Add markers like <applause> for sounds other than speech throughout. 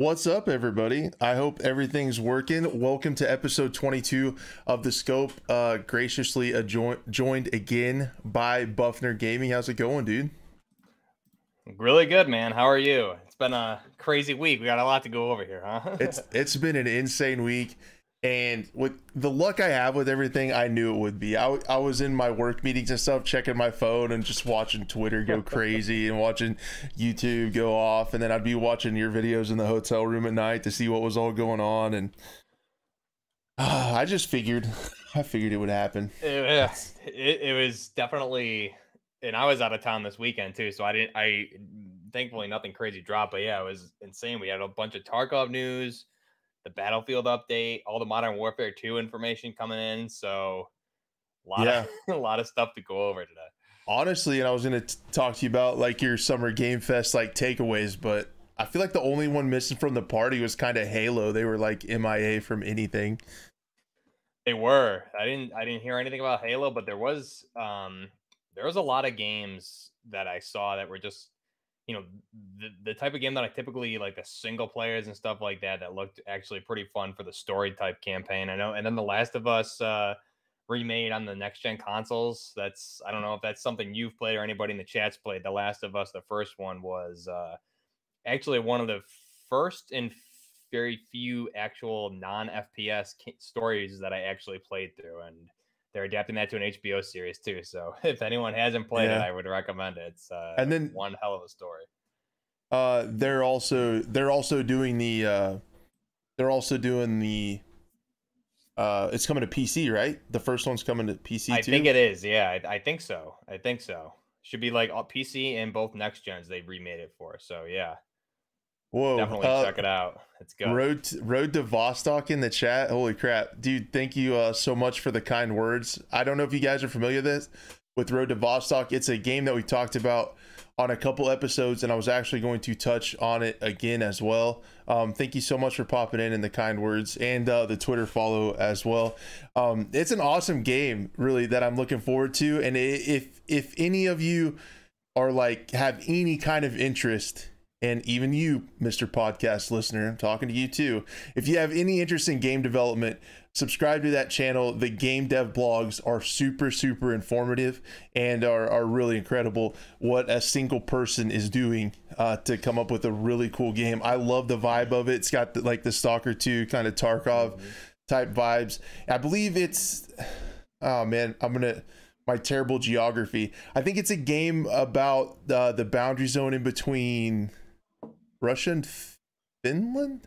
What's up, everybody? I hope everything's working. Welcome to episode 22 of the Scope. Uh, graciously adjo- joined again by BuffNerd Gaming. How's it going, dude? Really good, man. How are you? It's been a crazy week. We got a lot to go over here, huh? it's <laughs> it's been an insane week. And with the luck I have with everything, I knew it would be. I, I was in my work meetings and stuff, checking my phone and just watching Twitter go <laughs> crazy and watching YouTube go off. And then I'd be watching your videos in the hotel room at night to see what was all going on. And uh, <sighs> I just figured, <laughs> I figured it would happen. It, it, it was definitely, and I was out of town this weekend too. So I didn't, I thankfully nothing crazy dropped. But yeah, it was insane. We had a bunch of Tarkov news the Battlefield update, all the Modern Warfare 2 information coming in. So a lot yeah. of <laughs> a lot of stuff to go over today. Honestly, and I was going to talk to you about like your summer game fest like takeaways, but I feel like the only one missing from the party was kind of Halo. They were like MIA from anything. They were. I didn't I didn't hear anything about Halo, but there was um there was a lot of games that I saw that were just you know the, the type of game that I typically like the single players and stuff like that that looked actually pretty fun for the story type campaign. I know, and then The Last of Us uh, remade on the next gen consoles. That's I don't know if that's something you've played or anybody in the chat's played. The Last of Us, the first one was uh, actually one of the first and very few actual non FPS stories that I actually played through, and they're adapting that to an HBO series too. So <laughs> if anyone hasn't played yeah. it, I would recommend it. It's uh, and then one hell of a story. Uh, they're also they're also doing the uh, they're also doing the uh, it's coming to PC, right? The first one's coming to PC. I too? think it is. Yeah, I, I, think so. I think so. Should be like PC and both next gens. They remade it for. So yeah. Whoa! Definitely uh, check it out. Let's go. Road to, Road to Vostok in the chat. Holy crap, dude! Thank you uh, so much for the kind words. I don't know if you guys are familiar with this with Road to Vostok. It's a game that we talked about on a couple episodes, and I was actually going to touch on it again as well. Um, thank you so much for popping in and the kind words and uh, the Twitter follow as well. Um, it's an awesome game, really, that I'm looking forward to. And if if any of you are like have any kind of interest and even you, Mr. Podcast listener, I'm talking to you too. If you have any interest in game development, subscribe to that channel. The game dev blogs are super, super informative and are, are really incredible what a single person is doing uh, to come up with a really cool game. I love the vibe of it. It's got the, like the Stalker 2 kind of Tarkov type vibes. I believe it's, oh man, I'm going to my terrible geography. I think it's a game about uh, the boundary zone in between Russia and Finland.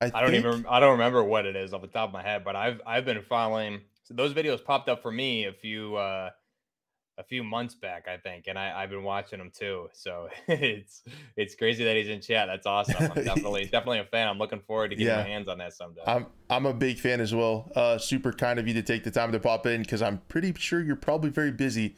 I, I don't even I don't remember what it is off the top of my head, but I've I've been following so those videos popped up for me a few uh a few months back, I think, and I, I've been watching them too. So <laughs> it's it's crazy that he's in chat. That's awesome. I'm <laughs> definitely definitely a fan. I'm looking forward to getting yeah. my hands on that someday. I'm I'm a big fan as well. Uh, super kind of you to take the time to pop in because I'm pretty sure you're probably very busy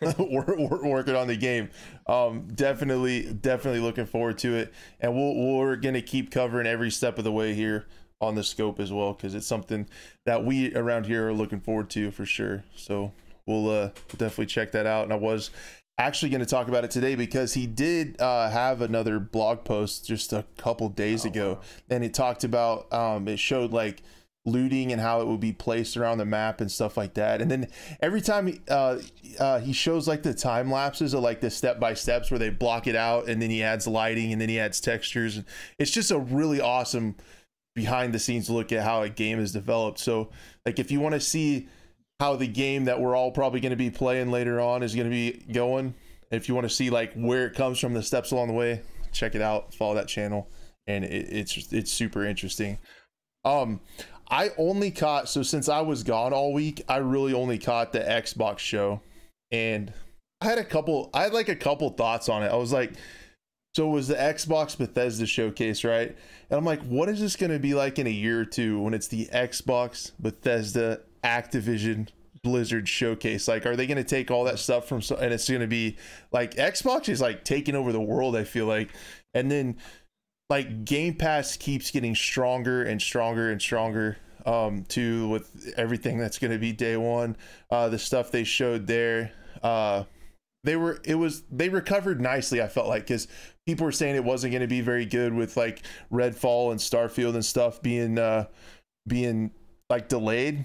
<laughs> we're, working on the game. Um, definitely, definitely looking forward to it, and we'll, we're gonna keep covering every step of the way here on the scope as well because it's something that we around here are looking forward to for sure. So we'll uh, definitely check that out. And I was actually going to talk about it today because he did uh, have another blog post just a couple days oh, ago, wow. and it talked about um, it showed like looting and how it would be placed around the map and stuff like that. And then every time uh, uh, he shows like the time lapses of like the step by steps where they block it out and then he adds lighting and then he adds textures. It's just a really awesome behind the scenes look at how a game is developed. So like if you want to see how the game that we're all probably going to be playing later on is going to be going, if you want to see like where it comes from the steps along the way, check it out, follow that channel and it, it's it's super interesting. Um, I only caught so since I was gone all week, I really only caught the Xbox show, and I had a couple. I had like a couple thoughts on it. I was like, so it was the Xbox Bethesda showcase, right? And I'm like, what is this going to be like in a year or two when it's the Xbox Bethesda Activision Blizzard showcase? Like, are they going to take all that stuff from So, and it's going to be like Xbox is like taking over the world? I feel like, and then like Game Pass keeps getting stronger and stronger and stronger um to with everything that's going to be day one. Uh the stuff they showed there uh they were it was they recovered nicely i felt like because people were saying it wasn't going to be very good with like redfall and starfield and stuff being uh being like delayed.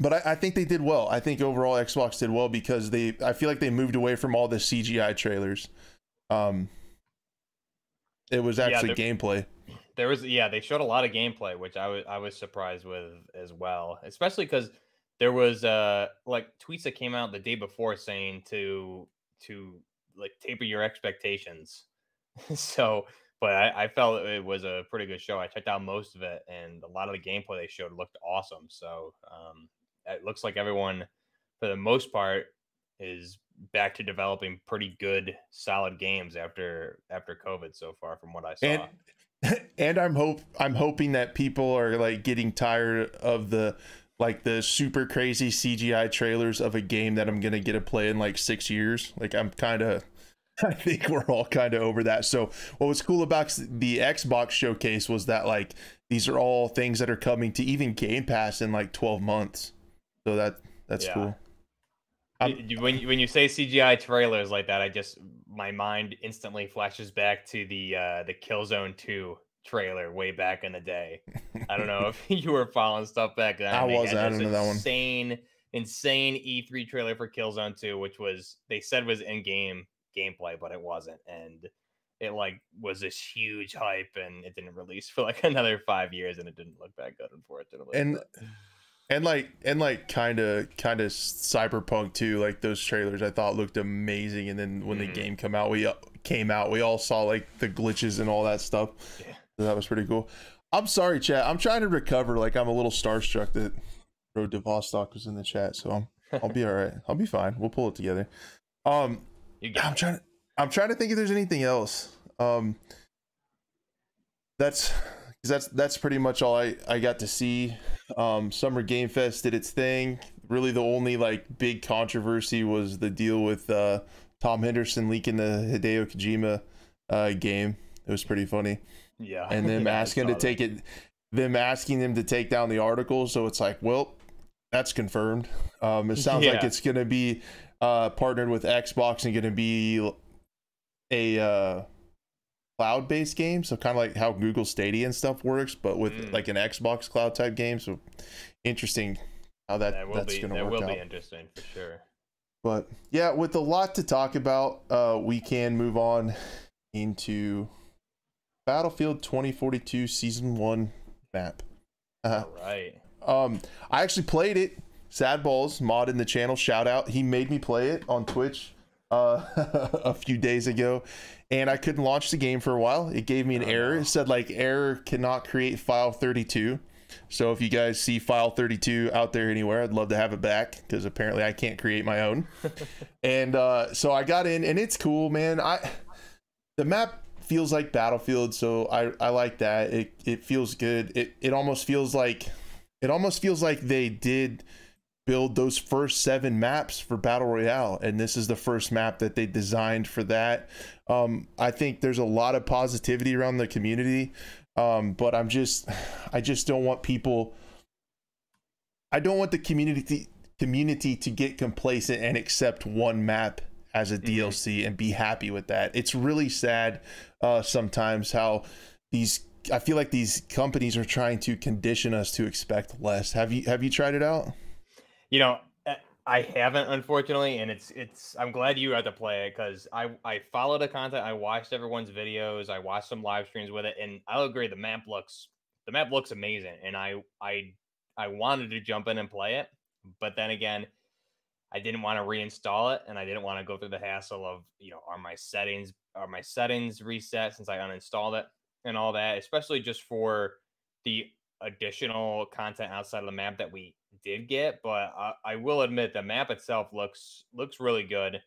But I, I think they did well. I think overall xbox did well because they i feel like they moved away from all the cgi trailers. Um it was actually there- gameplay There was yeah, they showed a lot of gameplay, which I was I was surprised with as well, especially because there was uh like tweets that came out the day before saying to to like taper your expectations. <laughs> so, but I, I felt it was a pretty good show. I checked out most of it, and a lot of the gameplay they showed looked awesome. So, um, it looks like everyone, for the most part, is back to developing pretty good, solid games after after COVID so far, from what I saw. and <laughs> and i'm hope i'm hoping that people are like getting tired of the like the super crazy cgi trailers of a game that i'm gonna get to play in like six years like i'm kind of <laughs> i think we're all kind of over that so what was cool about the xbox showcase was that like these are all things that are coming to even game pass in like 12 months so that that's Yeah. cool Y- y- when you- when you say CGI trailers like that, I just my mind instantly flashes back to the uh the Killzone 2 trailer way back in the day. I don't know <laughs> if <laughs> you were following stuff back then. I wasn't. I don't know that one. Insane, insane E3 trailer for Killzone 2, which was they said was in game gameplay, but it wasn't, and it like was this huge hype, and it didn't release for like <laughs> another five years, and it didn't look that good, unfortunately. And but- and like and like kind of kind of cyberpunk too. Like those trailers i thought looked amazing. And then when Mhm. the game come out we uh, came out we all saw like the glitches and all that stuff. Yeah. so that was pretty cool. I'm sorry chat. I'm trying to recover. Like i'm a little starstruck that road to vostok was in the chat so I'm, i'll be <laughs> all right. I'll be fine. We'll pull it together. Um i'm trying to i'm trying to think if there's anything else. Um that's 'cause that's that's pretty much all i i got to see. Um summer game fest did its thing. Really the only like big controversy was the deal with uh tom henderson leaking the hideo kojima uh game. It was pretty funny. Yeah, and <laughs> them Yeah, asking to that. take it them asking them to take down the article. So it's like well that's confirmed. Um it sounds like it's gonna be uh partnered with xbox and gonna be a uh cloud-based game so kind of like how google stadia and stuff works but with Mm. like an xbox cloud type game so interesting how that, that that's gonna work. that will out be interesting for sure. but yeah, with a lot to talk about, uh, we can move on into Battlefield 2042 Season 1 map. Uh, All right. um, I actually played it. Sad Balls, mod in the channel, shout out. He made me play it on Twitch uh, <laughs> a few days ago, and I couldn't launch the game for a while. It gave me an Oh, error. no. It said, like, error cannot create file 32. So if you guys see file 32 out there anywhere, I'd love to have it back because apparently I can't create my own. <laughs> and uh, so I got in, and it's cool, man. I the map feels like Battlefield, so I I like that. It it feels good. It it almost feels like it almost feels like they did build those first seven maps for battle royale and this is the first map that they designed for that. Um, i think there's a lot of positivity around the community um, but i'm just <sighs> i just don't want people i don't want the community community to get complacent and accept one map as a Mhm. dlc and be happy with that. It's really sad uh, sometimes how these i feel like these companies are trying to condition us to expect less. Have you have you tried it out You know, uh, I haven't unfortunately, and it's it's. I'm glad you got to play it because I I followed the content. I watched everyone's videos. I watched some live streams with it, and I'll agree the map looks the map looks amazing, and I I I wanted to jump in and play it, but then again. I didn't want to reinstall it, and I didn't want to go through the hassle of, you know, are my settings are my settings reset since I uninstalled it and all that, especially just for the additional content outside of the map that we did get. But I, I will admit the map itself looks looks really good,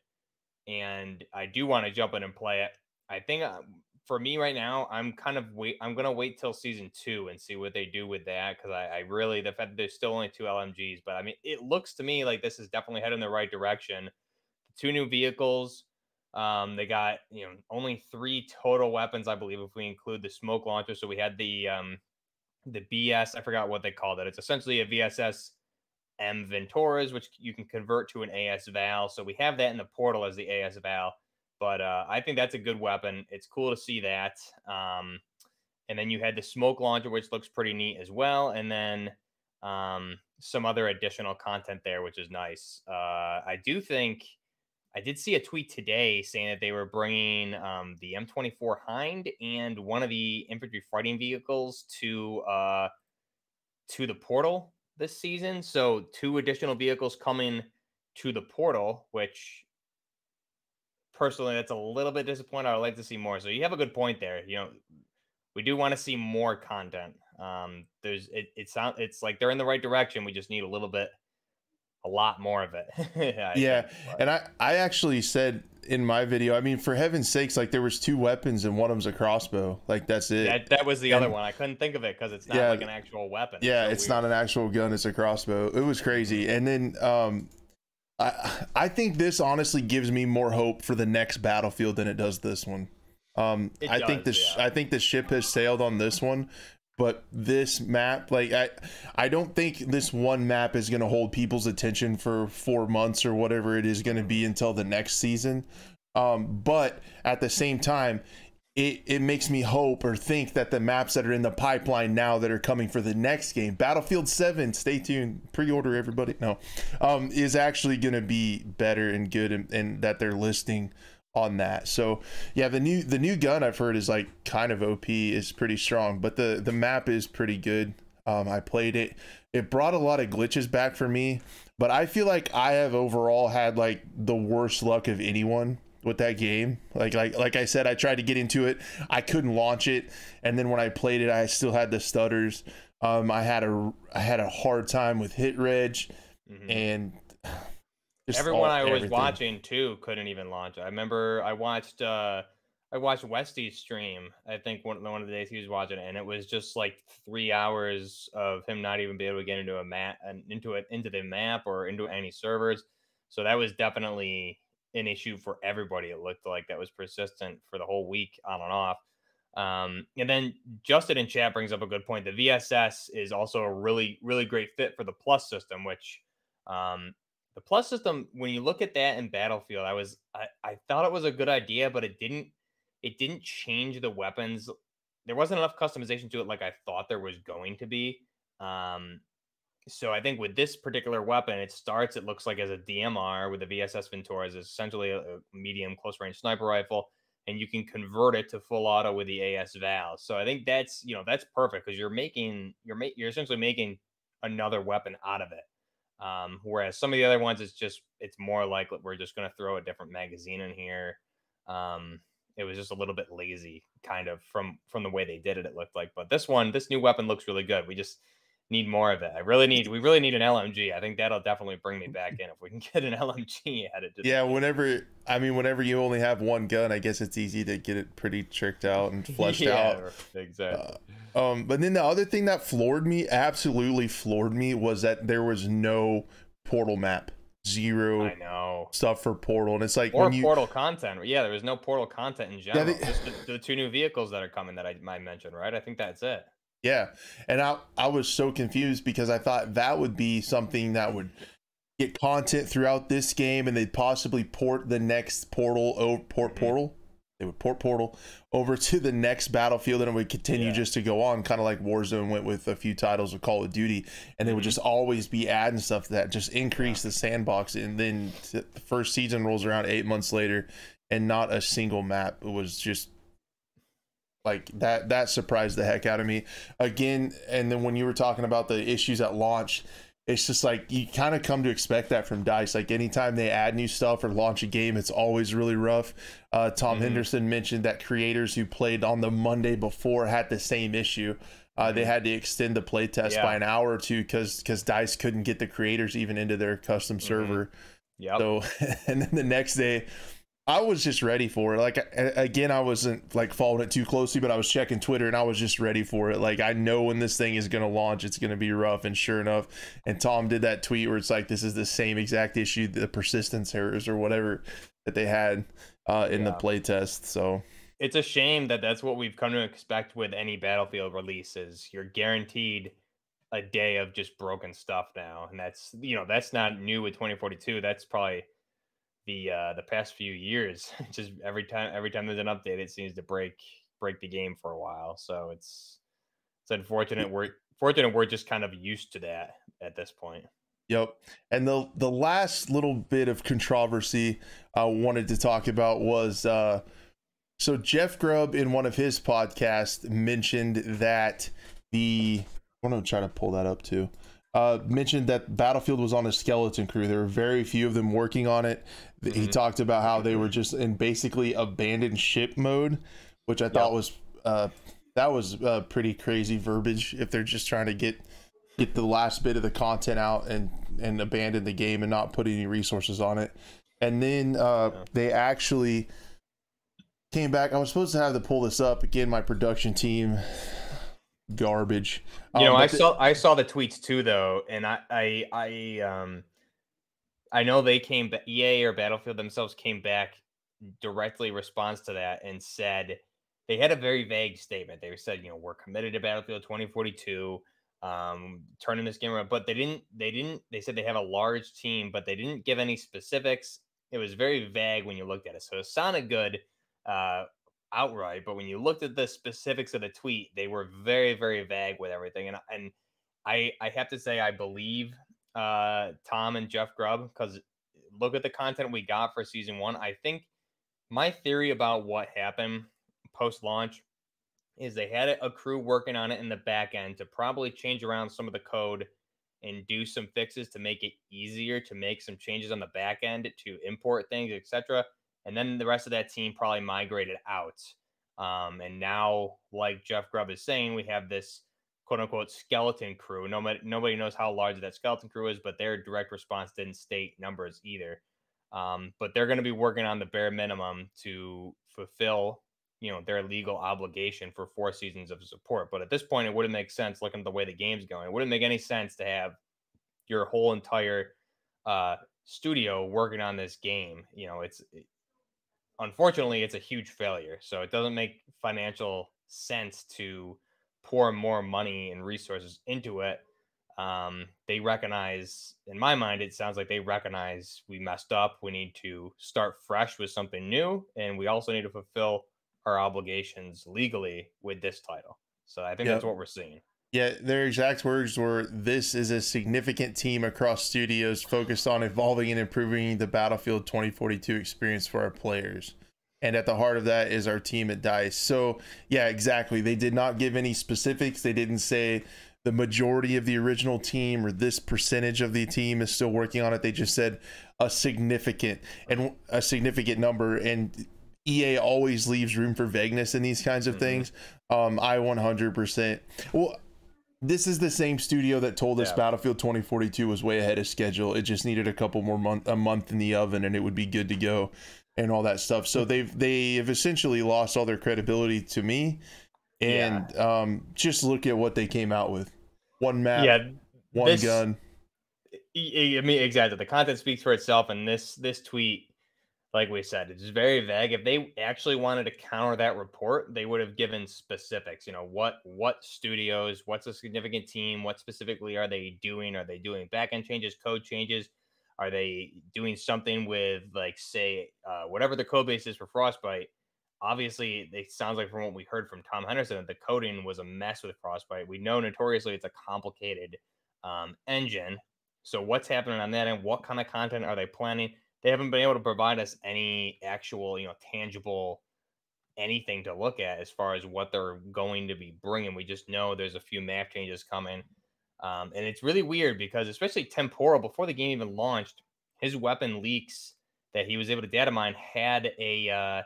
and I do want to jump in and play it. I think uh, for me right now, I'm kind of wait. I'm gonna wait till season two and see what they do with that because I, I really the fact that there's still only two LMGs, but I mean it looks to me like this is definitely heading in the right direction. Two new vehicles. Um, they got you know only three total weapons, I believe, if we include the smoke launcher. So we had the um, the BS. I forgot what they called it. It's essentially a VSS M Venturas, which you can convert to an AS Val. So we have that in the portal as the AS Val. But uh, I think that's a good weapon. It's cool to see that. Um, and then you had the smoke launcher, which looks pretty neat as well. And then um, some other additional content there, which is nice. Uh, I do think I did see a tweet today saying that they were bringing um, the M24 Hind and one of the infantry fighting vehicles to uh, to the portal this season. So two additional vehicles coming to the portal, which personally that's a little bit disappointing. I would like to see more. So you have a good point there. You know, we do want to see more content. Um, there's it. It sounds it's like they're in the right direction. We just need a little bit, a lot more of it. <laughs> yeah, yeah. and I I actually said in my video. I mean, for heaven's sakes, like there was two weapons and one of them's a crossbow. Like that's it. That, that was the and, other one. I couldn't think of it because it's not yeah, like an actual weapon. Yeah, it's, so it's not an actual gun. It's a crossbow. It was crazy. And then um, I I think this honestly gives me more hope for the next battlefield than it does this one. Um, I does, think the yeah. I think the ship has sailed on this one, but this map, like I, I don't think this one map is going to hold people's attention for four months or whatever it is going to be until the next season. Um, but at the same time, it, it makes me hope or think that the maps that are in the pipeline now that are coming for the next game, Battlefield 7, stay tuned, pre-order everybody, no, um, is actually going to be better and good and, and that they're listing on that. So yeah, the new the new gun I've heard is like kind of OP is pretty strong, but the the map is pretty good. Um, I played it. It brought a lot of glitches back for me, but I feel like I have overall had like the worst luck of anyone with that game. Like like like I said, I tried to get into it. I couldn't launch it, and then when I played it, I still had the stutters. Um, I had a I had a hard time with hit reg, mm-hmm. and Everyone all, I was everything. watching too couldn't even launch. I remember I watched uh I watched Westy's stream. I think one one of the days he was watching it, and it was just like three hours of him not even be able to get into a map and into it into the map or into any servers. So that was definitely an issue for everybody. It looked like that was persistent for the whole week on and off. Um, and then Justin in chat brings up a good point. The VSS is also a really, really great fit for the plus system, which um, the plus system when you look at that in battlefield i was I, I thought it was a good idea but it didn't it didn't change the weapons. There wasn't enough customization to it like i thought there was going to be um so i think with this particular weapon it starts it looks like as a dmr with the vss ventura is essentially a, medium close range sniper rifle and you can convert it to full auto with the as val. So i think that's you know that's perfect because you're making you're ma- you're essentially making another weapon out of it um, whereas some of the other ones, it's just it's more like we're just going to throw a different magazine in here. Um, it was just a little bit lazy, kind of from from the way they did it. It looked like, but this one, this new weapon looks really good. We just need more of it. I really need we really need an LMG. I think that'll definitely bring me back <laughs> in if we can get an LMG <laughs> added Yeah, whenever I mean whenever you only have one gun, I guess it's easy to get it pretty tricked <laughs> out and fleshed yeah, out. Exactly. Uh, um but then the other thing that floored me, absolutely floored me was that there was no portal map. Zero I know stuff for portal and it's like or you, portal content yeah there was no portal content in general yeah, they, just the, the, two new vehicles that are coming that I, I mentioned right I think that's it yeah. And I I was so confused because I thought that would be something that would get content throughout this game and they'd possibly port the next portal over port mm-hmm. portal. They would port portal over to the next battlefield and it would continue yeah. just to go on, kind of like Warzone went with a few titles of Call of Duty. And they would mm-hmm. just always be adding stuff that just increase the sandbox. And then the first season rolls around eight months later and not a single map. It was just like that that surprised the heck out of me again and then when you were talking about the issues at launch it's just like you kind of come to expect that from dice like anytime they add new stuff or launch a game it's always really rough uh, tom mm-hmm. henderson mentioned that creators who played on the monday before had the same issue uh, they mm-hmm. had to extend the playtest yeah. by an hour or two because because dice couldn't get the creators even into their custom mm-hmm. server yeah so <laughs> and then the next day I was just ready for it. Like again, I wasn't like following it too closely, but I was checking Twitter and I was just ready for it. Like I know when this thing is going to launch, it's going to be rough. And sure enough, and Tom did that tweet where it's like this is the same exact issue, the persistence errors or whatever that they had uh, in yeah. the playtest. So it's a shame that that's what we've come to expect with any Battlefield releases. You're guaranteed a day of just broken stuff now, and that's you know that's not new with 2042. That's probably the uh the past few years. <laughs> just every time every time there's an update, it seems to break break the game for a while. So it's it's unfortunate. We're fortunate we're just kind of used to that at this point. Yep. And the the last little bit of controversy I wanted to talk about was uh so Jeff Grubb in one of his podcasts mentioned that the I'm gonna try to pull that up too. Uh, mentioned that Battlefield was on a skeleton crew. There were very few of them working on it. Mm-hmm. He talked about how they were just in basically abandoned ship mode, which I yep. thought was uh, that was uh, pretty crazy verbiage. If they're just trying to get get the last bit of the content out and and abandon the game and not put any resources on it, and then uh, yeah. they actually came back. I was supposed to have to pull this up again. My production team garbage. You know, um, I the- saw I saw the tweets too, though, and I I I um I know they came back. EA or Battlefield themselves came back directly response to that and said they had a very vague statement. They said, you know, we're committed to Battlefield 2042, um, turning this game around, but they didn't. They didn't. They said they have a large team, but they didn't give any specifics. It was very vague when you looked at it, so it sounded good uh, outright, but when you looked at the specifics of the tweet, they were very, very vague with everything. And and I I have to say I believe uh, Tom and Jeff Grubb because look at the content we got for season one. I think my theory about what happened post launch is they had a crew working on it in the back end to probably change around some of the code and do some fixes to make it easier to make some changes on the back end to import things, etc and then the rest of that team probably migrated out. Um, and now, like Jeff Grubb is saying, we have this quote unquote skeleton crew. Nobody nobody knows how large that skeleton crew is, but their direct response didn't state numbers either. Um, but they're going to be working on the bare minimum to fulfill, you know, their legal obligation for four seasons of support. But at this point, it wouldn't make sense looking at the way the game's going. It wouldn't make any sense to have your whole entire uh, studio working on this game. You know, it's unfortunately, it's a huge failure. So it doesn't make financial sense to pour more money and resources into it. Um, they recognize, in my mind, it sounds like they recognize we messed up. We need to start fresh with something new, and we also need to fulfill our obligations legally with this title. So I think yep. that's what we're seeing. Yeah, their exact words were this is a significant team across studios focused on evolving and improving the Battlefield 2042 experience for our players. And at the heart of that is our team at DICE. So, yeah, exactly. They did not give any specifics. They didn't say the majority of the original team or this percentage of the team is still working on it. They just said a significant and a significant number. And EA always leaves room for vagueness in these kinds of mm-hmm. things. Um, I 100%. Well, this is the same studio that told us yeah. Battlefield 2042 was way ahead of schedule. It just needed a couple more month a month in the oven and it would be good to go and all that stuff. So they've they've essentially lost all their credibility to me. And yeah. um just look at what they came out with. One map, yeah, one this, gun. I mean exactly. The content speaks for itself and this this tweet like we said, it's very vague. If they actually wanted to counter that report, they would have given specifics. You know, what what studios, what's a significant team, what specifically are they doing? Are they doing backend changes, code changes? Are they doing something with like say uh, whatever the code base is for Frostbite? Obviously, it sounds like from what we heard from Tom Henderson that the coding was a mess with Frostbite. We know notoriously it's a complicated um, engine. So what's happening on that end? What kind of content are they planning? They haven't been able to provide us any actual, you know, tangible anything to look at as far as what they're going to be bringing. We just know there's a few map changes coming. Um, and it's really weird because, especially Temporyal, before the game even launched, his weapon leaks that he was able to data mine had a uh,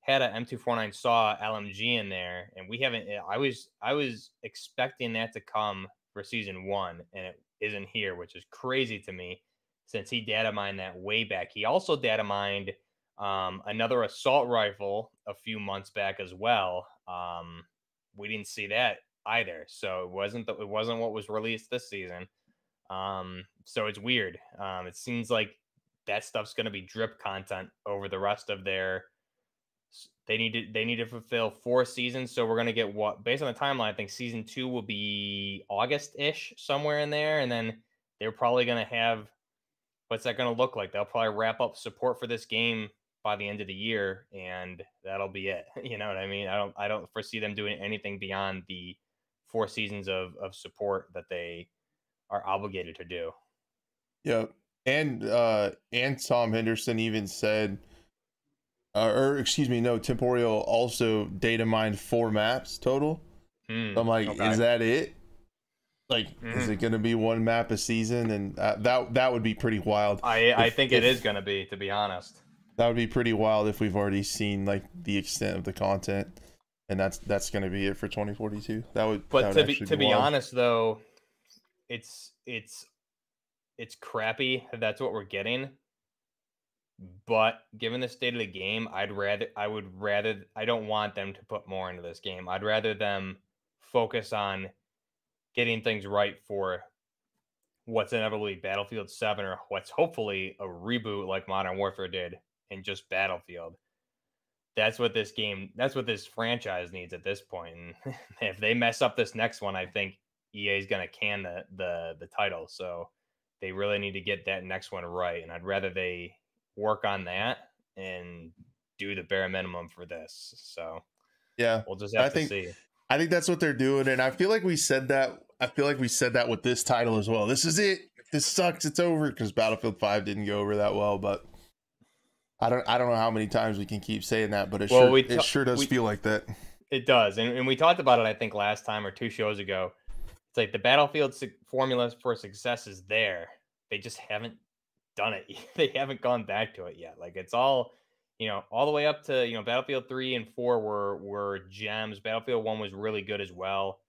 had a M249 saw LMG in there, and we haven't. I was I was expecting that to come for season one, and it isn't here, which is crazy to me since he data mined that way back. He also data mined um, another assault rifle a few months back as well. Um, we didn't see that either, so it wasn't the, it wasn't what was released this season. Um, so it's weird. Um, it seems like that stuff's going to be drip content over the rest of their they need to they need to fulfill four seasons. So we're gonna get what based on the timeline. I think season two will be August ish, somewhere in there, and then they're probably gonna have what's that gonna look like? They'll probably wrap up support for this game by the end of the year, and that'll be it. <laughs> You know what I mean? I don't I don't foresee them doing anything beyond the four seasons of of support that they are obligated to do. Yep. And uh and Tom Henderson even said uh, or excuse me, no, Temporyal also data mined four maps total. Mm, I'm like, okay. is that it? Like, mm-hmm. is it going to be one map a season? And uh, that that would be pretty wild. I if, I think if, it is going to be, to be honest. That would be pretty wild if we've already seen like the extent of the content, and that's that's going to be it for 2042. That would. But that would to be to be, be honest though, it's it's it's crappy that's what we're getting but given the state of the game, I'd rather I would rather I don't want them to put more into this game. I'd rather them focus on getting things right for what's inevitably Battlefield 7 or what's hopefully a reboot like Modern Warfare did in just Battlefield. That's what this game that's what this franchise needs at this point. And <laughs> if they mess up this next one, I think EA is going to can the the the title. So they really need to get that next one right and I'd rather they work on that and do the bare minimum for this. So yeah, we'll just have I to think, see. I think that's what they're doing, and I feel like we said that. I feel like we said that with this title as well. This is it. This sucks. It's over because Battlefield Five didn't go over that well, but. I don't. I don't know how many times we can keep saying that, but it well, sure. We it sure does we, feel like that. It does, and, and we talked about it. I think last time or two shows ago. It's like the Battlefield formula for success is there. They just haven't done it. <laughs> they haven't gone back to it yet. Like it's all, you know, all the way up to you know Battlefield three and four were were gems. Battlefield one was really good as well.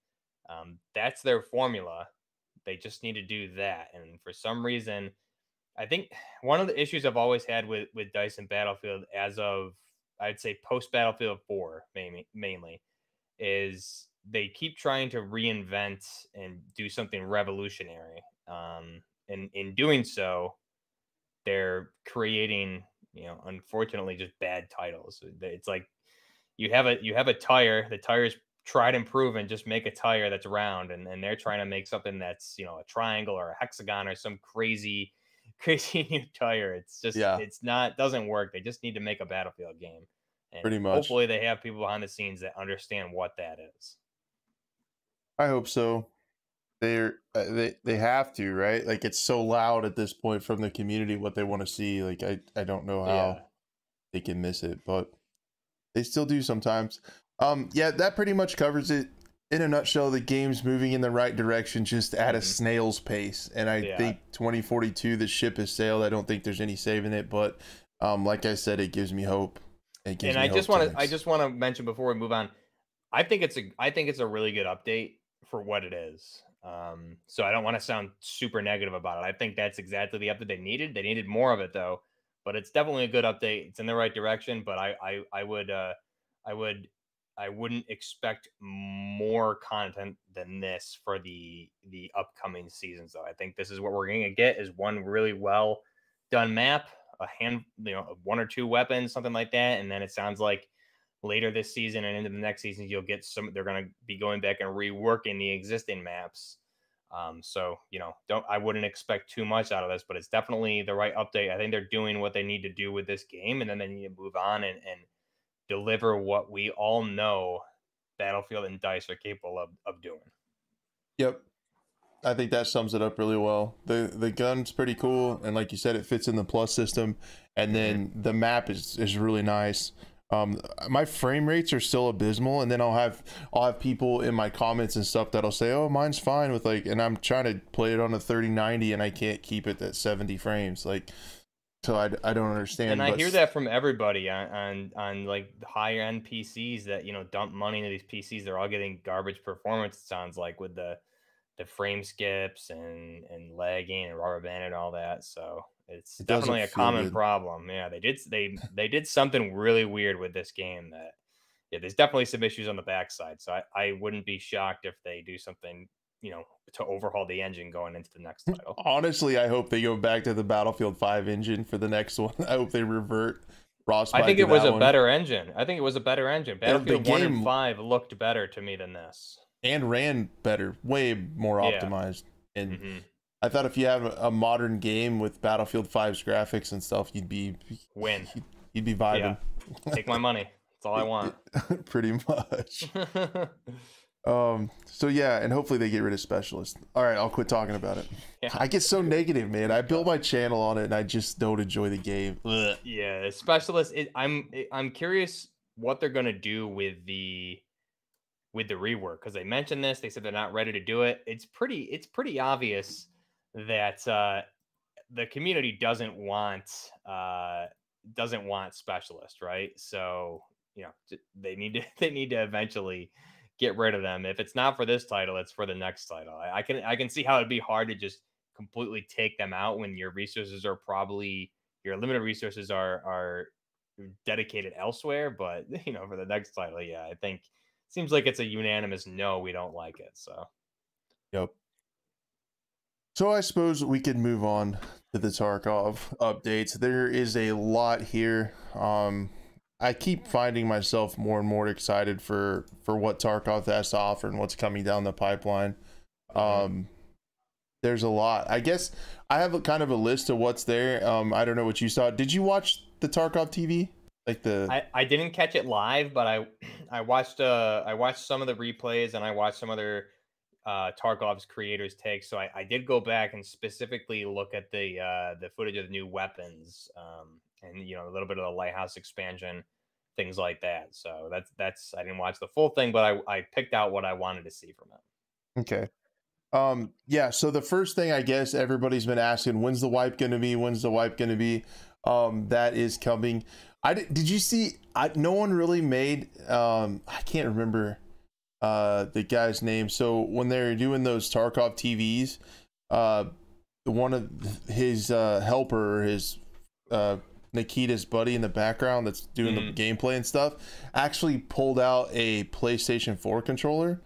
Um, that's their formula. They just need to do that. And for some reason, I think one of the issues I've always had with with Dice and Battlefield, as of I'd say post Battlefield four, mainly mainly, is they keep trying to reinvent and do something revolutionary. Um, and in doing so, they're creating, you know, unfortunately just bad titles. It's like you have a you have a tire, the tire's tried and proven, just make a tire that's round and, and they're trying to make something that's, you know, a triangle or a hexagon or some crazy <laughs> crazy new tire. It's just yeah. it's not doesn't work. They just need to make a battlefield game. And Pretty much. Hopefully they have people behind the scenes that understand what that is. I hope so they're uh, they they have to right? Like it's so loud at this point from the community what they want to see like i i don't know how yeah. they can miss it but they still do sometimes. Um yeah that pretty much covers it. In a nutshell the game's moving in the right direction just at a mm-hmm. snail's pace and i yeah. think 2042 the ship has sailed. I don't think there's any saving it but um like i said it gives me hope. And i just want to i just want to mention before we move on i think it's a i think it's a really good update for what it is um, so I don't want to sound super negative about it. I think that's exactly the update they needed. They needed more of it though, but it's definitely a good update. It's in the right direction, but I I, I would uh, I would I wouldn't expect more content than this for the the upcoming seasons though. I think this is what we're going to get is one really well done map, a hand, you know, one or two weapons, something like that, and then it sounds like later this season and into the next season, you'll get some. They're going to be going back and reworking the existing maps. Um, so you know, don't I wouldn't expect too much out of this, but it's definitely the right update. I think they're doing what they need to do with this game, and then they need to move on and, and deliver what we all know Battlefield and Dice are capable of, of doing. Yep. I think that sums it up really well. The the gun's pretty cool, and like you said, it fits in the plus system. And mm-hmm. then the map is is really nice. Um, my frame rates are still abysmal, and then I'll have I'll have people in my comments and stuff that'll say, "Oh, mine's fine with like," and I'm trying to play it on a 3090, and I can't keep it at 70 frames. Like, so I, I don't understand. And I hear that from everybody on, on on like higher end PCs that you know dump money into these PCs. They're all getting garbage performance. It sounds like with the the frame skips and and lagging and rubber band and all that. So it's it definitely a common good. problem. Yeah, they did they they did something really weird with this game that yeah, there's definitely some issues on the backside. So I, I wouldn't be shocked if they do something, you know, to overhaul the engine going into the next mm, title. Honestly, I hope they go back to the Battlefield 5 engine for the next <laughs> one. I hope they revert frostbite. I think it was a one. better engine. I think it was a better engine. Battlefield One game- and Five looked better to me than this. And ran better, way more Yeah. optimized. And hmm I thought if you have a, modern game with Battlefield 5's graphics and stuff, you'd be Win. you'd be vibing Take my money. That's all I want. <laughs> pretty much. <laughs> Um. So yeah, and hopefully they get rid of specialists. All right, I'll quit talking about it. Yeah. I get so negative, man. I built my channel on it, and I just don't enjoy the game. Ugh. yeah, the specialist. It, I'm I'm curious what they're gonna do with the with the rework because they mentioned this. They said they're not ready to do it. It's pretty. It's pretty obvious that uh, the community doesn't want uh, doesn't want specialist, right? So you know they need to <laughs> they need to eventually get rid of them. If it's not for this title, it's for the next title. I, I can I can see how it'd be hard to just completely take them out when your resources are probably your limited resources are are dedicated elsewhere. But <laughs> you know, for the next title, yeah, I think seems like it's a unanimous no. We don't like it. So Yep. So I suppose we could move on to the Tarkov updates. There is a lot here. Um, I keep finding myself more and more excited for for what Tarkov has to offer and what's coming down the pipeline. Um, there's a lot. I guess I have a kind of a list of what's there. Um, I don't know what you saw. Did you watch the Tarkov TV? Like the I, I didn't catch it live, but I <clears throat> I watched uh I watched some of the replays and I watched some other uh Tarkov's creators takes. So I, I did go back and specifically look at the uh the footage of the new weapons um and you know a little bit of the lighthouse expansion, things like that. So that's that's I didn't watch the full thing, but I, I picked out what I wanted to see from it. Okay. Um, yeah, so the first thing I guess everybody's been asking, when's the wipe gonna be? When's the wipe gonna be? Um, that is coming. I did, did you see I no one really made um I can't remember uh the guy's name. So when they're doing those Tarkov TVs, uh one of his uh helper his uh Nikita's buddy in the background that's doing the gameplay and stuff actually pulled out a PlayStation 4 controller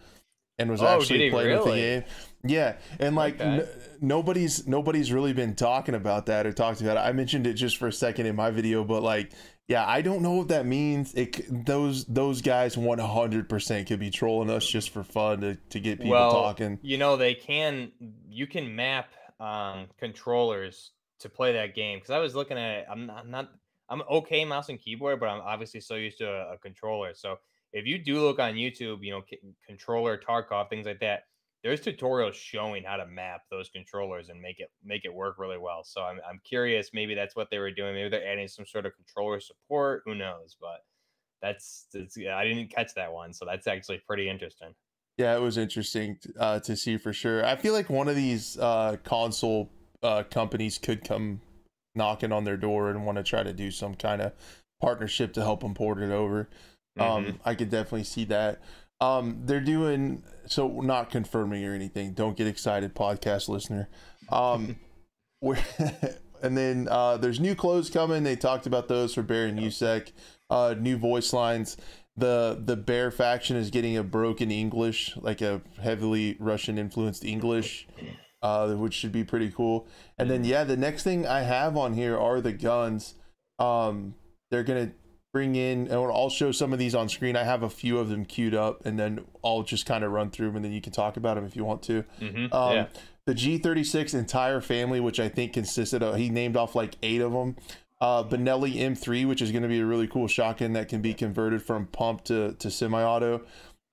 and was Oh, actually playing with the game. Yeah, and like Okay. n- nobody's nobody's really been talking about that or talked about it. I mentioned it just for a second in my video, but like yeah, I don't know what that means. It those those guys 100% could be trolling us just for fun to, to get people well, talking. you know they can you can map um controllers to play that game because I was looking at. I'm not, I'm not I'm okay mouse and keyboard, but I'm obviously so used to a, a controller. So if you do look on YouTube, you know c- controller Tarkov things like that, there's tutorials showing how to map those controllers and make it make it work really well. So I'm I'm curious. Maybe that's what they were doing. Maybe they're adding some sort of controller support. Who knows? But that's, that's I didn't catch that one, so that's actually pretty interesting. Yeah, it was interesting uh, to see for sure. I feel like one of these uh, console uh, companies could come knocking on their door and want to try to do some kind of partnership to help them port it over. Um, Mhm. I could definitely see that. Um, they're doing so not confirming or anything. Don't get excited, podcast listener. Um, <laughs> we're, <laughs> and then uh, there's new clothes coming. They talked about those for Bear and USEC. Uh, new voice lines. The the Bear faction is getting a broken English, like a heavily Russian influenced English, uh, which should be pretty cool. And then yeah, the next thing I have on here are the guns. Um, they're gonna bring in and I'll show some of these on screen. I have a few of them queued up, and then I'll just kind of run through them, and then you can talk about them if you want to. Mhm, Um, yeah. The G36 entire family, which I think consisted of, he named off like eight of them. Uh, Benelli M3, which is going to be a really cool shotgun that can be converted from pump to, to semi-auto.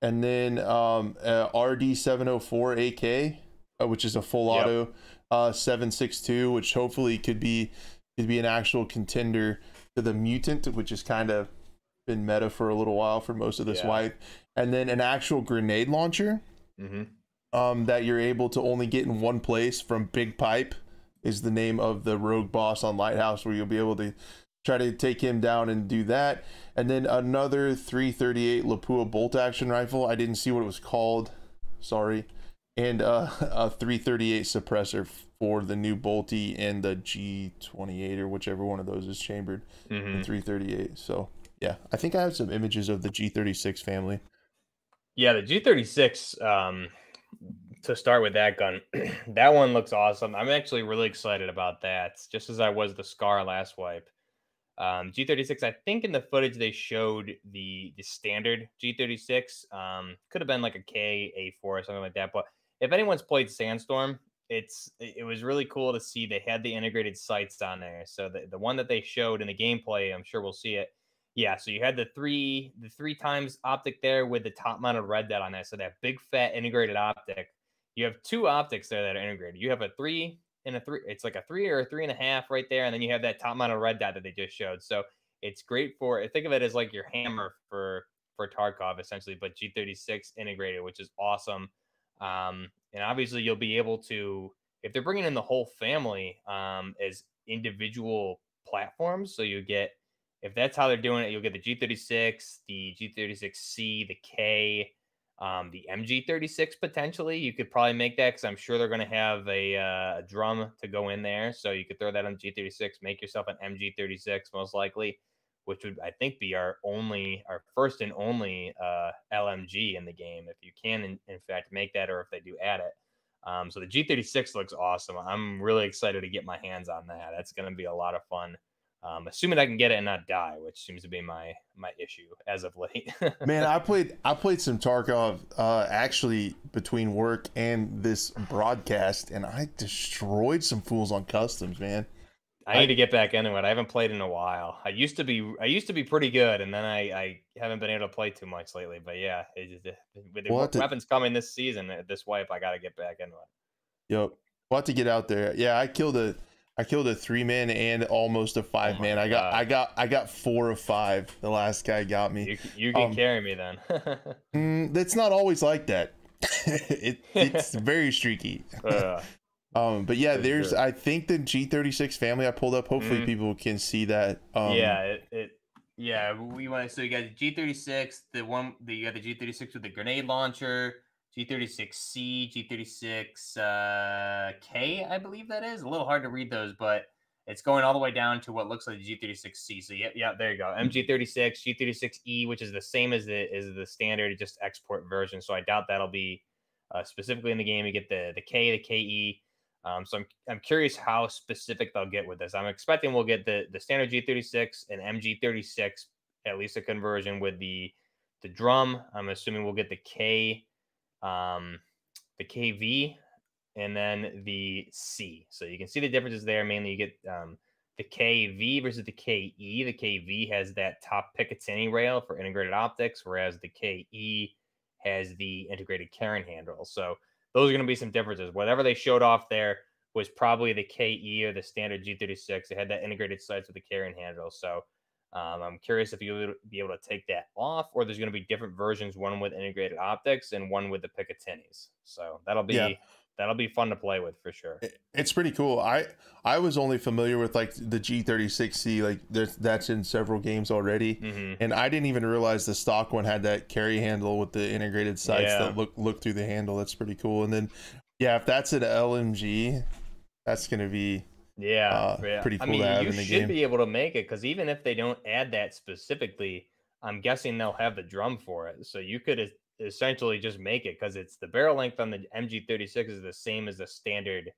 And then um, uh, RD704 AK, uh, which is a full Yep. auto uh, 762, which hopefully could be could be an actual contender to the Mutant, which has kind of been meta for a little while for most of this Yeah. wipe. And then an actual grenade launcher hmm um, that you're able to only get in one place from Big Pipe is the name of the rogue boss on Lighthouse, where you'll be able to try to take him down and do that. And then another 338 Lapua bolt action rifle. I didn't see what it was called. Sorry. And uh, <laughs> a 338 suppressor for the new Bolty and the G28 or whichever one of those is chambered hmm in 338. So yeah, I think I have some images of the G36 family. Yeah, the G36. Um, to start with that gun, <clears throat> that one looks awesome. I'm actually really excited about that. Just as I was the Scar last wipe. Um, G36, I think in the footage they showed the the standard G36. Um, could have been like a K A4 or something like that. But if anyone's played Sandstorm, it's it was really cool to see they had the integrated sights on there. So the, the one that they showed in the gameplay, I'm sure we'll see it. Yeah, so you had the three the three times optic there with the top mounted red dot on there. So that big fat integrated optic. You have two optics there that are integrated. You have a three and a three. It's like a three or a three and a half right there, and then you have that top mounted red dot that they just showed. So it's great for. Think of it as like your hammer for for Tarkov essentially, but G36 integrated, which is awesome. Um, and obviously you'll be able to if they're bringing in the whole family um, as individual platforms. So you get if that's how they're doing it, you'll get the G36, the G36C, the K, um, the MG36 potentially. You could probably make that because I'm sure they're going to have a, uh, a, drum to go in there. So you could throw that on G36, make yourself an MG36 most likely, which would I think be our only, our first and only uh, LMG in the game if you can in, in, fact make that or if they do add it. Um, so the G36 looks awesome. I'm really excited to get my hands on that. That's going to be a lot of fun. Um, assuming I can get it and not die, which seems to be my my issue as of late. <laughs> Man, I played I played some Tarkov uh, actually between work and this broadcast, and I destroyed some fools on customs, man. I need to get back into it. I haven't played in a while. I used to be I used to be pretty good, and then I, I haven't been able to play too much lately. But yeah, it, it, with the we'll weapons to, coming this season, uh, this wipe, I got to get back into it. Yep, we'll have to get out there. Yeah, I killed a I killed a three man and almost a five oh man. I got God. I got I got four of five. The last guy got me. You, you can um, carry me then. <laughs> mm, it's not always like that. <laughs> it, it's very streaky. Uh, um, but yeah, there's sure. I think the G36 family I pulled up. Hopefully, mm people can see that. Um, yeah, it, it yeah we want to. So you got the G36, the one the you got the G36 with the grenade launcher G36C, G36K, uh, I believe that is. A little hard to read those, but it's going all the way down to what looks like the G36C. So yeah, yeah, there you go. MG36, G36E, which is the same as the is the standard, just export version. So I doubt that'll be uh, specifically in the game. You get the the K, the KE. Um, so I'm I'm curious how specific they'll get with this. I'm expecting we'll get the the standard G36 and MG36, at least a conversion with the the drum. I'm assuming we'll get the K um, the KV, and then the C. So you can see the differences there. Mainly, you get um, the KV versus the KE. The KV has that top Picatinny rail for integrated optics, whereas the KE has the integrated carrying handle. So those are going to be some differences. Whatever they showed off there was probably the KE or the standard G36. It had that integrated sights with the carrying handle. So um, I'm curious if you'll be able to take that off, or there's going to be different versions, one with integrated optics and one with the Picatinny's. So that'll be yeah. That'll be fun to play with for sure. It's pretty cool. I I was only familiar with like the G36C, like that's in several games already, mm-hmm. and I didn't even realize the stock one had that carry handle with the integrated sights yeah. that look look through the handle. That's pretty cool. And then yeah, if that's an LMG, that's going to be yeah, uh, yeah. pretty cool I mean, to have in the game. You should be able to make it because even if they don't add that specifically, I'm guessing they'll have the drum for it. So you could essentially just make it because it's the barrel length on the MG36 is the same as the standard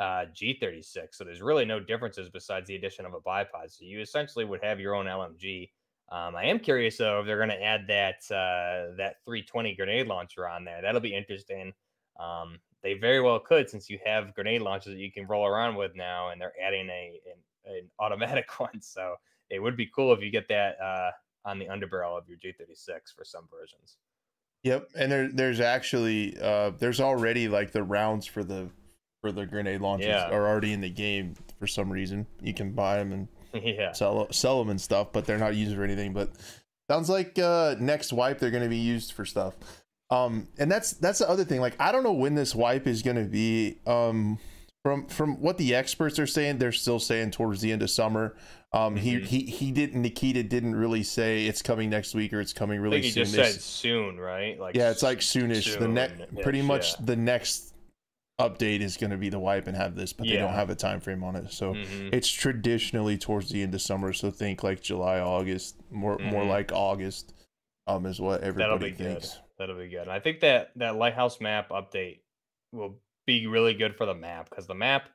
uh, G36. So there's really no differences besides the addition of a bipod. So you essentially would have your own LMG. Um, I am curious though if they're going to add that uh, that 320 grenade launcher on there. That'll be interesting. Um, they very well could since you have grenade launchers that you can roll around with now, and they're adding a an, an <laughs> automatic one. So it would be cool if you get that uh, on the underbarrel of your G36 for some versions. Yep, and there there's actually uh, there's already like the rounds for the for the grenade launchers yeah. are already in the game for some reason. You can buy them and <laughs> yeah. sell sell them and stuff, but they're not used for anything. But sounds like uh, next wipe they're going to be used for stuff. Um, and that's that's the other thing. Like, I don't know when this wipe is going to be. Um, from from what the experts are saying, they're still saying towards the end of summer. Um, mm-hmm. he he he didn't. Nikita didn't really say it's coming next week or it's coming really he soon. He just said soon, right? Like yeah, it's like soonish. Soon the next, pretty much yeah. the next update is going to be the wipe and have this, but yeah. they don't have a time frame on it. So mm-hmm. it's traditionally towards the end of summer. So think like July, August, more mm-hmm. more like August. Um, is what everybody That'll thinks. Good. That'll be good. I think that that lighthouse map update will be really good for the map because the map,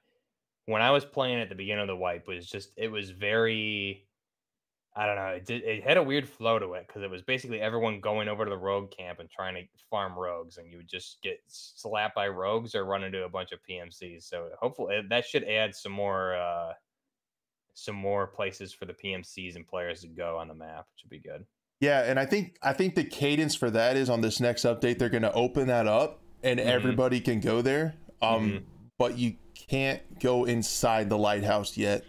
when I was playing at the beginning of the wipe, was just it was very I don't know. It, did, it had a weird flow to it because it was basically everyone going over to the rogue camp and trying to farm rogues, and you would just get slapped by rogues or run into a bunch of PMCs. So hopefully eh, that should add some more uh, some more places for the PMCs and players to go on the map, which would be good. Yeah, and I think I think the cadence for that is on this next update they're going to open that up and mm-hmm. everybody can go there. Um, mm-hmm. but you can't go inside the lighthouse yet.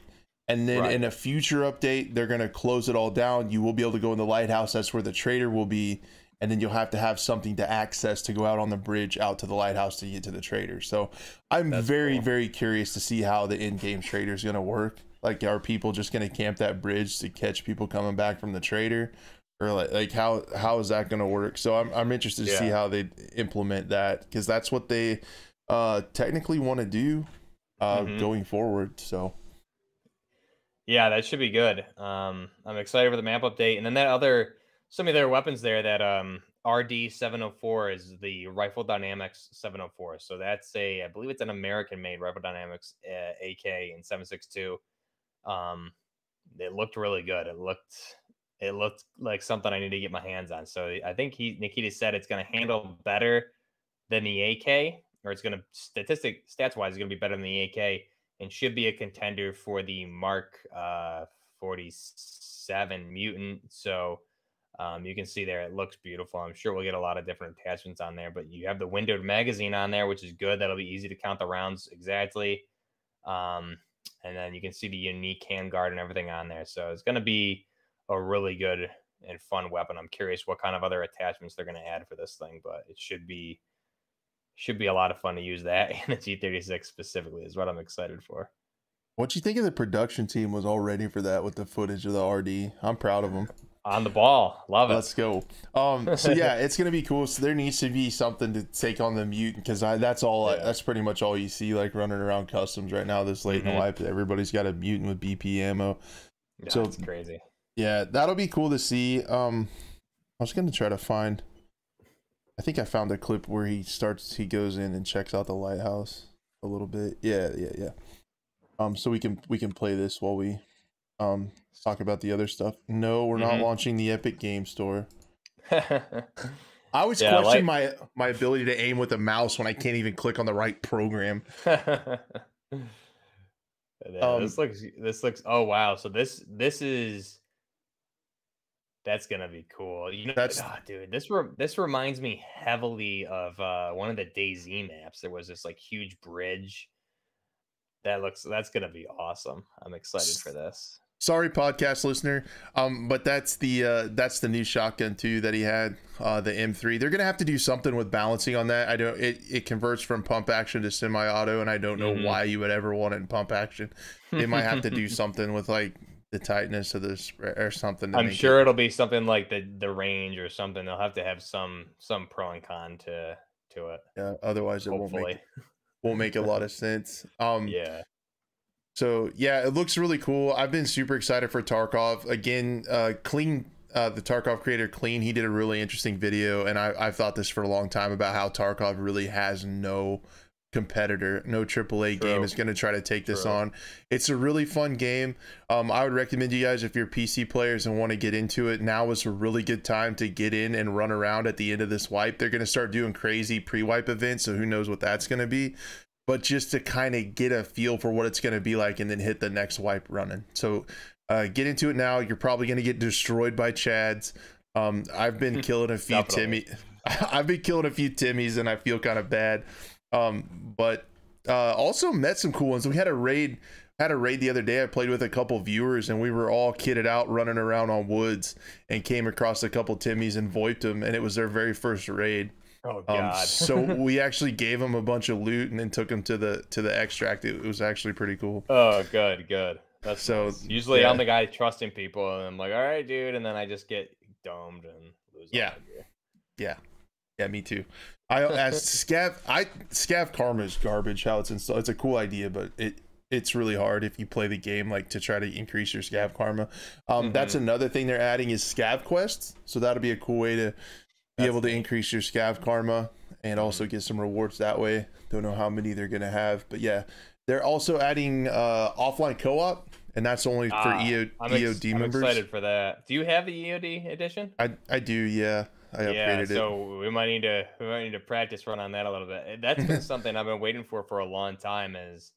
And then right. in a future update, they're going to close it all down. You will be able to go in the lighthouse. That's where the trader will be. And then you'll have to have something to access to go out on the bridge out to the lighthouse to get to the trader. So I'm That's very, cool. very curious to see how the in game trader is going to work. Like, are people just going to camp that bridge to catch people coming back from the trader? Or like, like how how is that going to work? So I'm, I'm interested to yeah. see how they implement that because that's what they uh, technically want to do uh, mm-hmm. going forward. So yeah, that should be good. Um, I'm excited for the map update, and then that other some of their weapons there. That um, RD 704 is the Rifle Dynamics 704. So that's a, I believe it's an American-made Rifle Dynamics uh, AK in 762. Um, it looked really good. It looked, it looked like something I need to get my hands on. So I think he Nikita said it's going to handle better than the AK, or it's going to statistic stats wise, it's going to be better than the AK and should be a contender for the Mark uh, 47 Mutant. So um, you can see there, it looks beautiful. I'm sure we'll get a lot of different attachments on there, but you have the windowed magazine on there, which is good. That'll be easy to count the rounds exactly. Um, and then you can see the unique handguard and everything on there. So it's going to be a really good and fun weapon. I'm curious what kind of other attachments they're going to add for this thing, but it should be should be a lot of fun to use that <laughs> and the G36 specifically is what I'm excited for. What you think of the production team was all ready for that with the footage of the RD? I'm proud of them. On the ball, love it. Let's go. Um, so <laughs> yeah, it's gonna be cool. So there needs to be something to take on the mutant because that's all. Yeah. that's pretty much all you see like running around customs right now. This late mm-hmm. in the life, everybody's got a mutant with BP ammo. Yeah, so it's crazy. Yeah, that'll be cool to see. Um, I was gonna try to find I think I found a clip where he starts he goes in and checks out the lighthouse a little bit. Yeah, yeah, yeah. Um so we can we can play this while we um talk about the other stuff. No, we're mm-hmm. not launching the Epic Game Store. <laughs> I always yeah, question like... my my ability to aim with a mouse when I can't even click on the right program. <laughs> yeah, um, this looks this looks oh wow. So this this is that's gonna be cool. You know, that's oh, dude. This re- this reminds me heavily of uh, one of the DayZ maps. There was this like huge bridge. That looks that's gonna be awesome. I'm excited for this. Sorry, podcast listener, um, but that's the uh, that's the new shotgun too that he had, uh, the M3. They're gonna have to do something with balancing on that. I don't. It it converts from pump action to semi-auto, and I don't know mm-hmm. why you would ever want it in pump action. They might have to do <laughs> something with like the tightness of this or something. I'm sure it... will be something like the the range or something. They'll have to have some some pro and con to to it. Yeah. Otherwise, it Hopefully. won't make <laughs> won't make a lot of sense. Um. <laughs> Yeah. So yeah, it looks really cool. I've been super excited for Tarkov again. Uh, Klean. Uh, the Tarkov creator Klean, he did a really interesting video, and I, I've thought this for a long time about how Tarkov really has no competitor. No AAA True. game is going to try to take True. this on. It's a really fun game. Um, I would recommend you guys if you're PC players and want to get into it. Now is a really good time to get in and run around at the end of this wipe. They're going to start doing crazy pre-wipe events, so who knows what that's going to be. But just to kind of get a feel for what it's going to be like, and then hit the next wipe running. So uh, get into it now. You're probably going to get destroyed by Chads. Um, I've been <laughs> killing a few Timmy. <laughs> I've been killing a few Timmys, and I feel kind of bad. Um, but uh, also met some cool ones. We had a raid had a raid the other day. I played with a couple viewers and we were all kitted out running around on woods and came across a couple Timmys and voiped them and it was their very first raid. Oh um, god. Um, so <laughs> we actually gave them a bunch of loot and then took them to the to the extract. It, was actually pretty cool. Oh, good, good. That's so nice. usually yeah. I'm the guy trusting people and I'm like, all right, dude, and then I just get domed and lose. Yeah. Yeah. Yeah, me too. I asked Scav. I Scav Karma is garbage. How it's installed. It's a cool idea, but it it's really hard if you play the game like to try to increase your Scav Karma. Um, mm-hmm. That's another thing they're adding is Scav quests. So that'll be a cool way to be that's able to increase your Scav Karma and also mm-hmm. get some rewards that way. Don't know how many they're gonna have, but yeah, they're also adding uh, offline co-op and that's only for Ah, EO, I'm, ex- EOD I'm members. excited for that. Do you have the EOD edition? I I do, yeah. I upgraded yeah, it. so we might need to we might need to practice run on that a little bit. Eh, That's been <laughs> something I've been waiting for for a long time is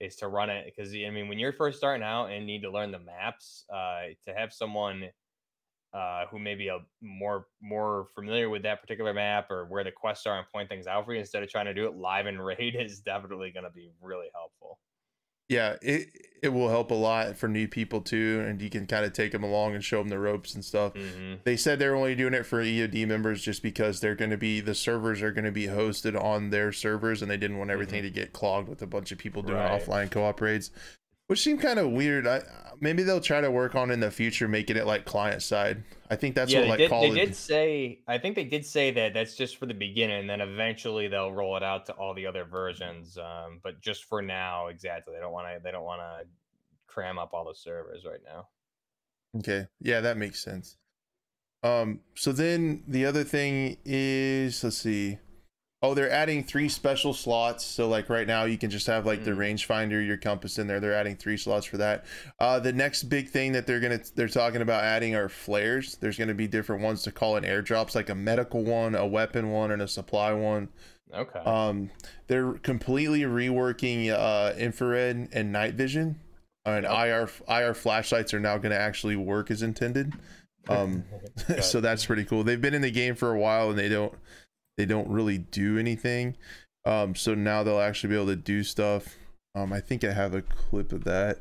is to run it because I mean when you're first starting out and need to learn the maps, uh, to have someone uh, who may be a more more familiar with that particular map or where the quests are and point things out for you instead of trying to do it live in raid <laughs> is definitely going to be really helpful. Yeah, it it will help a lot for new people too, and you can kind of take them along and show them the ropes and stuff. hmm They said they're only doing it for EOD members just because they're going to be the servers are going to be hosted on their servers, and they didn't want everything to get clogged with a bunch of people doing Right. offline co-op raids, which seemed kind of weird. I maybe they'll try to work on in the future making it like client side. I think that's yeah, what like did, Call they did say. I think they did say that that's just for the beginning, and then eventually they'll roll it out to all the other versions. Um, but just for now, exactly, they don't want to. They don't want to cram up all the servers right now. Okay. Yeah, that makes sense. Um, so then the other thing is, let's see. Oh, they're adding three special slots. So like right now you can just have like the Mm. rangefinder, your compass in there. They're adding three slots for that. Uh the next big thing that they're gonna they're talking about adding are flares. There's gonna be different ones to call in airdrops, like a medical one, a weapon one, and a supply one. Okay. Um, they're completely reworking uh, infrared and night vision, and. IR IR flashlights are now going to actually work as intended. <laughs> Um, <laughs> so that's pretty cool. They've been in the game for a while and they don't they don't really do anything. Um, so now they'll actually be able to do stuff. Um, I think I have a clip of that.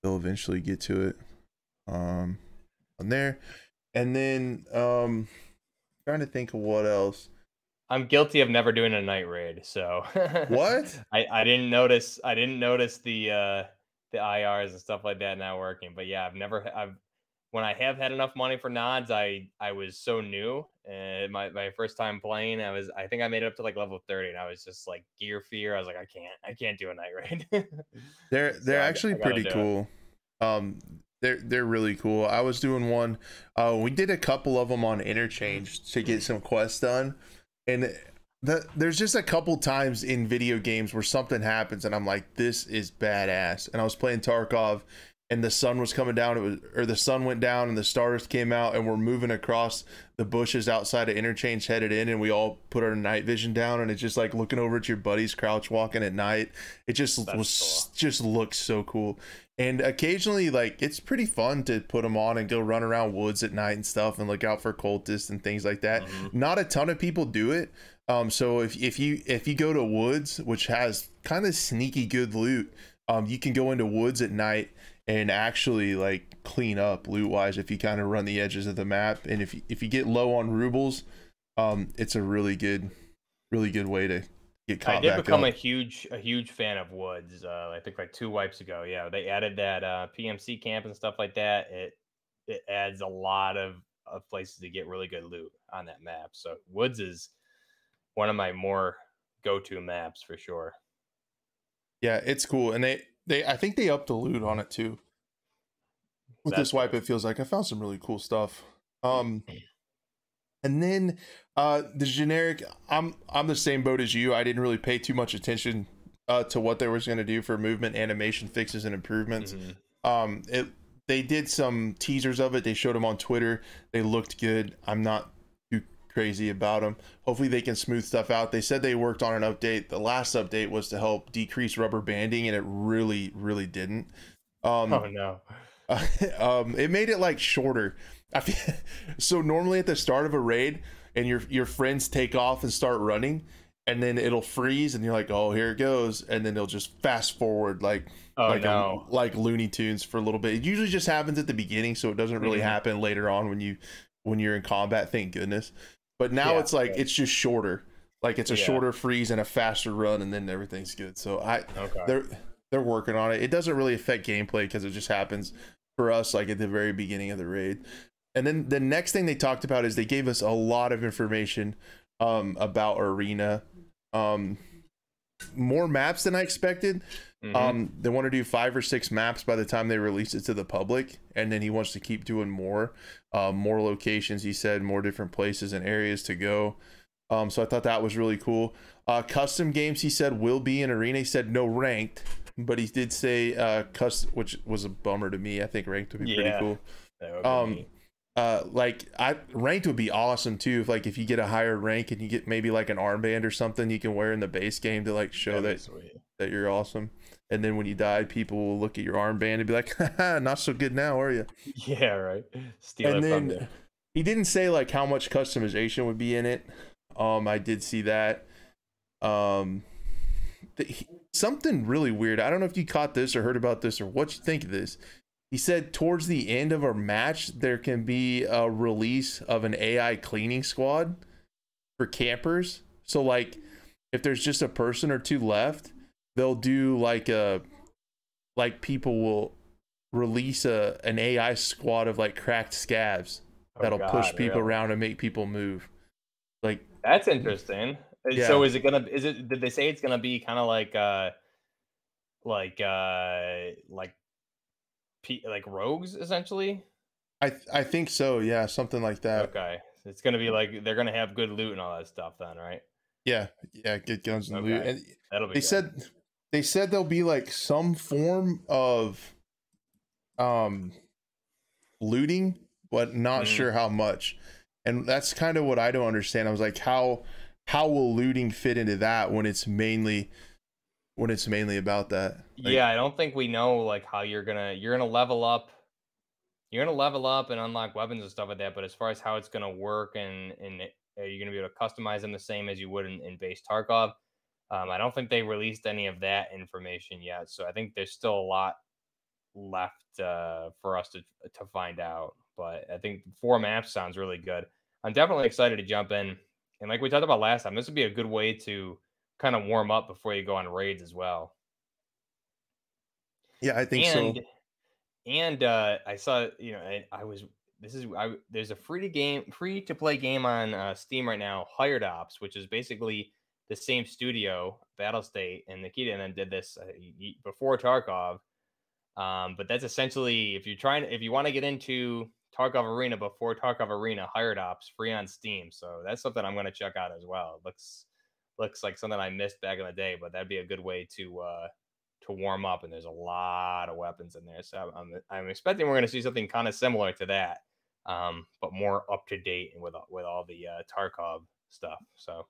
They'll eventually get to it. Um, on there, and then um, trying to think of what else. I'm guilty of never doing a night raid. So <laughs> What? I I didn't notice. I didn't notice the uh the IRs and stuff like that not working. But yeah, I've never. I've when I have had enough money for nods, I I was so new. And my my first time playing, I was I think I made it up to like level thirty, and I was just like gear fear. I was like, I can't I can't do a night raid. <laughs> They're they're I g- actually I gotta pretty it. cool. Um, they're they're really cool. I was doing one. Uh, we did a couple of them on interchange to get some quests done, and the, there's just a couple times in video games where something happens, and I'm like, this is badass. And I was playing Tarkov, and the sun was coming down. It was or the sun went down, and the stars came out, and we're moving across the bushes outside of interchange, headed in, and we all put our night vision down, and it's just like looking over at your buddies crouch walking at night. It just That's was just looks so cool. And occasionally, like it's pretty fun to put them on and go run around woods at night and stuff, and look out for cultists and things like that. Mhm. Not a ton of people do it. Um, so if if you if you go to woods, which has kind of sneaky good loot, um, you can go into woods at night and actually like clean up loot wise if you kind of run the edges of the map. And if you, if you get low on rubles, um, it's a really good, really good way to get caught I did become up. a huge a huge fan of woods. Uh, I think like two wipes ago. Yeah, they added that uh, PMC camp and stuff like that. It it adds a lot of, of places to get really good loot on that map. So woods is one of my more go to maps for sure. Yeah, it's cool, and they they I think they upped the loot on it too. With That's this wipe, it feels like I found some really cool stuff. Um, and then uh the generic, I'm I'm the same boat as you. I didn't really pay too much attention uh to what they was going to do for movement, animation fixes, and improvements. Mhm. Um, it they did some teasers of it. They showed them on Twitter. They looked good. I'm not crazy about them. Hopefully they can smooth stuff out. They said they worked on an update. The last update was to help decrease rubber banding, and it really, really didn't. Um, Oh no. <laughs> um, it made it like shorter. I feel, <laughs> so normally at the start of a raid, and your your friends take off and start running, and then it'll freeze, and you're like, oh, here it goes, and then it'll just fast forward like Oh like a- like Looney Tunes for a little bit. It usually just happens at the beginning, so it doesn't really Mhm. happen later on when you when you're in combat. Thank goodness. But now Yeah, it's like it's just shorter. Like it's a Yeah. shorter freeze and a faster run, and then everything's good. So I Okay. they're they're working on it. It doesn't really affect gameplay because it just happens for us like at the very beginning of the raid. And then the next thing they talked about is they gave us a lot of information um about arena. Um more maps than I expected. Mhm. Um, they want to do five or six maps by the time they release it to the public, and then he wants to keep doing more, uh, more locations. He said more different places and areas to go. Um, so I thought that was really cool. Uh, custom games, he said, will be in arena. He said no ranked, but he did say uh custom, which was a bummer to me. I think ranked would be pretty cool. Be Um. Uh, like I ranked would be awesome too. If like if you get a higher rank and you get maybe like an armband or something you can wear in the base game to like show That'd that that you're awesome. And then when you die, people will look at your armband and be like, <laughs> Haha, not so good now, are you? <laughs> Yeah, right. Steal and then he didn't say like how much customization would be in it. Um, I did see that. Um, the, he- something really weird. I don't know if you caught this or heard about this or what you think of this. He said towards the end of a match, there can be a release of an AI cleaning squad for campers. So like, if there's just a person or two left, they'll do like a, like people will release a an AI squad of like cracked scavs Oh, that'll push God, people really? around and make people move. Like That's interesting. Uh, Yeah. So is it gonna? Is it? Did they say it's gonna be kind of like, uh, like, uh, like, pe- like rogues essentially? I th- I think so, yeah, something like that. Okay, it's gonna be like they're gonna have good loot and all that stuff then, right? Yeah, yeah, good guns and loot. And That'll be. they good. said they said there'll be like some form of um looting, but not Mhm. sure how much. And that's kind of what I don't understand. I was like, how how will looting fit into that when it's mainly when it's mainly about that? Like, yeah, I don't think we know like how you're gonna you're gonna level up. You're gonna level up and unlock weapons and stuff like that. But as far as how it's gonna work and and it- are you gonna be able to customize them the same as you would in, in base Tarkov? Um, I don't think they released any of that information yet. So I think there's still a lot left uh, for us to to find out. But I think four maps sounds really good. I'm definitely excited to jump in. And like we talked about last time, this would be a good way to kind of warm up before you go on raids as well yeah, I think and so. and uh i saw you know I, I was this is I there's a free to game free to play game on uh, steam right now hired ops which is basically the same studio battle state and nikita and then did this uh, before tarkov um but that's essentially if you're trying if you want to get into tarkov arena before tarkov arena hired ops free on steam so that's something i'm going to check out as well it looks looks like something i missed back in the day but that'd be a good way to uh to warm up, and there's a lot of weapons in there. So I'm I'm expecting we're going to see something kind of similar to that, um, but more up to date and with with all the uh, Tarkov stuff. So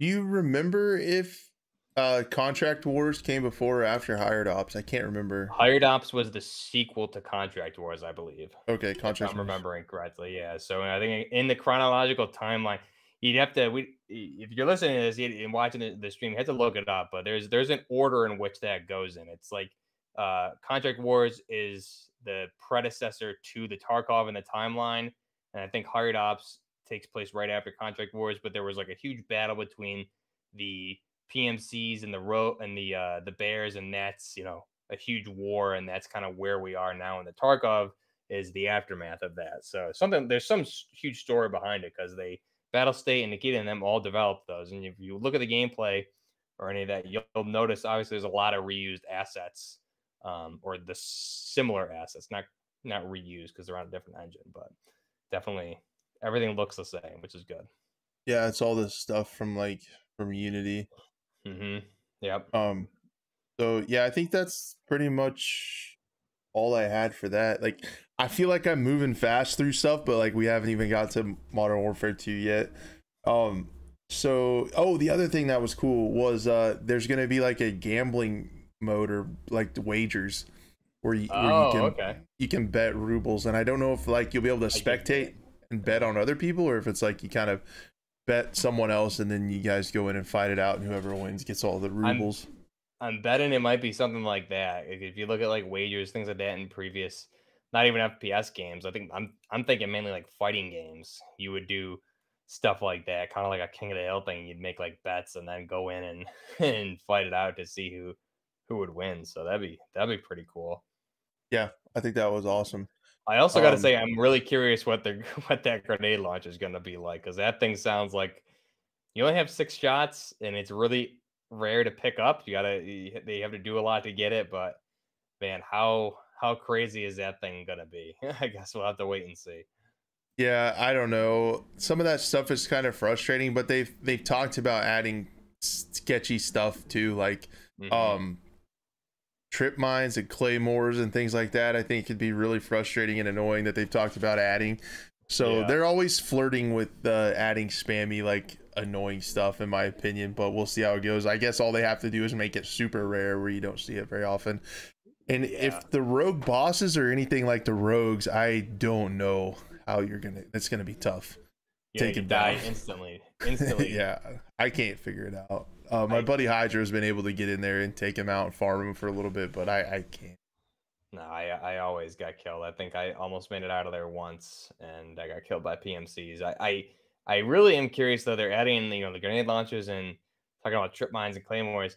Do you remember if uh Contract Wars came before or after Hired Ops? I can't remember. Hired Ops was the sequel to Contract Wars, I believe. Okay, if Contract I'm remembering correctly. Yeah. So I think in the chronological timeline, you'd have to. We, if you're listening to this and watching the, the stream, you have to look it up. But there's there's an order in which that goes in. It's like uh, Contract Wars is the predecessor to the Tarkov in the timeline, and I think Hired Ops takes place right after Contract Wars. But there was like a huge battle between the PMCs and the ro and the uh, the Bears, and that's you know a huge war, and that's kind of where we are now in the Tarkov is the aftermath of that. So something there's some huge story behind it because they Battle State and Nikita and them all developed those. And if you look at the gameplay or any of that, you'll notice obviously there's a lot of reused assets um, or the similar assets, not not reused because they're on a different engine, but definitely everything looks the same, which is good. Yeah, it's all this stuff from like from Unity. hmm Yep. Um so yeah, I think that's pretty much all I had for that. Like I feel like I'm moving fast through stuff, but like we haven't even got to Modern Warfare 2 yet. Um so oh the other thing that was cool was uh there's gonna be like a gambling mode or like the wagers where you, where Oh, you can okay. you can bet rubles and I don't know if like you'll be able to spectate and bet on other people or if it's like you kind of bet someone else and then you guys go in and fight it out and whoever wins gets all the rubles. I'm betting it might be something like that. If you look at like wagers, things like that in previous, not even FPS games. I think I'm I'm thinking mainly like fighting games. You would do stuff like that, kind of like a King of the Hill thing. You'd make like bets and then go in and <laughs> and fight it out to see who who would win. So that'd be that'd be pretty cool. Yeah, I think that was awesome. I also got to Um, say I'm really curious what the <laughs> what that grenade launcher is going to be like because that thing sounds like you only have six shots and it's really rare to pick up. You gotta you, they have to do a lot to get it, but man, how how crazy is that thing gonna be? <laughs> I guess we'll have to wait and see. Yeah, I don't know. Some of that stuff is kind of frustrating, but they've they've talked about adding sketchy stuff too, like Mhm. um trip mines and claymores and things like that. I think could be really frustrating and annoying that they've talked about adding. So Yeah. they're always flirting with uh, adding spammy like annoying stuff in my opinion, but we'll see how it goes. I guess all they have to do is make it super rare where you don't see it very often. And Yeah. if the rogue bosses are anything like the rogues, I don't know how you're gonna. It's gonna be tough. Yeah, Take you it die instantly. Instantly. <laughs> yeah, I can't figure it out. Uh, my I- buddy Hydra has been able to get in there and take him out and farm him for a little bit, but I, I can't. No, I I always got killed. I think I almost made it out of there once, and I got killed by PMCs. I I, I really am curious though. They're adding you know the grenade launchers and talking about trip mines and claymores.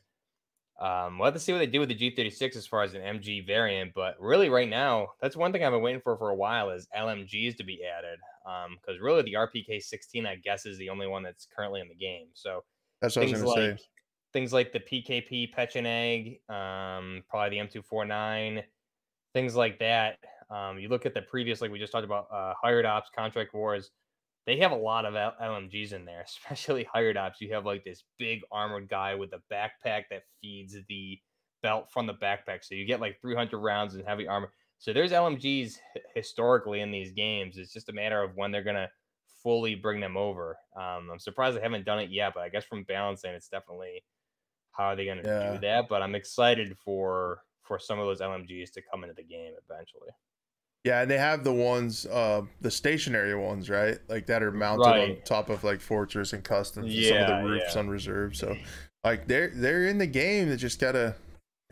Um, we'll have to see what they do with the G36 as far as an MG variant. But really, right now, that's one thing I've been waiting for for a while is LMGs to be added. Um, because really the RPK 16, I guess, is the only one that's currently in the game. So That's what I was things gonna like say. things like the PKP Pecheneg, um, probably the M249, things like that. Um, you look at the previous, like we just talked about, uh, hired ops, contract wars. They have a lot of L- LMGs in there, <laughs> especially hired ops. You have like this big armored guy with a backpack that feeds the belt from the backpack, so you get like 300 rounds in heavy armor. So there's LMGs historically in these games. It's just a matter of when they're gonna fully bring them over. Um, I'm surprised they haven't done it yet, but I guess from balancing, it's definitely how are they going to Yeah. do that. But I'm excited for for some of those LMGs to come into the game eventually. Yeah, and they have the ones, uh, the stationary ones, right? Like that are mounted on top of like Fortress and Customs, and some of Yeah, the roofs yeah. on Reserve. So, like they're they're in the game. They just gotta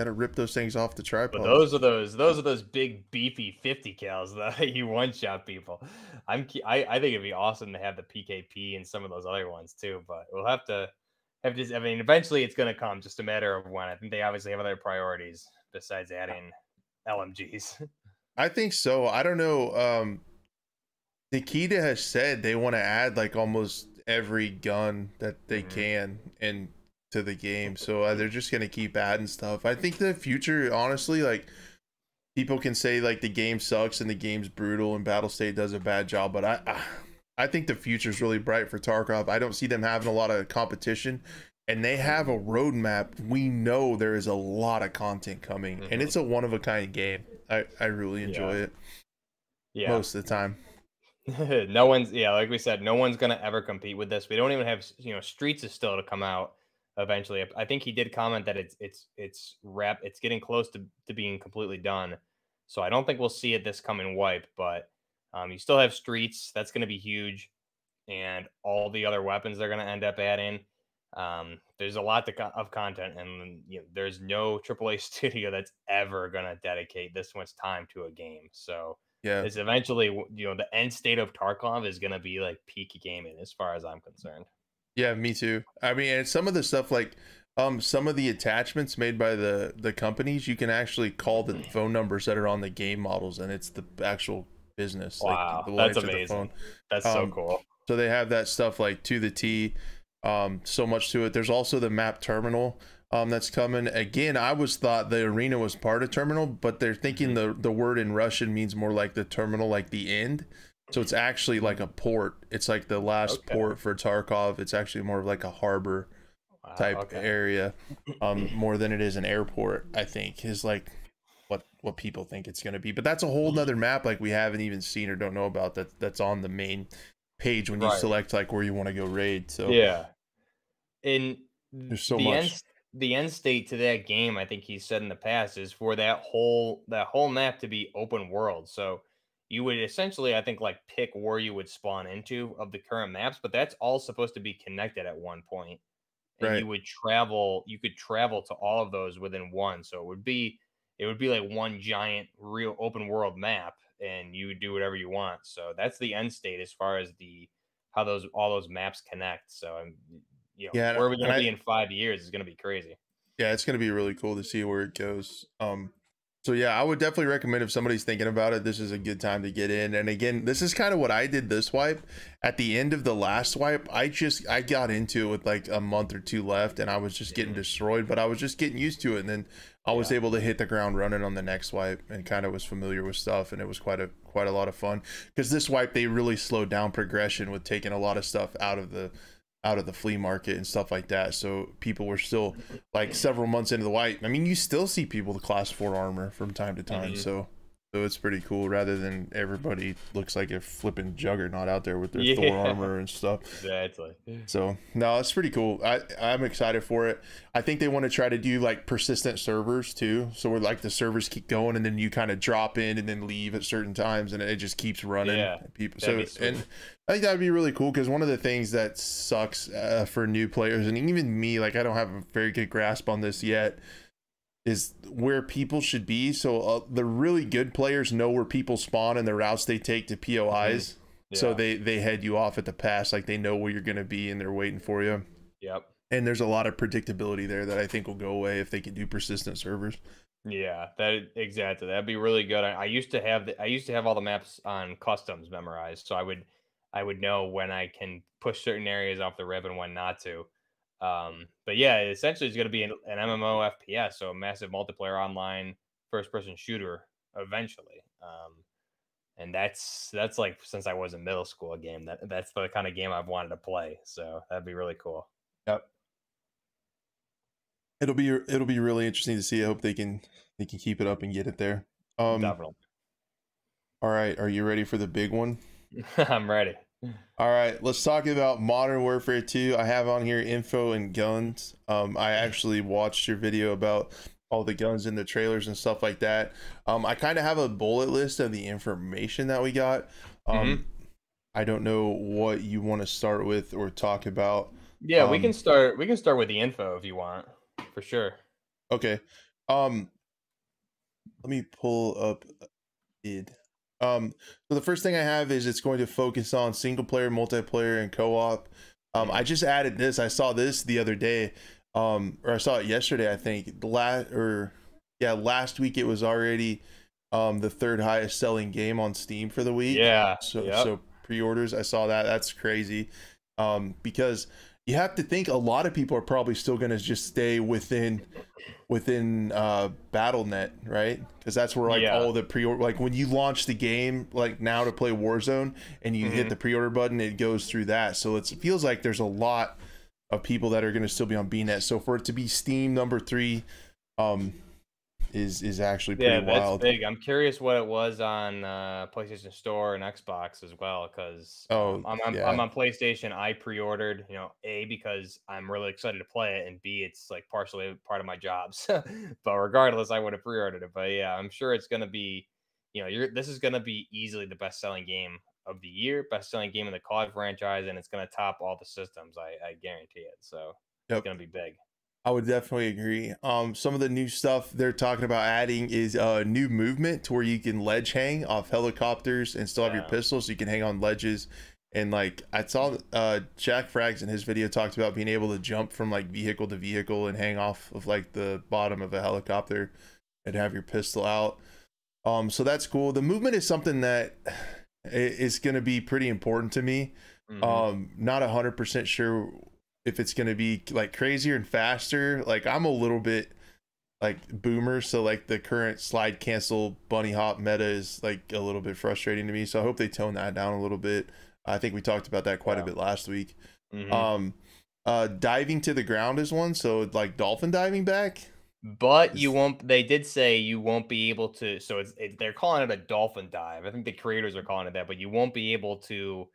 gotta rip those things off the tripod. But those are those those are those big beefy 50 cals <laughs> that you one shot people. I'm I, I think it'd be awesome to have the PKP and some of those other ones too. But we'll have to have to. I mean, eventually it's going to come. Just a matter of when. I think they obviously have other priorities besides adding LMGs. I think so. I don't know. Um, Nikita has said they want to add like almost every gun that they Mhm. can in to the game. So uh, they're just gonna keep adding stuff. I think the future, honestly, like people can say like the game sucks and the game's brutal and Battle State does a bad job, but I, I, I think the future's really bright for Tarkov. I don't see them having a lot of competition. And they have a roadmap. We know there is a lot of content coming, and Mhm. it's a one of a kind game. I, I really enjoy Yeah. it yeah. most of the time. <laughs> no one's yeah, like we said, no one's gonna ever compete with this. We don't even have you know, Streets is still to come out eventually. I- think he did comment that it's it's it's wrap it's getting close to, to being completely done. So I don't think we'll see it this coming wipe, but um, you still have Streets. That's gonna be huge, and all the other weapons they're gonna end up adding. Um, there's a lot to, co- of content, and you know, there's no <laughs> AAA studio that's ever gonna dedicate this much time to a game. So Yeah, is eventually you know the end state of Tarkov is going to be like peak gaming as far as I'm concerned. Yeah, me too. I mean, and some of the stuff like um some of the attachments made by the the companies, you can actually call the phone numbers that are on the game models, and it's the actual business. Wow, the that's lines of the amazing. phone. That's so Um, cool. So they have that stuff like to the T. Um, so much to it. There's also the map terminal um, that's coming. Again, I was thought the arena was part of terminal, but they're thinking the the word in Russian means more like the terminal, like the end. So it's actually like a port. It's like the last Okay. port for Tarkov. It's actually more of like a harbor Wow, type okay. area, um, <clears throat> more than it is an airport. I think is like what what people think it's going to be. But that's a whole nother map like we haven't even seen or don't know about that that's on the main page when you Right. select like where you want to go raid. So Yeah. In There's so the much. end the end state to that game, I think he said in the past, is for that whole that whole map to be open world. So you would essentially, I think, like pick where you would spawn into of the current maps, but that's all supposed to be connected at one point. And Right. you would travel, you could travel to all of those within one. So it would be it would be like one giant real open world map and you would do whatever you want. So that's the end state as far as the how those all those maps connect. So I'm you know, Yeah, where we're and gonna I- be in five years is gonna be crazy. yeah, it's going to be really cool to see where it goes. Um, so yeah, I would definitely recommend if somebody's thinking about it, this is a good time to get in. And again, this is kind of what I did this wipe. At the end of the last wipe, I just I got into it with like a month or two left, and I was just getting destroyed. But I was just getting used to it, and then I was Yeah. able to hit the ground running on the next wipe, and kind of was familiar with stuff, and it was quite a quite a lot of fun. Because this wipe they really slowed down progression with taking a lot of stuff out of the out of the flea market and stuff like that. So people were still like several months into the wipe. I mean, you still see people with class four armor from time to time. Mhm. So so it's pretty cool. Rather than everybody looks like a flipping juggernaut out there with their Yeah. Thor armor and stuff. Exactly. So no, it's pretty cool. I I'm excited for it. I think they want to try to do like persistent servers too. So where like the servers keep going and then you kind of drop in and then leave at certain times and it just keeps running. Yeah, People. So and I think that'd be really cool because one of the things that sucks uh, for new players and even me, like I don't have a very good grasp on this yet, is where people should be. So uh, the really good players know where people spawn and the routes they take to POIs. So Yeah. they they head you off at the pass, like they know where you're gonna be and they're waiting for you. Yep. And there's a lot of predictability there that I think will go away if they can do persistent servers. Yeah, that exactly. That'd be really good. I, I used to have the, I used to have all the maps on customs memorized, so I would I would know when I can push certain areas off the rib and when not to. Um, but yeah, essentially it's going to be an, an MMO FPS, so a massive multiplayer online first person shooter eventually. Um, and that's that's like since I was in middle school a game that that's the kind of game I've wanted to play. So that'd be really cool. Yep. It'll be it'll be really interesting to see. I hope they can they can keep it up and get it there. Um Definitely. all right, are you ready for the big one? <laughs> I'm ready. All right, let's talk about Modern Warfare 2. I have on here info and guns. Um, I actually watched your video about all the guns in the trailers and stuff like that. Um, I kind of have a bullet list of the information that we got. Um, I don't know what you want to start with or talk about. Yeah, we Um, can start. We can start with the info if you want, for sure. Okay. Um, let me pull up id. Um, so the first thing I have is it's going to focus on single player, multiplayer, and co-op. Um, I just added this. I saw this the other day. Um, or I saw it yesterday. I think last or yeah, last week it was already um the third highest selling game on Steam for the week. Yeah. So yep. so pre-orders, I saw that. That's crazy. Um, because you have to think a lot of people are probably still gonna just stay within within uh BattleNet, right? Because that's where like Yeah. all the pre-order like when you launch the game like now to play Warzone and you hit Mhm. the pre-order button, it goes through that. So it's, it feels like there's a lot of people that are gonna still be on BNet. So for it to be Steam number three, um, is is actually pretty yeah, that's wild. big. I'm curious what it was on uh, PlayStation Store and Xbox as well, because Oh, I'm, I'm, yeah. I'm on PlayStation. I pre-ordered, you know, a because I'm really excited to play it, and b it's like partially part of my job. <laughs> So, but regardless, I would have pre-ordered it. But yeah, I'm sure it's gonna be, you know, you're this is gonna be easily the best-selling game of the year, best-selling game in the COD franchise, and it's gonna top all the systems. I, I guarantee it. So Yep. it's gonna be big. I would definitely agree. Um, some of the new stuff they're talking about adding is a new movement to where you can ledge hang off helicopters and still have your pistol. So you can hang on ledges. And like I saw, uh, JackFrags in his video talked about being able to jump from like vehicle to vehicle and hang off of like the bottom of a helicopter and have your pistol out. Um, so that's cool. The movement is something that is going to be pretty important to me. Mhm. Um, not a hundred percent sure if it's gonna be like crazier and faster. Like I'm a little bit like boomer, so like the current slide cancel bunny hop meta is like a little bit frustrating to me. So I hope they tone that down a little bit. I think we talked about that quite a bit last week. Mhm. Um, uh, diving to the ground is one. So like dolphin diving back. But you won't. They did say you won't be able to. So it's it, they're calling it a dolphin dive. I think the creators are calling it that, but you won't be able to.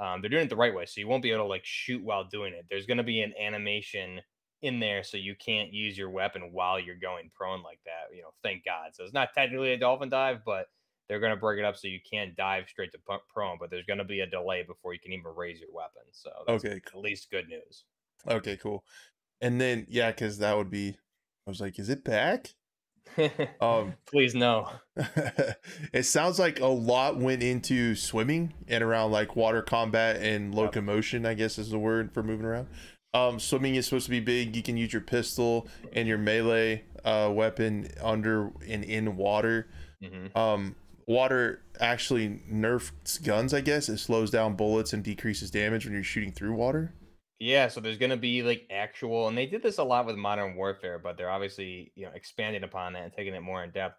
Um, they're doing it the right way, so you won't be able to like shoot while doing it. There's going to be an animation in there, so you can't use your weapon while you're going prone like that. You know, thank God. So it's not technically a dolphin dive, but they're going to break it up so you can't dive straight to prone. But there's going to be a delay before you can even raise your weapon. So that's Okay, at least good news. Okay, cool. And then yeah, because that would be. I was like, is it back? <laughs> Um, Please no. <laughs> it sounds like a lot went into swimming and around like water combat and locomotion, I guess is the word for moving around. Um, swimming is supposed to be big. You can use your pistol and your melee uh, weapon under and in water. hmm Um, water actually nerfs guns, I guess. It slows down bullets and decreases damage when you're shooting through water. Yeah, so there's gonna be like actual, and they did this a lot with Modern Warfare, but they're obviously you know expanding upon that and taking it more in depth.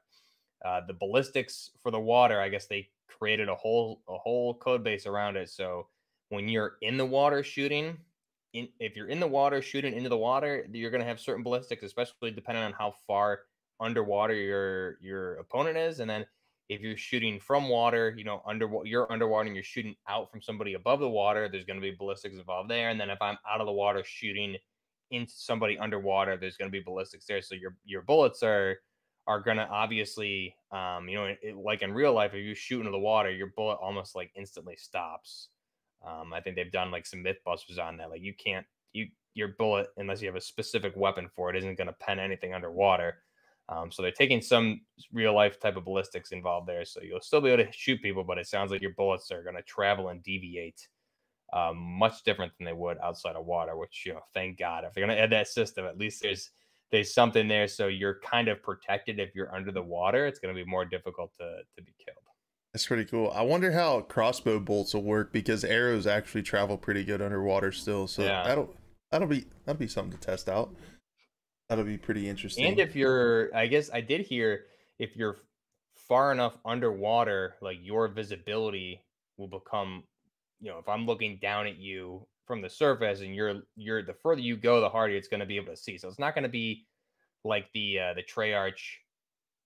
Uh, the ballistics for the water, I guess they created a whole a whole code base around it. So when you're in the water shooting, in if you're in the water shooting into the water, you're going to have certain ballistics, especially depending on how far underwater your your opponent is, and then if you're shooting from water, you know, under you're underwater and you're shooting out from somebody above the water, there's going to be ballistics involved there. And then if I'm out of the water shooting into somebody underwater, there's going to be ballistics there. So your your bullets are are going to obviously, um, you know, it, like in real life, if you shoot into the water, your bullet almost like instantly stops. Um, I think they've done like some MythBusters on that. Like you can't you your bullet unless you have a specific weapon for it isn't going to pen anything underwater. Um, so they're taking some real life type of ballistics involved there. So you'll still be able to shoot people, but it sounds like your bullets are going to travel and deviate um, much different than they would outside of water. Which you know, thank God. If they're going to add that system, at least there's there's something there, so you're kind of protected if you're under the water. It's going to be more difficult to to be killed. That's pretty cool. I wonder how crossbow bolts will work because arrows actually travel pretty good underwater still. So yeah. that'll that'll be that'll be something to test out. That'll be pretty interesting. And if you're, I guess I did hear if you're far enough underwater, like your visibility will become, you know, if I'm looking down at you from the surface and you're you're the further you go, the harder it's going to be able to see. So it's not going to be like the uh, the Treyarch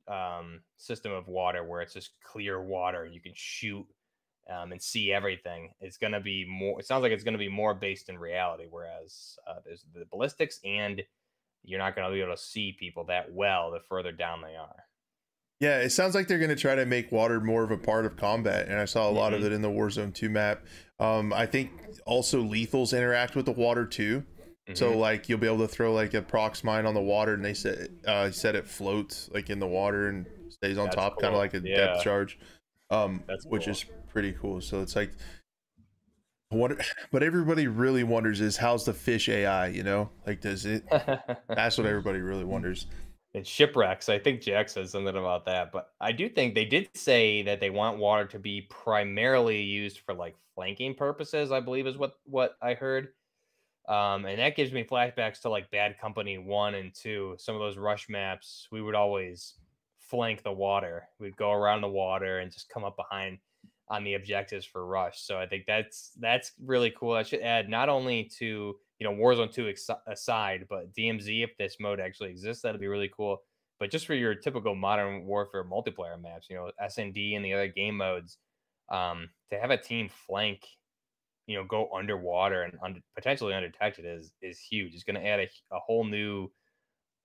um, system of water where it's just clear water you can shoot um, and see everything. It's going to be more. It sounds like it's going to be more based in reality, whereas uh, there's the ballistics and you're not going to be able to see people that well the further down they are. Yeah, it sounds like they're going to try to make water more of a part of combat, and I saw a lot mm-hmm. of it in the Warzone 2 map. Um, I think also lethals interact with the water too. Mm-hmm. So like you'll be able to throw like a prox mine on the water, and they said uh, said it floats like in the water and stays on That's top, cool. kind of like a yeah. depth charge, um, which is pretty cool. So it's like what but everybody really wonders is how's the fish AI, you know? Like does it <laughs> that's what everybody really wonders. And shipwrecks, I think Jack said something about that, but I do think they did say that they want water to be primarily used for like flanking purposes, I believe is what what I heard. Um, and that gives me flashbacks to like Bad Company 1 and 2. Some of those rush maps, we would always flank the water. We'd go around the water and just come up behind on the objectives for Rush. So I think that's that's really cool. I should add not only to you know Warzone 2 ex- aside, but DMZ if this mode actually exists, that'd be really cool. But just for your typical modern warfare multiplayer maps, you know SND and the other game modes, um, to have a team flank, you know, go underwater and potentially undetected is is huge. It's going to add a, a whole new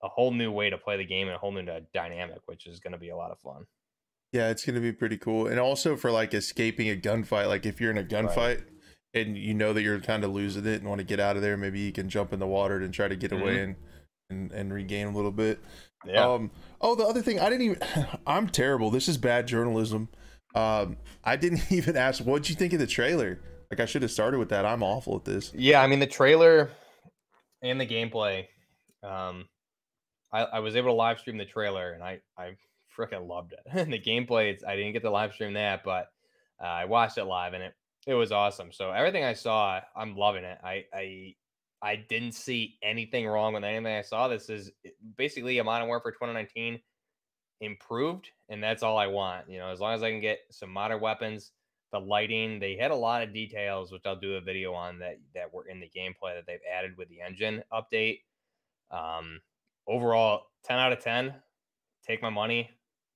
a whole new way to play the game and a whole new dynamic, which is going to be a lot of fun. Yeah, it's gonna be pretty cool, and also for like escaping a gunfight. Like if you're in a gunfight right. and you know that you're kind of losing it and want to get out of there, maybe you can jump in the water and try to get mm-hmm. away and, and and regain a little bit. Yeah. Um. Oh, the other thing I didn't even. <laughs> I'm terrible. This is bad journalism. Um. I didn't <laughs> even ask. What'd you think of the trailer? Like I should have started with that. I'm awful at this. Yeah, I mean the trailer and the gameplay. Um, I, I was able to live stream the trailer, and I I freaking loved it. <laughs> the gameplay, I didn't get to live stream that, but uh, I watched it live and it it was awesome. So everything I saw, I'm loving it. I I I didn't see anything wrong with anything I saw. This is basically a Modern Warfare 2019 improved, and that's all I want. You know, as long as I can get some modern weapons, the lighting. They had a lot of details, which I'll do a video on that that were in the gameplay that they've added with the engine update. Um, overall, 10 out of 10. Take my money.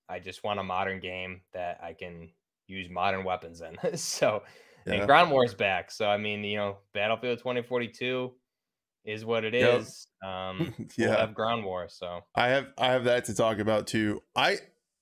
I just want a modern game that I can use modern weapons in. <laughs> so, yeah. and Ground War is back. So, I mean, you know, Battlefield 2042 is what it yep. is. Um, <laughs> yeah, we'll have Ground War. So I have I have that to talk about too. I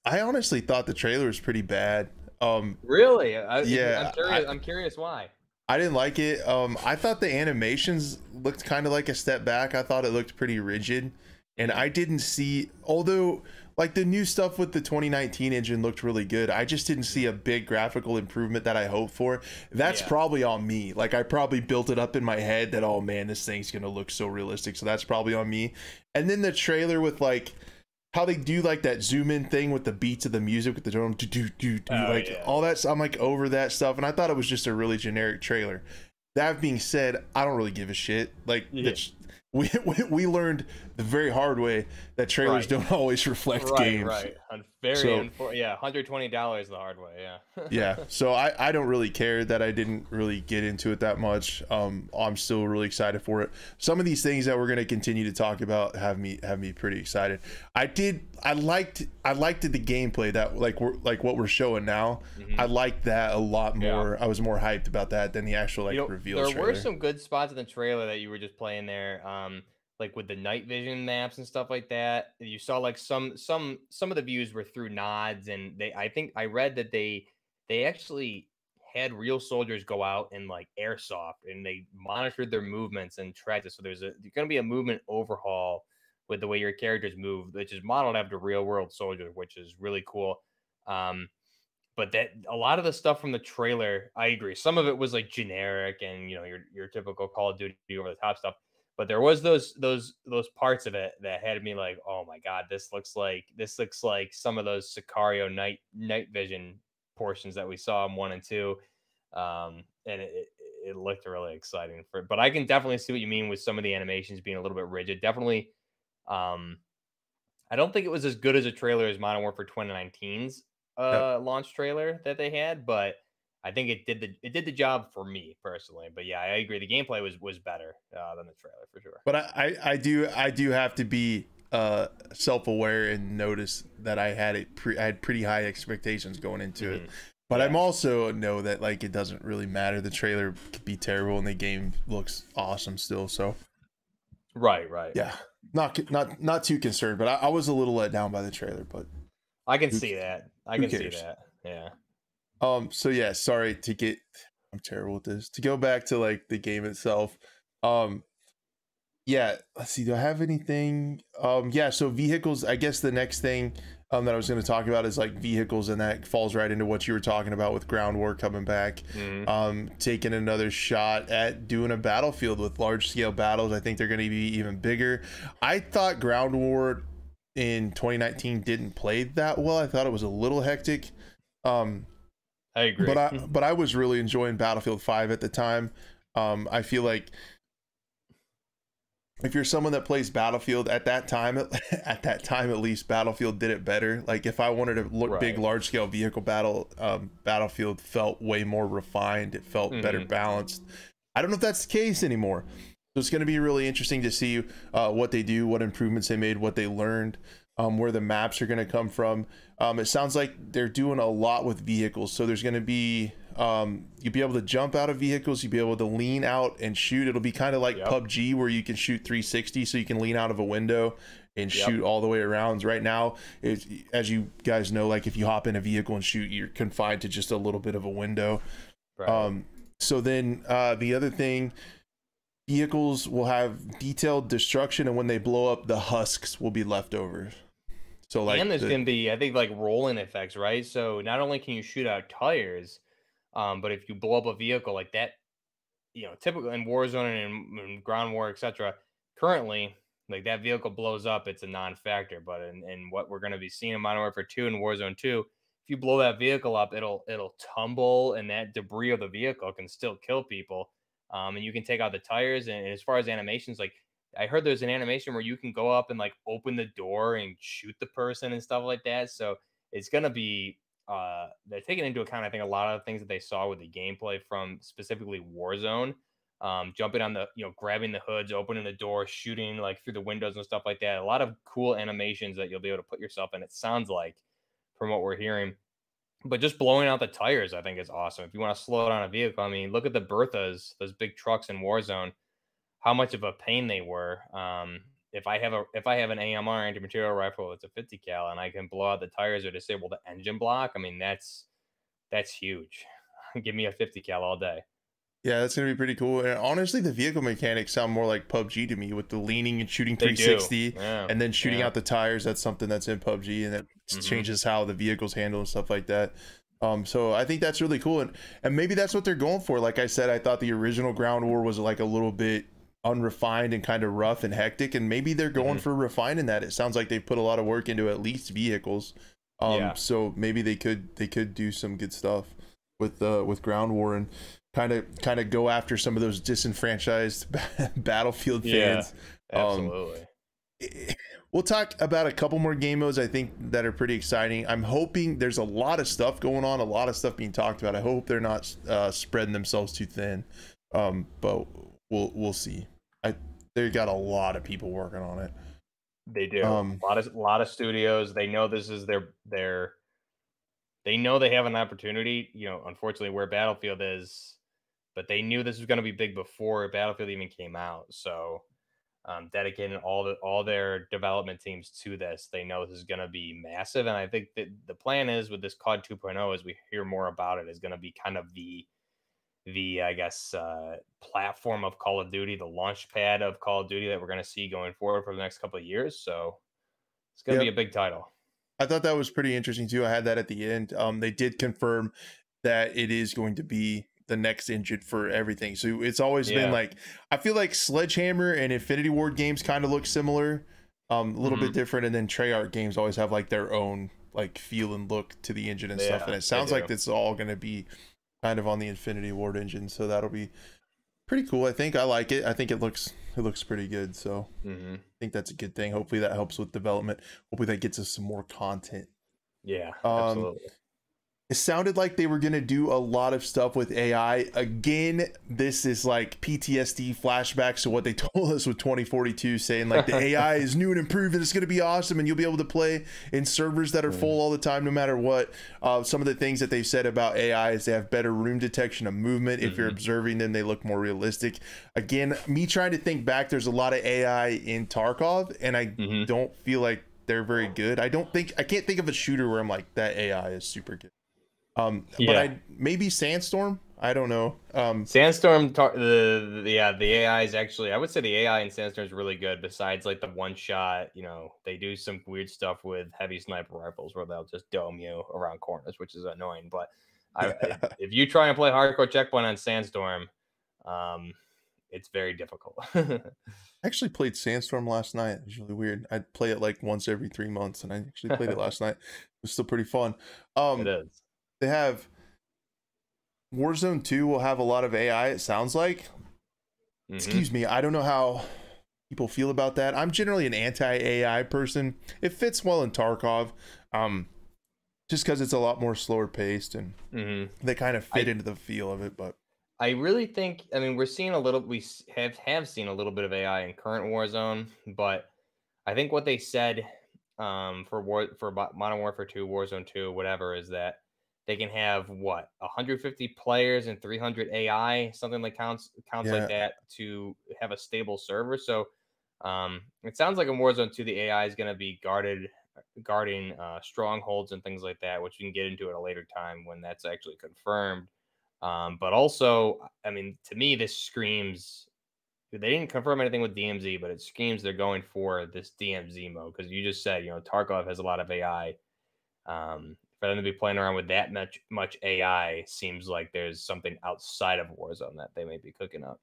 I honestly thought the trailer was pretty bad. Um, really? I, yeah. I'm curious, I, I'm curious why. I didn't like it. Um, I thought the animations looked kind of like a step back. I thought it looked pretty rigid, and I didn't see. Although like the new stuff with the 2019 engine looked really good. I just didn't see a big graphical improvement that I hoped for. That's yeah. probably on me. Like I probably built it up in my head that oh man, this thing's gonna look so realistic. So that's probably on me. And then the trailer with like how they do like that zoom in thing with the beats of the music with the drum, do do do do, oh, like yeah. all that. I'm like over that stuff, and I thought it was just a really generic trailer. That being said, I don't really give a shit. Like yeah. <laughs> we, we, we learned the very hard way that trailers Right. don't <laughs> always reflect right, games. right. Very So- unfor- yeah, hundred twenty dollars the hard way. Yeah. <laughs> yeah so I, I don't really care that i didn't really get into it that much um i'm still really excited for it some of these things that we're going to continue to talk about have me have me pretty excited i did i liked i liked the gameplay that like we're like what we're showing now Mhm. i liked that a lot Yeah. more i was more hyped about that than the actual like You know, reveal there trailer. were some good spots in the trailer that you were just playing um like with the night vision maps and stuff like that you saw like some some some of the views were through nods and they i think i read that they they actually had real soldiers go out and like airsoft and they monitored their movements and tracked it so there's a there's going to be a movement overhaul with the way your characters move which is modeled after real world soldiers which is really cool um but that a lot of the stuff from the trailer, I agree. Some of it was like generic and you know your your typical Call of Duty over the top stuff. But there was those those those parts of it that had me like, oh my god, this looks like this looks like some of those Sicario night night vision portions that we saw in one and two, um, and it, it looked really exciting. For but I can definitely see what you mean with some of the animations being a little bit rigid. Definitely, um, I don't think it was as good as a trailer as Modern Warfare 2019's uh launch trailer that they had, but I think it did the it did the job for me personally. But yeah, I agree. The gameplay was was better uh, than the trailer for sure. but I, I i do i do have to be uh self-aware and notice that i had it pre- i had pretty high expectations going into it Mhm. But Yeah. I'm also know that like it doesn't really matter. The trailer could be terrible and the game looks awesome still. So Right, right. yeah, not not not too concerned. But I, I was a little let down by the trailer. But I can Who- see that. I can see that. Yeah. Um, so yeah, sorry to get. I'm terrible at this. To go back to like the game itself. Um, yeah. Let's see. Do I have anything? Um, yeah. So vehicles. I guess the next thing. Um, that I was going to talk about is like vehicles, and that falls right into what you were talking about with ground war coming back. Mhm. um, taking another shot at doing a battlefield with large scale battles. I think they're going to be even bigger. I thought Ground War in 2019 didn't play that well. I thought it was a little hectic. Um, I agree. but I but I was really enjoying Battlefield 5 at the time. Um, I feel like if you're someone that plays Battlefield at that time, at <laughs> that time at least, Battlefield did it better. Like if I wanted to look big, large scale vehicle battle, um, Battlefield felt way more refined. It felt better Mhm. balanced. I don't know if that's the case anymore. So it's going to be really interesting to see uh, what they do, what improvements they made, what they learned, um, where the maps are going to come from. Um, it sounds like they're doing a lot with vehicles. So there's going to be um, you'll be able to jump out of vehicles. You'll be able to lean out and shoot. It'll be kind of like Yep. PUBG where you can shoot 360, so you can lean out of a window and Yep. shoot all the way around. Right now, as you guys know, like if you hop in a vehicle and shoot, you're confined to just a little bit of a window. Right. Um, so then uh, the other thing, vehicles will have detailed destruction, and when they blow up, the husks will be left over. So like, and there's the- gonna be, I think, like rolling effects, right? So not only can you shoot out tires, um, but if you blow up a vehicle like that, you know, typically in Warzone and, in ground war, etc. Currently, like that vehicle blows up, it's a non-factor. But in, in what we're gonna be seeing in Modern Warfare 2 and Warzone 2, if you blow that vehicle up, it'll it'll tumble, and that debris of the vehicle can still kill people. Um, and you can take out the tires. And as far as animations, like I heard there's an animation where you can go up and like open the door and shoot the person and stuff like that. So it's gonna be uh they're taking into account, I think, a lot of the things that they saw with the gameplay from specifically Warzone. Um, jumping on the, you know, grabbing the hoods, opening the door, shooting like through the windows and stuff like that. A lot of cool animations that you'll be able to put yourself in. It sounds like from what we're hearing. But just blowing out the tires, I think is awesome. If you want to slow down a vehicle, I mean, look at the Berthas, those big trucks in Warzone how much of a pain they were. Um, if I have a if I have an AMR anti-material rifle that's a 50 cal and I can blow out the tires or disable the engine block, I mean that's that's huge. <laughs> Give me a 50 cal all day. Yeah, that's gonna be pretty cool. And honestly, the vehicle mechanics sound more like PUBG to me, with the leaning and shooting They 360, Yeah. and then shooting yeah. out the tires. That's something that's in PUBG, and that Mhm. changes how the vehicles handle and stuff like that. Um, so I think that's really cool, and and maybe that's what they're going for. Like I said, I thought the original Ground War was like a little bit unrefined and kind of rough and hectic, and maybe they're going Mhm. for refining that. It sounds like they've put a lot of work into at least vehicles. Um, Yeah. so maybe they could they could do some good stuff with uh with Ground War and kind of kind of go after some of those disenfranchised <laughs> battlefield fans Yeah. fans Absolutely. Um, <laughs> we'll talk about a couple more game modes I think that are pretty exciting. I'm hoping there's a lot of stuff going on, a lot of stuff being talked about. I hope they're not uh, spreading themselves too thin, um, but we'll we'll see. They got a lot of people working on it. They do um, a lot of a lot of studios. They know this is their their. They know they have an opportunity. You know, unfortunately, where Battlefield is, but they knew this was going to be big before Battlefield even came out. So um, dedicating all the all their development teams to this. They know this is going to be massive, and I think that the plan is with this COD 2.0, as we hear more about it, is going to be kind of the the I guess uh, platform of Call of Duty, the launch pad of Call of Duty that we're going to see going forward for the next couple of years. So it's going to yep. be a big title. I thought that was pretty interesting too. I had that at the end. Um, they did confirm that it is going to be the next engine for everything. So it's always yeah. been like I feel like Sledgehammer and Infinity Ward games kind of look similar, um, a little mm-hmm. bit different, and then Treyarch games always have like their own like feel and look to the engine and yeah, stuff. And it sounds like it's all going to be kind of on the Infinity Ward engine, so that'll be pretty cool. I think I like it. I think it looks it looks pretty good. So mm-hmm. I think that's a good thing. Hopefully that helps with development. Hopefully that gets us some more content. Yeah, um, absolutely it sounded like they were going to do a lot of stuff with AI. Again, this is like PTSD flashbacks to what they <laughs> told us with 2042, saying like the <laughs> AI is new and improved and it's going to be awesome and you'll be able to play in servers that are mm. full all the time, no matter what. Uh, some of the things that they've said about AI is they have better room detection of movement. Mm-hmm. If you're mm-hmm. observing them, they look more realistic. Again, me trying to think back, there's a lot of AI in Tarkov, and I mm-hmm. don't feel like they're very good. I don't think I can't think of a shooter where I'm like that AI is super good. Um, yeah. but I maybe Sandstorm. I don't know. Um, Sandstorm, the, the yeah, the AI is actually I would say the AI in Sandstorm is really good. Besides like the one shot, you know, they do some weird stuff with heavy sniper rifles where they'll just dome you around corners, which is annoying. But I, <laughs> I, if you try and play hardcore checkpoint on Sandstorm, um, it's very difficult. <laughs> I actually played Sandstorm last night. It was really weird. I play it like once every three months, and I actually played it <laughs> last night. It was still pretty fun. Um, it is they have Warzone 2 will have a lot of AI, it sounds like. Mm-hmm. Excuse me, I don't know how people feel about that. I'm generally an anti-AI person. It fits well in Tarkov. Um just because it's a lot more slower paced and mm-hmm. they kind of fit I, into the feel of it, but I really think I mean we're seeing a little we have have seen a little bit of AI in current Warzone, but I think what they said um, for war for Modern Warfare 2, Warzone 2, whatever, is that they can have what 150 players and 300 AI, something like counts counts yeah. like that to have a stable server. So um, it sounds like in Warzone 2, the AI is going to be guarded, guarding uh, strongholds and things like that, which you can get into at a later time when that's actually confirmed. Um, but also, I mean, to me, this screams. They didn't confirm anything with DMZ, but it screams they're going for this DMZ mode because you just said, you know, Tarkov has a lot of AI. Um, for them to be playing around with that much much AI seems like there's something outside of Warzone that they may be cooking up.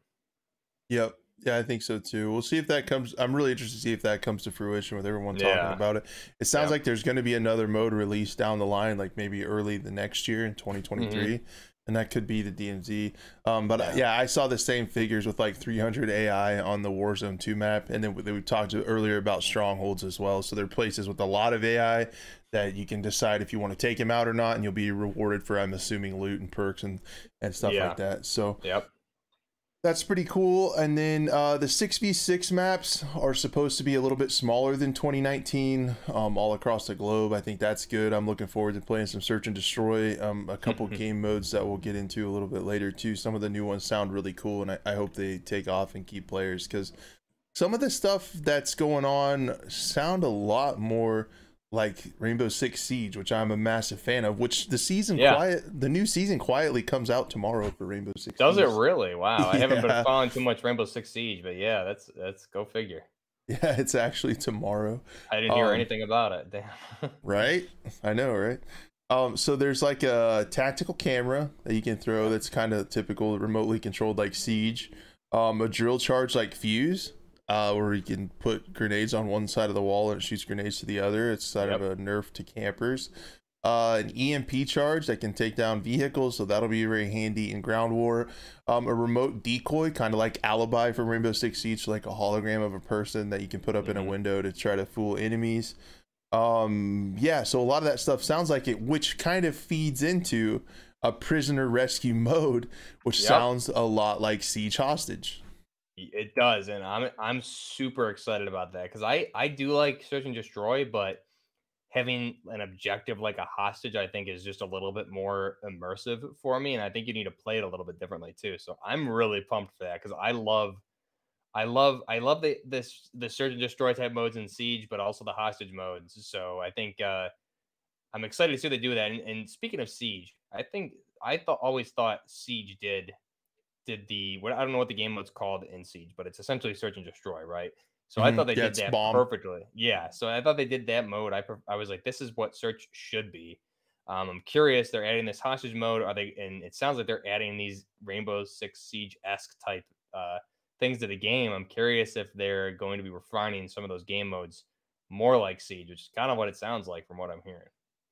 Yep. Yeah, I think so too. We'll see if that comes. I'm really interested to see if that comes to fruition with everyone talking yeah. about it. It sounds yeah. like there's going to be another mode release down the line, like maybe early the next year in 2023. Mm-hmm. And that could be the DMZ. Um, but yeah. yeah. I saw the same figures with like 300 AI on the Warzone 2 map. And then we, we talked earlier about strongholds as well. So there are places with a lot of AI that you can decide if you want to take him out or not, and you'll be rewarded for I'm assuming loot and perks and and stuff yeah. like that. So yep. That's pretty cool. And then uh, the 6v6 maps are supposed to be a little bit smaller than 2019 um, all across the globe. I think that's good. I'm looking forward to playing some Search and Destroy, um, a couple <laughs> game modes that we'll get into a little bit later, too. Some of the new ones sound really cool, and I, I hope they take off and keep players because some of the stuff that's going on sound a lot more like Rainbow Six Siege, which I'm a massive fan of. Which the season yeah. quiet, the new season quietly comes out tomorrow for Rainbow Six. Does Siege. it <laughs> really? Wow, I haven't been following too much Rainbow Six Siege, but yeah, that's that's go figure. Yeah, it's actually tomorrow. I didn't hear um, anything about it. Damn. <laughs> right? I know, right? Um, so there's like a tactical camera that you can throw that's kind of typical remotely controlled like Siege. Um, a drill charge like Fuse uh, where you can put grenades on one side of the wall and it shoots grenades to the other. It's side yep. of a nerf to campers. uh, an EMP charge that can take down vehicles, so that'll be very handy in ground war. Um, a remote decoy, kind of like Alibi from Rainbow Six Siege, like a hologram of a person that you can put up mm-hmm. in a mm-hmm. window to try to fool enemies. Um, yeah, so a lot of that stuff sounds like it, which kind of feeds into a prisoner rescue <laughs> mode, which yep. sounds a lot like Siege Hostage. It does, and I'm I'm super excited about that because I I do like search and destroy, but having an objective like a hostage, I think, is just a little bit more immersive for me, and I think you need to play it a little bit differently too. So I'm really pumped for that because I love, I love, I love the this the search and destroy type modes in Siege, but also the hostage modes. So I think uh, I'm excited to see they do that. And, and speaking of Siege, I think I thought always thought Siege did did the what I don't know what the game mode's called in Siege, but it's essentially search and destroy, right? So I thought they did that bomb. perfectly. Yeah. So I thought they did that mode. I I was like, this is what search should be. Um, I'm curious. They're adding this hostage mode. Are they? And it sounds like they're adding these Rainbow Six Siege esque type uh, things to the game. I'm curious if they're going to be refining some of those game modes more like Siege, which is kind of what it sounds like from what I'm hearing.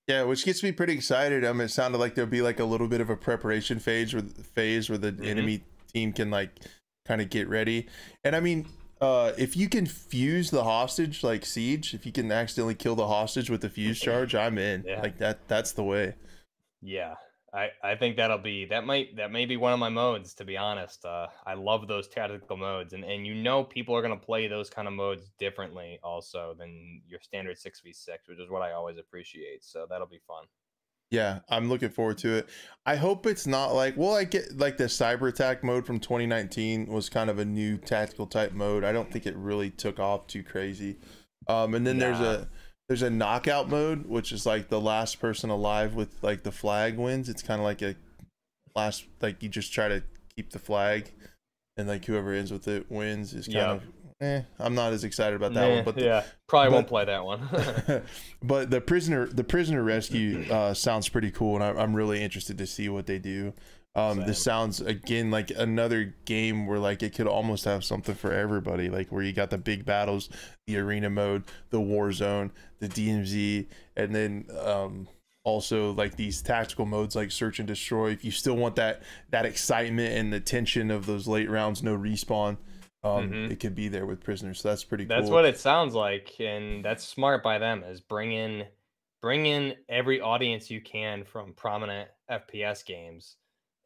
Yeah, which gets me pretty excited. I mean, it sounded like there'll be like a little bit of a preparation phase where phase where the mm-hmm. enemy team can like kind of get ready. And I mean, uh, if you can fuse the hostage like siege, if you can accidentally kill the hostage with the fuse charge, I'm in. Yeah. Like that. That's the way. Yeah, I I think that'll be that might that may be one of my modes. To be honest, uh, I love those tactical modes, and and you know people are gonna play those kind of modes differently also than your standard six v six, which is what I always appreciate. So that'll be fun. Yeah, I'm looking forward to it. I hope it's not like well, I get like the cyber attack mode from 2019 was kind of a new tactical type mode. I don't think it really took off too crazy. Um, and then nah. there's a there's a knockout mode, which is like the last person alive with like the flag wins. It's kind of like a last like you just try to keep the flag, and like whoever ends with it wins is kind yep. of eh, I'm not as excited about that one. But the, yeah, probably but, won't play that one. <laughs> <laughs> but the prisoner, the prisoner rescue uh, sounds pretty cool, and I, am really interested to see what they do. Um, this sounds again like another game where like it could almost have something for everybody, like where you got the big battles, the arena mode, the war zone, the DMZ, and then um, also like these tactical modes like search and destroy. If you still want that that excitement and the tension of those late rounds, no respawn um, mm-hmm. it could be there with prisoners. So that's pretty that's cool. what it sounds like, and that's smart by them. Is bring in bring in every audience you can from prominent FPS games,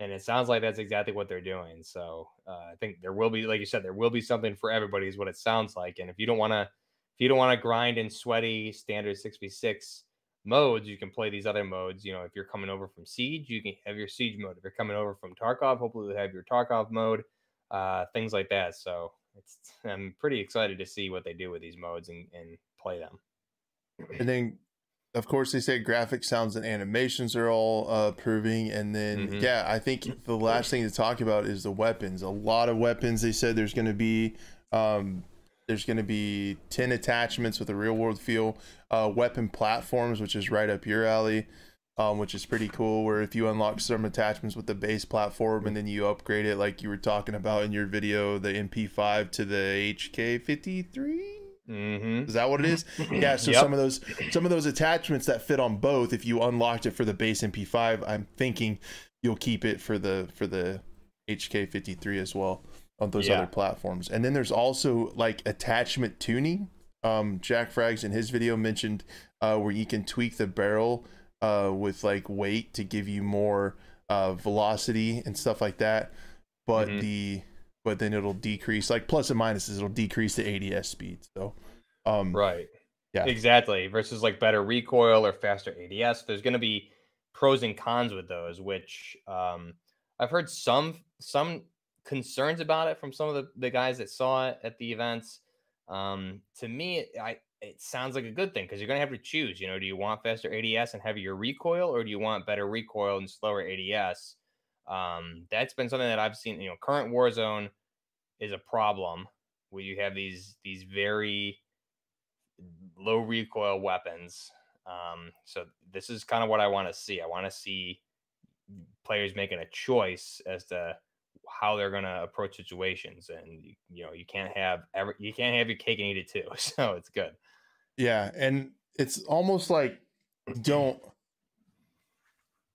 and it sounds like that's exactly what they're doing. So uh, I think there will be, like you said, there will be something for everybody. Is what it sounds like. And if you don't want to, if you don't want to grind in sweaty standard six v six modes, you can play these other modes. You know, if you're coming over from Siege, you can have your Siege mode. If you're coming over from Tarkov, hopefully you have your Tarkov mode uh, things like that. So it's I'm pretty excited to see what they do with these modes and, and play them. And then, of course, they say graphics, sounds, and animations are all uh, proving. And then, mm-hmm. yeah, I think the last thing to talk about is the weapons. A lot of weapons. They said there's going to be. Um, there's going to be 10 attachments with a real world feel, uh, weapon platforms, which is right up your alley um, which is pretty cool. Where if you unlock some attachments with the base platform and then you upgrade it, like you were talking about in your video, the MP5 to the HK53. Mm-hmm. Is that what it is? Yeah. So yep. some of those some of those attachments that fit on both, if you unlocked it for the base MP5, I'm thinking you'll keep it for the for the HK53 as well on those yeah. other platforms. And then there's also like attachment tuning. Um, JackFrags in his video mentioned uh, where you can tweak the barrel uh, with like weight to give you more uh, velocity and stuff like that. But mm-hmm. the but then it'll decrease like plus and minuses. It'll decrease the ADS speed. So um, right, yeah, exactly. Versus like better recoil or faster ADS. There's going to be pros and cons with those, which um, I've heard some some concerns about it from some of the, the guys that saw it at the events. Um, to me, I it sounds like a good thing because you're going to have to choose. You know, do you want faster ADS and heavier recoil, or do you want better recoil and slower ADS? Um, that's been something that I've seen. You know, current Warzone is a problem where you have these these very low recoil weapons. Um, so this is kind of what I want to see. I want to see players making a choice as to how they're going to approach situations and you know you can't have every you can't have your cake and eat it too <laughs> so it's good yeah, and it's almost like <clears throat> don't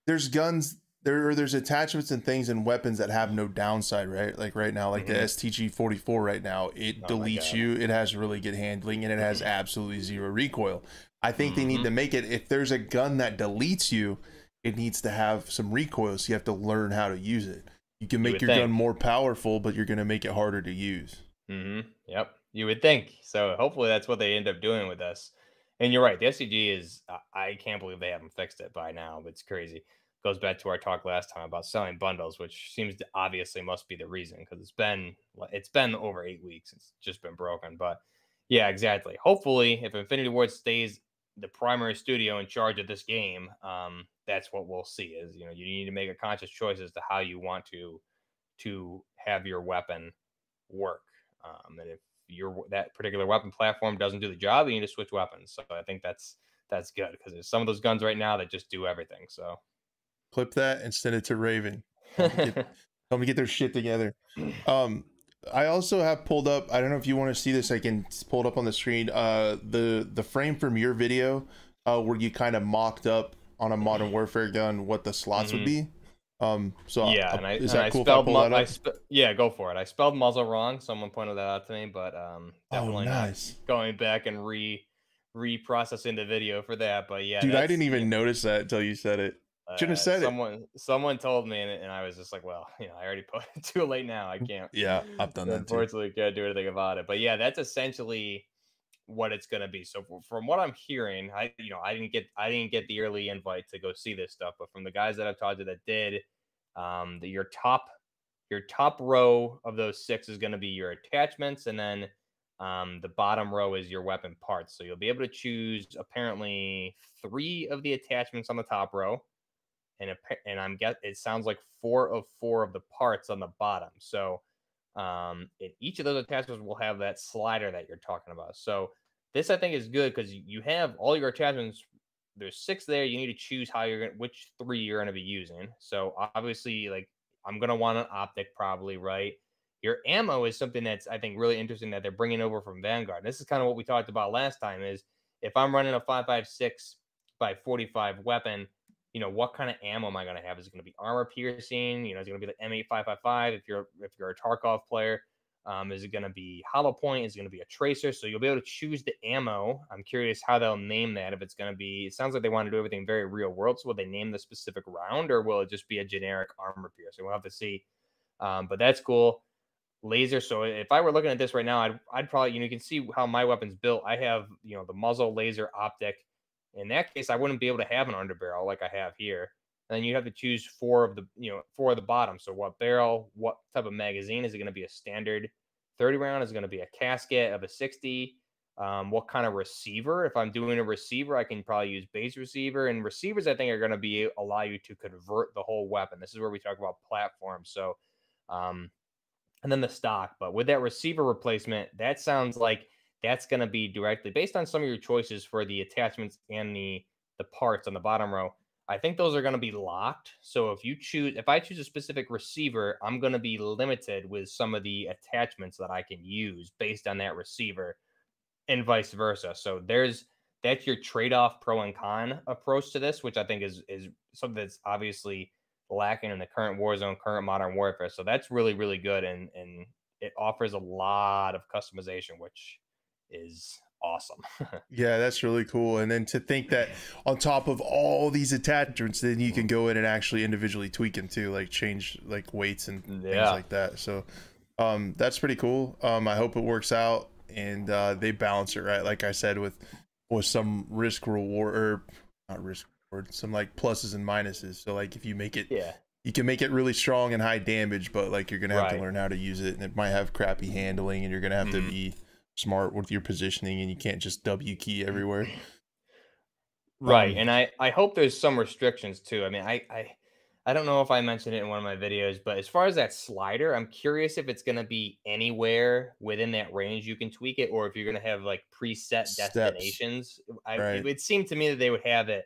there's guns there there's attachments and things and weapons that have no downside, right? Like right now, like mm-hmm. the STG 44 right now, it oh deletes you. It has really good handling and it has absolutely zero recoil. I think mm-hmm. they need mm-hmm. to make it if there's a gun that deletes you, it needs to have some recoil. So you have to learn how to use it. You can make you your think. gun more powerful, but you're going to make it harder to use. Mm-hmm. Yep, you would think. So hopefully that's what they end up doing with us. And you're right. The STG is. I can't believe they haven't fixed it by now. It's crazy goes back to our talk last time about selling bundles, which seems to obviously must be the reason because it's been it's been over eight weeks. It's just been broken. But yeah, exactly. Hopefully, if Infinity Ward stays the primary studio in charge of this game, um, that's what we'll see. Is you know you need to make a conscious choice as to how you want to to have your weapon work. Um, and if your that particular weapon platform doesn't do the job, you need to switch weapons. So I think that's that's good because there's some of those guns right now that just do everything. So clip that and send it to Raven. Tell them to get their shit together. <clears throat> Um, I also have pulled up. I don't know if you want to see this. I can pull it up on the screen. Uh, the the frame from your video, uh, where you kind of mocked up on a Modern Warfare gun what the slots mm-hmm. would be. Um, so yeah, and I, is that and cool I spelled mu- I sp- yeah, go for it. I spelled muzzle wrong. Someone pointed that out to me, but um, oh, definitely oh, nice. going back and re reprocessing the video for that. But yeah, dude, I didn't even yeah. notice that until you said it. Should have uh, said someone, it. Someone told me, and, and, I was just like, "Well, <laughs> you know, I already put it too late now. I can't." Yeah, I've done that. Unfortunately, too. can't do anything about it. But yeah, that's essentially what it's going to be. So from what I'm hearing, I you know I didn't get I didn't get the early invite to go see this stuff, but from the guys that I've talked to that did, um, the, your top your top row of those six is going to be your attachments, and then um, the bottom row is your weapon parts. So you'll be able to choose apparently three of the attachments on the top row and and I'm get it sounds like four of four of the parts on the bottom. So um, each of those attachments will have that slider that you're talking about. So this I think is good because you have all your attachments. There's six there. You need to choose how you're going, which three you're going to be using. So obviously, like I'm going to want an optic probably, right? Your ammo is something that's I think really interesting that they're bringing over from Vanguard. This is kind of what we talked about last time. Is if I'm running a 5.56 by 45 weapon, you know, what kind of ammo am I going to have? Is it going to be armor piercing? You know, is it going to be the M8555 if you're if you're a Tarkov player? Um, is it going to be hollow point? Is it going to be a tracer? So you'll be able to choose the ammo. I'm curious how they'll name that. If it's going to be, it sounds like they want to do everything very real world. So will they name the specific round, or will it just be a generic armor piercing? We'll have to see. Um, but that's cool. Laser. So if I were looking at this right now, I'd I'd probably you know you can see how my weapon's built. I have you know the muzzle laser optic in that case, I wouldn't be able to have an underbarrel like I have here. And then you have to choose four of the, you know, four of the bottom. So what barrel, what type of magazine? Is it going to be a standard 30 round? Is going to be a casket of a 60? Um, what kind of receiver? If I'm doing a receiver, I can probably use base receiver. And receivers, I think, are going to be allow you to convert the whole weapon. This is where we talk about platforms. So, um, and then the stock. But with that receiver replacement, that sounds like that's going to be directly based on some of your choices for the attachments and the the parts on the bottom row. I think those are going to be locked. So if you choose, if I choose a specific receiver, I'm going to be limited with some of the attachments that I can use based on that receiver, and vice versa. So there's that's your trade-off pro and con approach to this, which I think is is something that's obviously lacking in the current war zone, current modern warfare. So that's really really good, and and it offers a lot of customization, which is awesome. <laughs> yeah, that's really cool. And then to think that on top of all these attachments, then you can go in and actually individually tweak them too, like change like weights and yeah. things like that. So um, that's pretty cool. Um, I hope it works out and uh, they balance it right. Like I said, with with some risk reward or not risk reward, some like pluses and minuses. So like if you make it, yeah. You can make it really strong and high damage, but like you're gonna have right. to learn how to use it, and it might have crappy handling, and you're gonna have mm-hmm. to be smart with your positioning and you can't just W key everywhere. Right. Um, and I, I hope there's some restrictions too. I mean, I, I, I don't know if I mentioned it in one of my videos, but as far as that slider, I'm curious if it's going to be anywhere within that range you can tweak it, or if you're going to have like preset Steps. destinations. I, right. It would seem to me that they would have it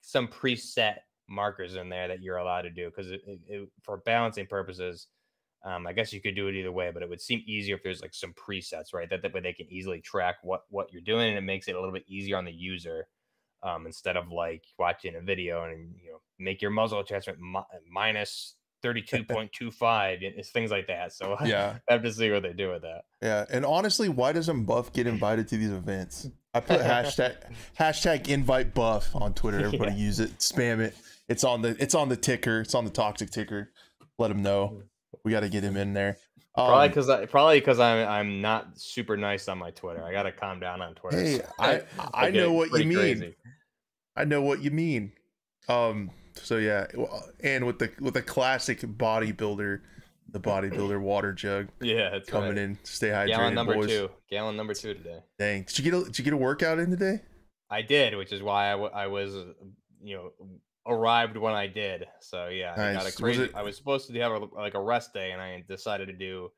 some preset markers in there that you're allowed to do because for balancing purposes, um, I guess you could do it either way, but it would seem easier if there's like some presets, right? That, that way they can easily track what what you're doing, and it makes it a little bit easier on the user. um, instead of like watching a video and you know make your muzzle attachment mi- minus <laughs> 32.25 it's things like that so <laughs> Yeah. i have to see what they do with that Yeah. And honestly, why doesn't Buff get invited to these events? I put hashtag <laughs> hashtag invite Buff on Twitter. Everybody Yeah. use it. Spam it. It's on the it's on the ticker. It's on the toxic ticker. Let them know. We got to get him in there. probably Um, because i probably because i'm i'm not super nice on my twitter i gotta calm down on twitter Hey, so <laughs> I I know what you mean. crazy. I know what you mean. Um. So yeah, and with the with the classic bodybuilder, the bodybuilder <clears throat> water jug yeah it's coming in. Stay hydrated, gallon number boys. two gallon number two today Dang, did you get a did you get a workout in today? I did, which is why I, w- I was, you know, arrived when I did. So yeah, I got Nice. a Was it- I was supposed to have a, like a rest day, and I decided to do.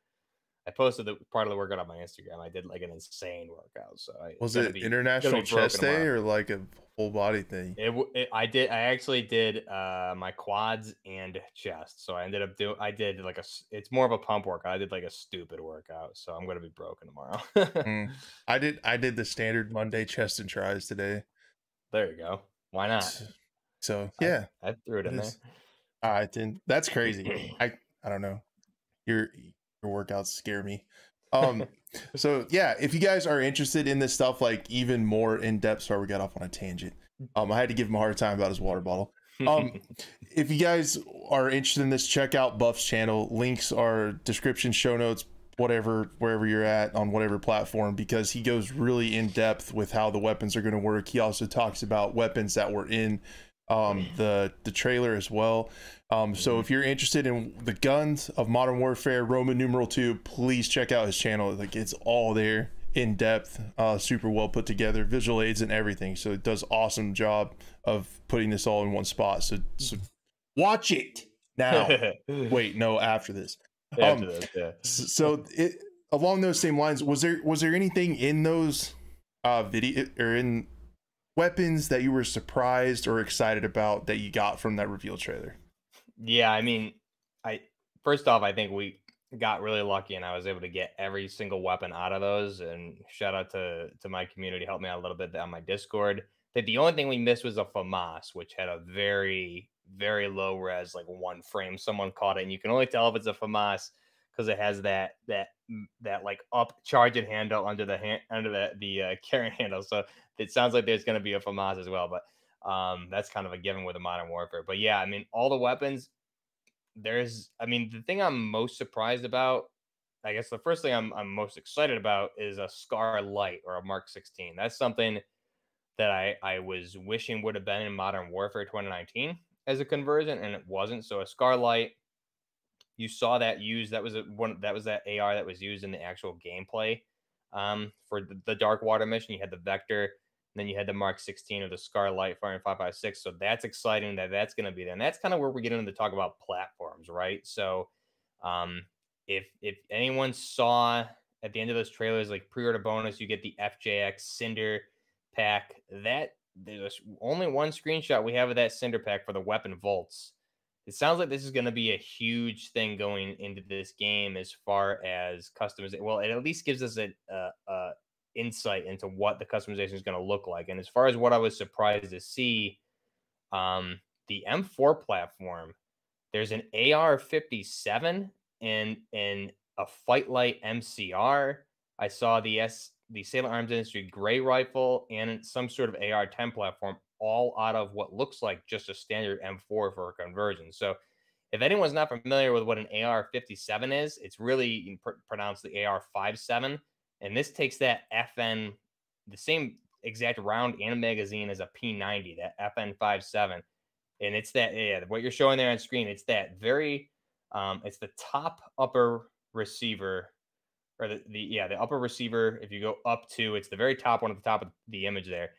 I posted the part of the workout on my Instagram. I did like an insane workout. So I, Was it be- International Chest Day or like a full body thing? It, it, I did. I actually did uh my quads and chest. So I ended up doing. I did like a. It's more of a pump workout. I did like a stupid workout. So I'm gonna be broken tomorrow. Mm. I did I did the standard Monday chest and tries today. there you go. Why not? So yeah, I threw it it in there. I didn't. That's crazy. <clears throat> I I don't know. Your your workouts scare me. Um. <laughs> so yeah, if you guys are interested in this stuff, like even more in depth, sorry we got off on a tangent. Um, I had to give him a hard time about his water bottle. um, <laughs> if you guys are interested in this, check out Buff's channel. Links are description, show notes, whatever, wherever you're at on whatever platform, because he goes really in depth with how the weapons are going to work. He also talks about weapons that were in um, the the trailer as well. Um, so if you're interested in the guns of Modern Warfare, Roman numeral two, please check out his channel. Like it's all there in depth, uh, super well put together, visual aids and everything. So it does awesome job of putting this all in one spot. So, so watch it now. <laughs> Wait, no, after this. After um, this, yeah. So it along those same lines, was there was there anything in those uh video or in weapons that you were surprised or excited about that you got from that reveal trailer? Yeah, I mean, I first off, I think we got really lucky, and I was able to get every single weapon out of those. And shout out to to my community, helped me out a little bit on my Discord. That the only thing we missed was a FAMAS, which had a very very low res, like one frame. Someone caught it, and you can only tell if it's a FAMAS because it has that that that like up charging handle under the hand under the the uh, carrying handle. So it sounds like there's going to be a FAMAS as well, but um, that's kind of a given with a modern warfare. But yeah, I mean, all the weapons. There's, I mean, the thing I'm most surprised about, I guess the first thing I'm I'm most excited about is a Scar Light or a Mark 16. That's something that I I was wishing would have been in Modern Warfare 2019 as a conversion, and it wasn't. So a Scar Light, you saw that used. That was a, one. That was that AR that was used in the actual gameplay um, for the, the Dark Water mission. You had the Vector. And then you had the Mark 16 or the Scar Light firing 556. So that's exciting that that's going to be there. And that's kind of where we get into the talk about platforms, right? So um, if if anyone saw at the end of those trailers, like pre-order bonus, you get the FJX Cinder pack. That there's only one screenshot we have of that Cinder pack for the weapon vaults. It sounds like this is going to be a huge thing going into this game as far as customization. Well, it at least gives us a, a, a insight into what the customization is going to look like. And as far as what I was surprised to see, um, the M4 platform, there's an AR-57 and and a FightLite MCR. I saw the S the Salem Arms Industry gray rifle and some sort of AR-10 platform, all out of what looks like just a standard M4 for a conversion. So if anyone's not familiar with what an AR-57 is, it's really pr- pronounced the AR-57 and this takes that FN, the same exact round and magazine as a P90, that FN57, and it's that yeah, what you're showing there on screen. It's that very, um, it's the top upper receiver, or the, the yeah the upper receiver. If you go up to, it's the very top one at the top of the image there.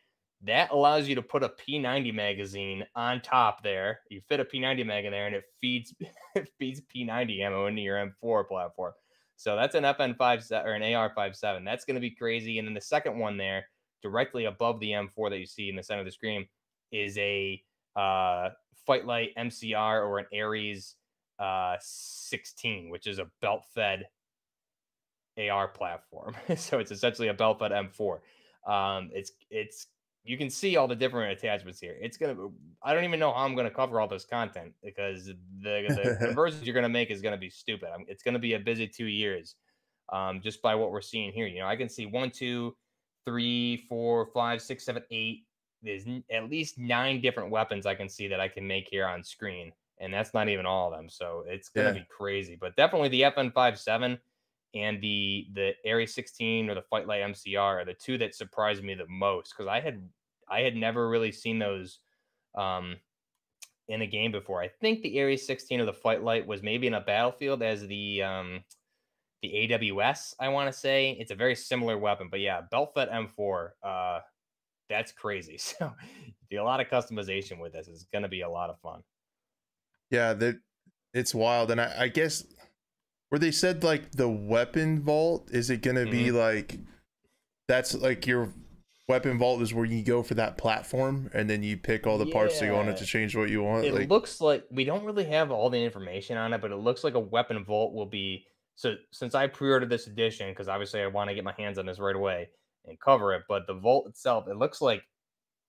That allows you to put a P90 magazine on top there. You fit a P90 mag in there, and it feeds <laughs> it feeds P90 ammo into your M4 platform. So that's an FN5 or an AR57. That's going to be crazy. And then the second one there, directly above the M4 that you see in the center of the screen, is a uh, FightLite MCR or an Ares uh, 16, which is a belt fed AR platform. <laughs> so it's essentially a belt fed M4. Um, it's it's you can see all the different attachments here. It's gonna. I don't even know how I'm gonna cover all this content because the the <laughs> conversions you're gonna make is gonna be stupid. I'm, it's gonna be a busy two years, um, just by what we're seeing here. You know, I can see one, two, three, four, five, six, seven, eight. There's at least nine different weapons I can see that I can make here on screen, and that's not even all of them. So it's gonna yeah. be crazy. But definitely the FN57 and the the Ares 16 or the FightLite MCR are the two that surprised me the most because I had I had never really seen those um, in a game before. I think the Ares 16 or the FightLite was maybe in a battlefield as the um, the AWS. I want to say it's a very similar weapon, but yeah, Beltfed M4. Uh, that's crazy. <laughs> So a lot of customization with this. It's going to be a lot of fun. Yeah, that it's wild, and I, I guess where they said like the weapon vault is it gonna mm-hmm. be like that's like your weapon vault is where you go for that platform and then you pick all the yeah. parts that you on it to change what you want it like, looks like we don't really have all the information on it but it looks like a weapon vault will be so since i pre-ordered this edition because obviously i want to get my hands on this right away and cover it but the vault itself it looks like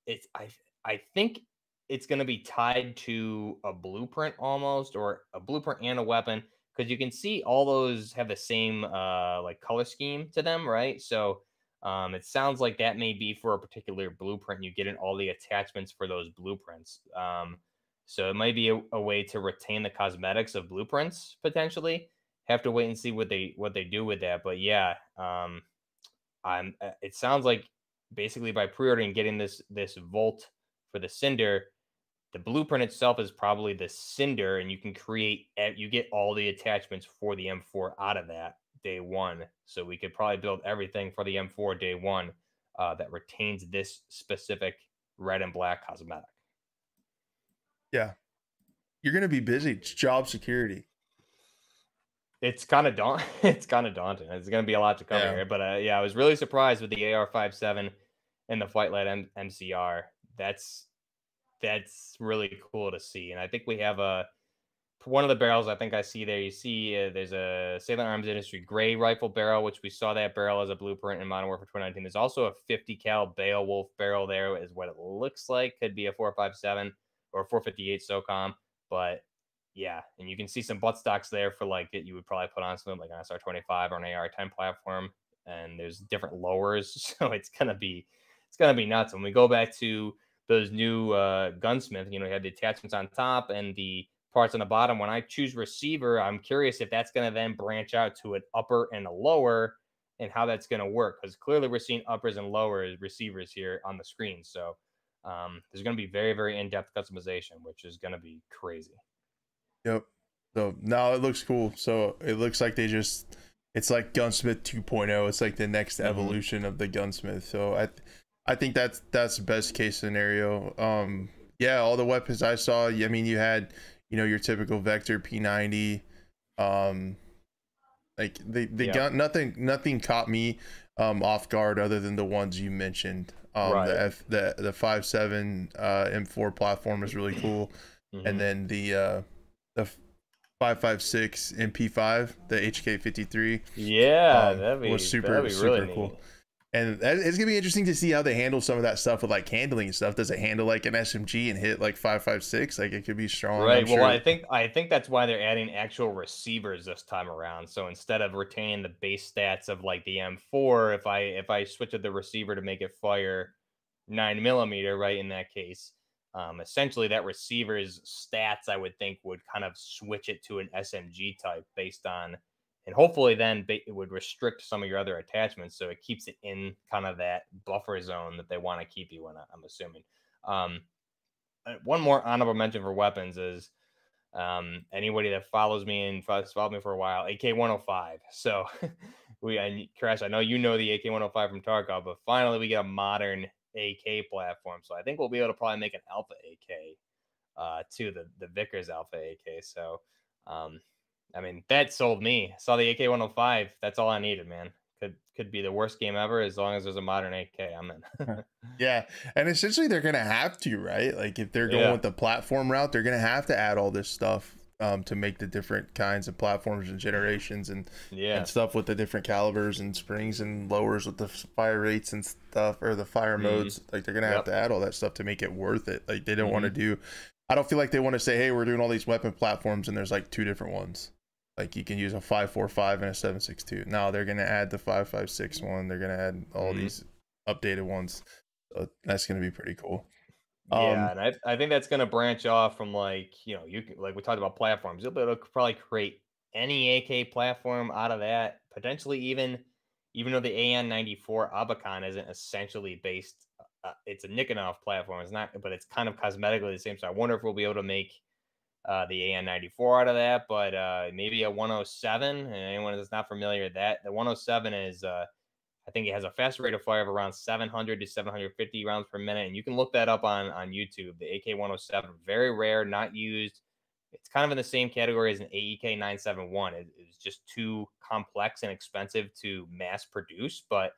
it's i i think it's going to be tied to a blueprint almost or a blueprint and a weapon because you can see all those have the same uh, like color scheme to them, right? So um, it sounds like that may be for a particular blueprint. You get in all the attachments for those blueprints. Um, so it might be a, a, way to retain the cosmetics of blueprints potentially. Have to wait and see what they what they do with that. But yeah, um, I'm. Uh, it sounds like basically by pre-ordering, getting this this Vault for the Cinder, the blueprint itself is probably the cinder, and you can create, you get all the attachments for the M4 out of that day one. So we could probably build everything for the M4 day one uh, that retains this specific red and black cosmetic. Yeah. You're going to be busy. It's job security. It's kind of <laughs> daunting. It's kind of daunting. It's going to be a lot to cover yeah. here, but uh, yeah, I was really surprised with the AR57 and the FightLite M- MCR. That's that's really cool to see. And I think we have a one of the barrels I think I see there. You see, uh, there's a Salient Arms Industry gray rifle barrel, which we saw that barrel as a blueprint in Modern Warfare 2019. There's also a 50 cal Beowulf barrel there, is what it looks like. Could be a 457 or 458 SOCOM, but yeah, and you can see some butt stocks there for like it. You would probably put on something like an SR25 or an AR10 platform, and there's different lowers, <laughs> so it's gonna be it's gonna be nuts. When we go back to those new uh, gunsmith, you know, you have the attachments on top and the parts on the bottom. When I choose receiver, I'm curious if that's going to then branch out to an upper and a lower and how that's going to work because clearly we're seeing uppers and lowers receivers here on the screen. So um, there's going to be very, very in depth customization, which is going to be crazy. Yep. So now it looks cool. So it looks like they just, it's like Gunsmith 2.0. It's like the next mm-hmm. evolution of the Gunsmith. So I, I think that's that's the best case scenario. Um, yeah, all the weapons I saw. I mean, you had you know your typical Vector P90. Um, like they they yeah. got nothing nothing caught me um off guard other than the ones you mentioned. Um, right. the F the the five seven uh M4 platform is really cool, mm-hmm. and then the uh the 556 MP5, the HK53. Yeah, um, that'd was super be super really cool. Neat and it's gonna be interesting to see how they handle some of that stuff with like handling and stuff. Does it handle like an SMG and hit like five five six? Like it could be strong. Right. I'm well, sure. I think I think that's why they're adding actual receivers this time around. So instead of retaining the base stats of like the M4, if I if I switch the receiver to make it fire nine millimeter, right? In that case, um, essentially that receiver's stats, I would think, would kind of switch it to an SMG type based on and hopefully then it would restrict some of your other attachments so it keeps it in kind of that buffer zone that they want to keep you in i'm assuming. Um, uh, one more honorable mention for weapons is um, anybody that follows me and followed me for a while ak-105 so <laughs> we I, crash i know you know the ak-105 from tarkov but finally we get a modern ak platform so i think we'll be able to probably make an alpha ak uh, to the the vickers alpha ak so um, I mean, that sold me. Saw the AK 105. That's all I needed, man. Could could be the worst game ever as long as there's a modern AK. I'm in. <laughs> yeah, and essentially they're gonna have to, right? Like if they're going yeah. with the platform route, they're gonna have to add all this stuff um, to make the different kinds of platforms and generations and Yeah. and stuff with the different calibers and springs and lowers with the fire rates and stuff or the fire Mhm. modes. Like they're gonna have Yep. to add all that stuff to make it worth it. Like they don't want to do. I don't feel like they want to say, "Hey, we're doing all these weapon platforms," and there's like two different ones. Like you can use a five four five and a seven six two. now they're gonna add the five five six one. They're gonna add all Mhm. these updated ones. So that's gonna be pretty cool. Yeah, Um, and I, I think that's going to branch off from like you know you can, like we talked about platforms. You'll be able to probably create any AK platform out of that. Potentially even even though the AN94 Abakan isn't essentially based, uh, it's a Nikonov platform. It's not, but it's kind of cosmetically the same. So I wonder if we'll be able to make uh, the AN94 out of that. But uh, maybe a 107. And anyone that's not familiar with that, the 107 is. Uh, I think it has a fast rate of fire of around 700 to 750 rounds per minute, and you can look that up on on YouTube. The AK-107, very rare, not used. It's kind of in the same category as an AEK 971. It, it's just too complex and expensive to mass produce, but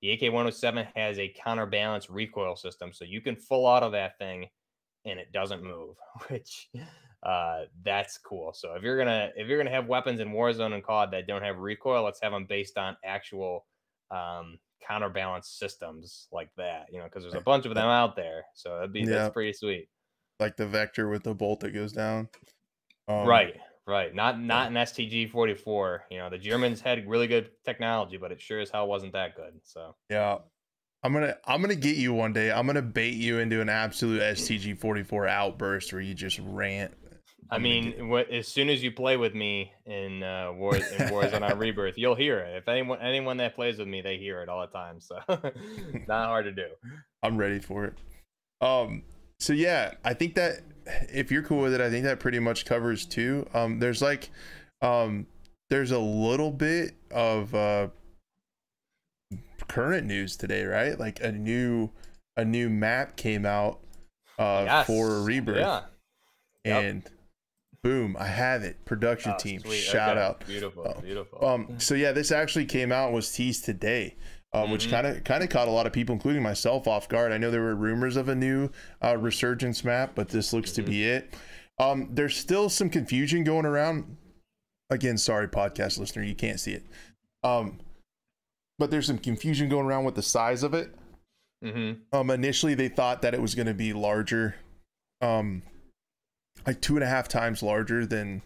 the AK-107 has a counterbalance recoil system, so you can full auto that thing, and it doesn't move, <laughs> which uh, that's cool. So if you're gonna if you're gonna have weapons in Warzone and COD that don't have recoil, let's have them based on actual um, counterbalance systems like that, you know, because there's a bunch of <laughs> them out there. So that'd be Yeah. that's pretty sweet. like the vector with the bolt that goes down. Um, right, right. Not not an STG 44. You know, the Germans had really good technology, but it sure as hell wasn't that good. So Yeah. I'm gonna I'm gonna get you one day. I'm gonna bait you into an absolute STG 44 outburst where you just rant. I mean, what, as soon as you play with me in uh, War in <laughs> Warzone on Rebirth, you'll hear it. If anyone anyone that plays with me, they hear it all the time. So <laughs> not hard to do. I'm ready for it. Um. So yeah, I think that if you're cool with it, I think that pretty much covers too. Um. There's like, um, there's a little bit of uh current news today, right? Like a new a new map came out uh for Rebirth. Yeah. Yep. and boom, I have it. Production Oh, team, sweet. shout Okay. out. Beautiful. Oh, Beautiful. Um, so yeah, this actually came out was teased today, um, which Mhm. kind of kind of caught a lot of people, including myself, off guard. I know there were rumors of a new uh, resurgence map, but this looks to Mhm. be it. Um, there's still some confusion going around. Again, sorry, podcast listener, you can't see it. Um, but there's some confusion going around with the size of it. mm-hmm. Um, initially they thought that it was going to be larger, um, like two and a half times larger than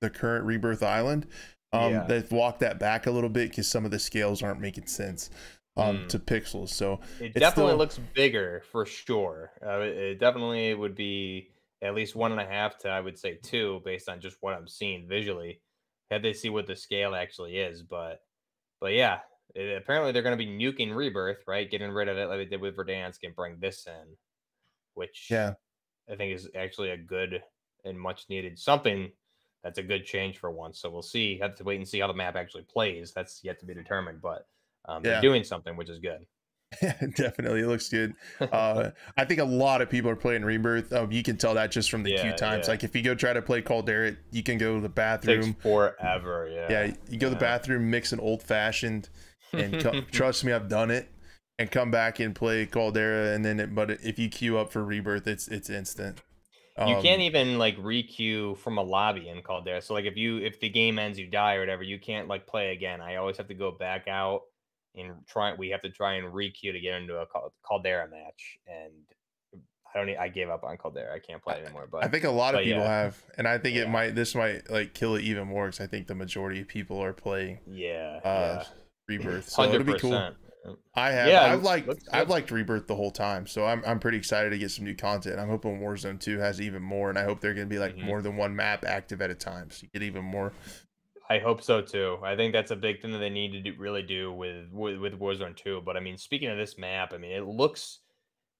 the current Rebirth Island. Um, Yeah. they've walked that back a little bit because some of the scales aren't making sense um Mm. to pixels. So It definitely still- looks bigger for sure. Uh, it, it definitely would be at least one and a half to I would say two, based on just what I'm seeing visually. Had they see what the scale actually is, but but yeah, it, apparently they're going to be nuking Rebirth, right? Getting rid of it like they did with Verdansk and bring this in, which yeah, I think is actually a good and much needed something. That's a good change for once. So we'll see. Have to wait and see how the map actually plays. That's yet to be determined, but um, Yeah. they're doing something, which is good. <laughs> definitely it looks good. Uh, <laughs> I think a lot of people are playing Rebirth. Um, you can tell that just from the queue times. yeah. Like if you go try to play Caldera, you can go to the takes bathroom. forever. Yeah. Yeah, you go to the bathroom, mix an old fashioned, and co- <laughs> trust me, I've done it. And come back and play Caldera, and then it, but if you queue up for Rebirth, it's it's instant. You Um, can't even like requeue from a lobby in Caldera. So like if you if the game ends, you die or whatever, you can't like play again. I always have to go back out and try. We have to try and requeue to get into a Caldera match, and I don't. I gave up on Caldera. I can't play anymore. But I think a lot of people yeah. have, and I think it might. This might like kill it even more because I think the majority of people are playing yeah, uh, Rebirth. So it'll be cool. I have. Yeah, I've liked. I've liked Rebirth the whole time, so I'm I'm pretty excited to get some new content. I'm hoping Warzone 2 has even more, and I hope they're gonna be like Mhm. more than one map active at a time, so you get even more. I hope so too. I think that's a big thing that they need to do, really do with, with with Warzone 2. But I mean, speaking of this map, I mean, it looks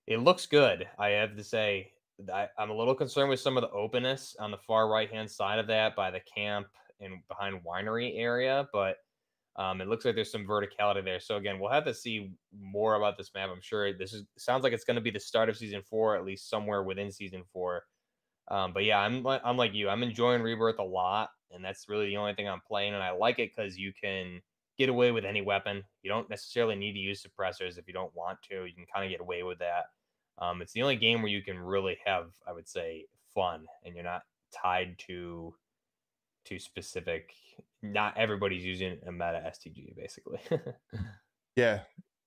it looks good. I have to say, I, I'm a little concerned with some of the openness on the far right hand side of that by the camp and behind winery area, but um, it looks like there's some verticality there. So again, we'll have to see more about this map. I'm sure this is sounds like it's going to be the start of season four, at least somewhere within season four. Um, but yeah, I'm I'm like you. I'm enjoying Rebirth a lot, and that's really the only thing I'm playing, and I like it because you can get away with any weapon. You don't necessarily need to use suppressors if you don't want to. You can kind of get away with that. Um, it's the only game where you can really have, I would say, fun, and you're not tied to to specific. Not everybody's using a meta STG basically. <laughs> yeah,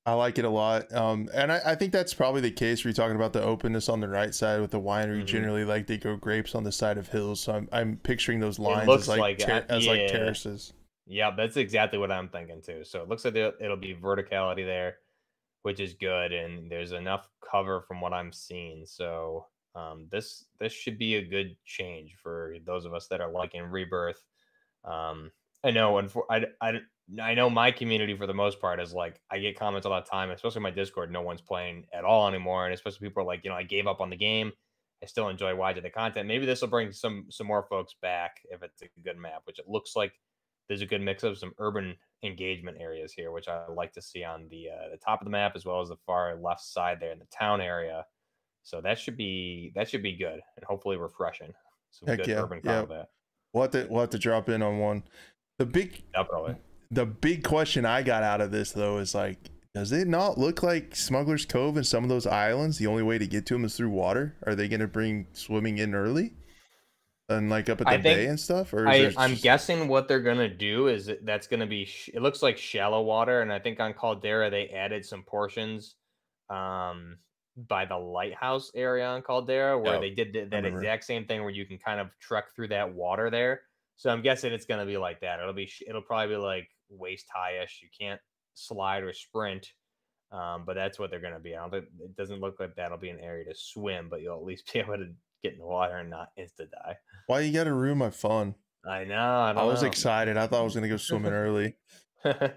I like it a lot. Um, and I, I, think that's probably the case you're talking about the openness on the right side with the winery. Mm-hmm. Generally, like they grow grapes on the side of hills. So I'm, I'm picturing those lines as like, like ter- as yeah. like terraces. Yeah, that's exactly what I'm thinking too. So it looks like it'll be verticality there, which is good, and there's enough cover from what I'm seeing. So um, this this should be a good change for those of us that are liking rebirth. Um, I know, and for, I, I I know my community for the most part is like I get comments all the time, especially my Discord. No one's playing at all anymore, and especially people are like, you know, I gave up on the game. I still enjoy watching the content. Maybe this will bring some some more folks back if it's a good map, which it looks like there's a good mix of some urban engagement areas here, which I like to see on the uh, the top of the map as well as the far left side there in the town area. So that should be that should be good and hopefully refreshing. Some Heck good yeah, urban yeah. combat. We'll have to we'll have to drop in on one. The big Definitely the big question I got out of this though is like, does it not look like Smuggler's Cove and some of those islands? The only way to get to them is through water. Are they going to bring swimming in early? And like up at the bay and stuff, or I, am just... guessing what they're gonna do is that's gonna be. It looks like shallow water, and I think on Caldera they added some portions, um, by the lighthouse area on Caldera where they did th- that exact same thing where you can kind of trek through that water there. So I'm guessing it's gonna be like that. It'll be it'll probably be like waist high ish. You can't slide or sprint, um, but that's what they're going to be. I don't think it doesn't look like that'll be an area to swim, but you'll at least <laughs> be able to get in the water and not insta die. Why you got to ruin my fun? I know. I, I was know. excited. I thought I was going to go swimming <laughs> early.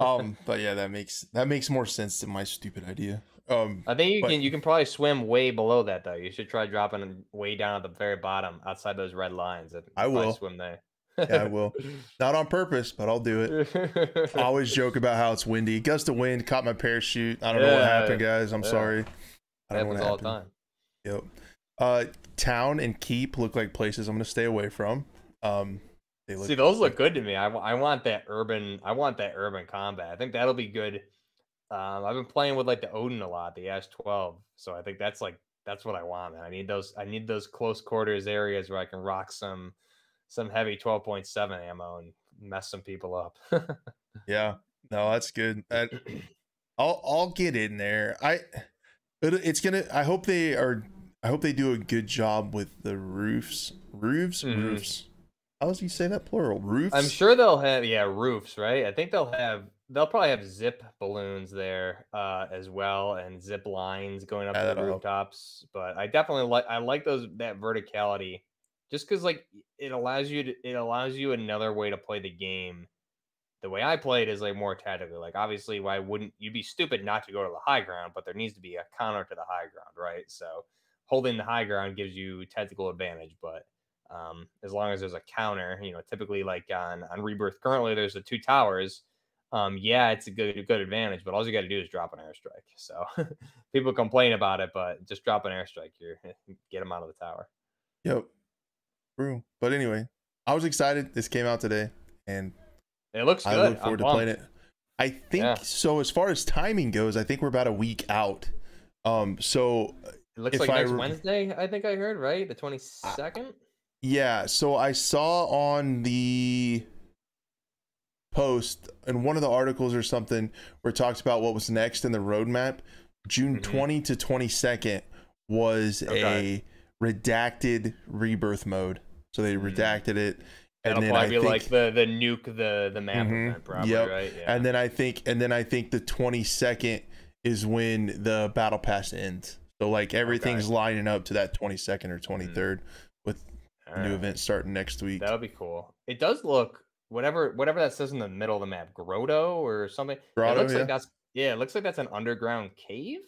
um, <laughs> but yeah, that makes that makes more sense than my stupid idea. Um, I think you but, can you can probably swim way below that though. You should try dropping way down at the very bottom, outside those red lines. I will swim there yeah, I will. Not on purpose, but I'll do it. I <laughs> always joke about how it's windy. Gust of wind caught my parachute. I don't yeah, know what happened, guys. I'm yeah. sorry. I don't know what all the time. Yep. Uh, town and keep look like places I'm gonna stay away from. Um, See, those look good to me. I, I want that urban. I want that urban combat. I think that'll be good. Um, I've been playing with like the Odin a lot, the Ash 12. So I think that's like that's what I want, man. I need those. I need those close quarters areas where I can rock some some heavy 12.7 ammo and mess some people up. <laughs> yeah. No, that's good. <clears throat> I, I'll I'll get in there. I it, it's gonna. I hope they are. I hope they do a good job with the roofs. Roofs. Mm-hmm. Roofs. How does he say that plural? Roofs. I'm sure they'll have yeah roofs, right? I think they'll have they'll probably have zip balloons there uh, as well and zip lines going up to the rooftops. But I definitely like I like those that verticality just because like it allows you to it allows you another way to play the game the way i play it is like more tactically like obviously why wouldn't you be stupid not to go to the high ground but there needs to be a counter to the high ground right so holding the high ground gives you tactical advantage but um, as long as there's a counter you know typically like on on rebirth currently there's the two towers um, yeah, it's a good good advantage, but all you got to do is drop an airstrike. <laughs> So people complain about it, but just drop an airstrike here, <laughs> get them out of the tower. Yep. True. But anyway, I was excited. This came out today, and it looks good. I look forward I'm to playing it. I think yeah. so. As far as timing goes, I think we're about a week out. Um, so it looks like next Wednesday. I think I heard right, the twenty second. Yeah. So I saw on the post in one of the articles or something where it talks about what was next in the roadmap. June mm-hmm. 20 to 22nd was okay. a redacted rebirth mode. So they mm-hmm. redacted it. And That'll probably be think, like the the nuke the the map mm-hmm, event, probably, yep. right? Yeah. And then I think and then I think the twenty second is when the battle pass ends. So like everything's okay. lining up to that twenty second or twenty third mm-hmm. with All new right. event starting next week. That'll be cool. It does look whatever whatever that says in the middle of the map, Grotto or something. Grotto, it looks yeah. like that's yeah, it looks like that's an underground cave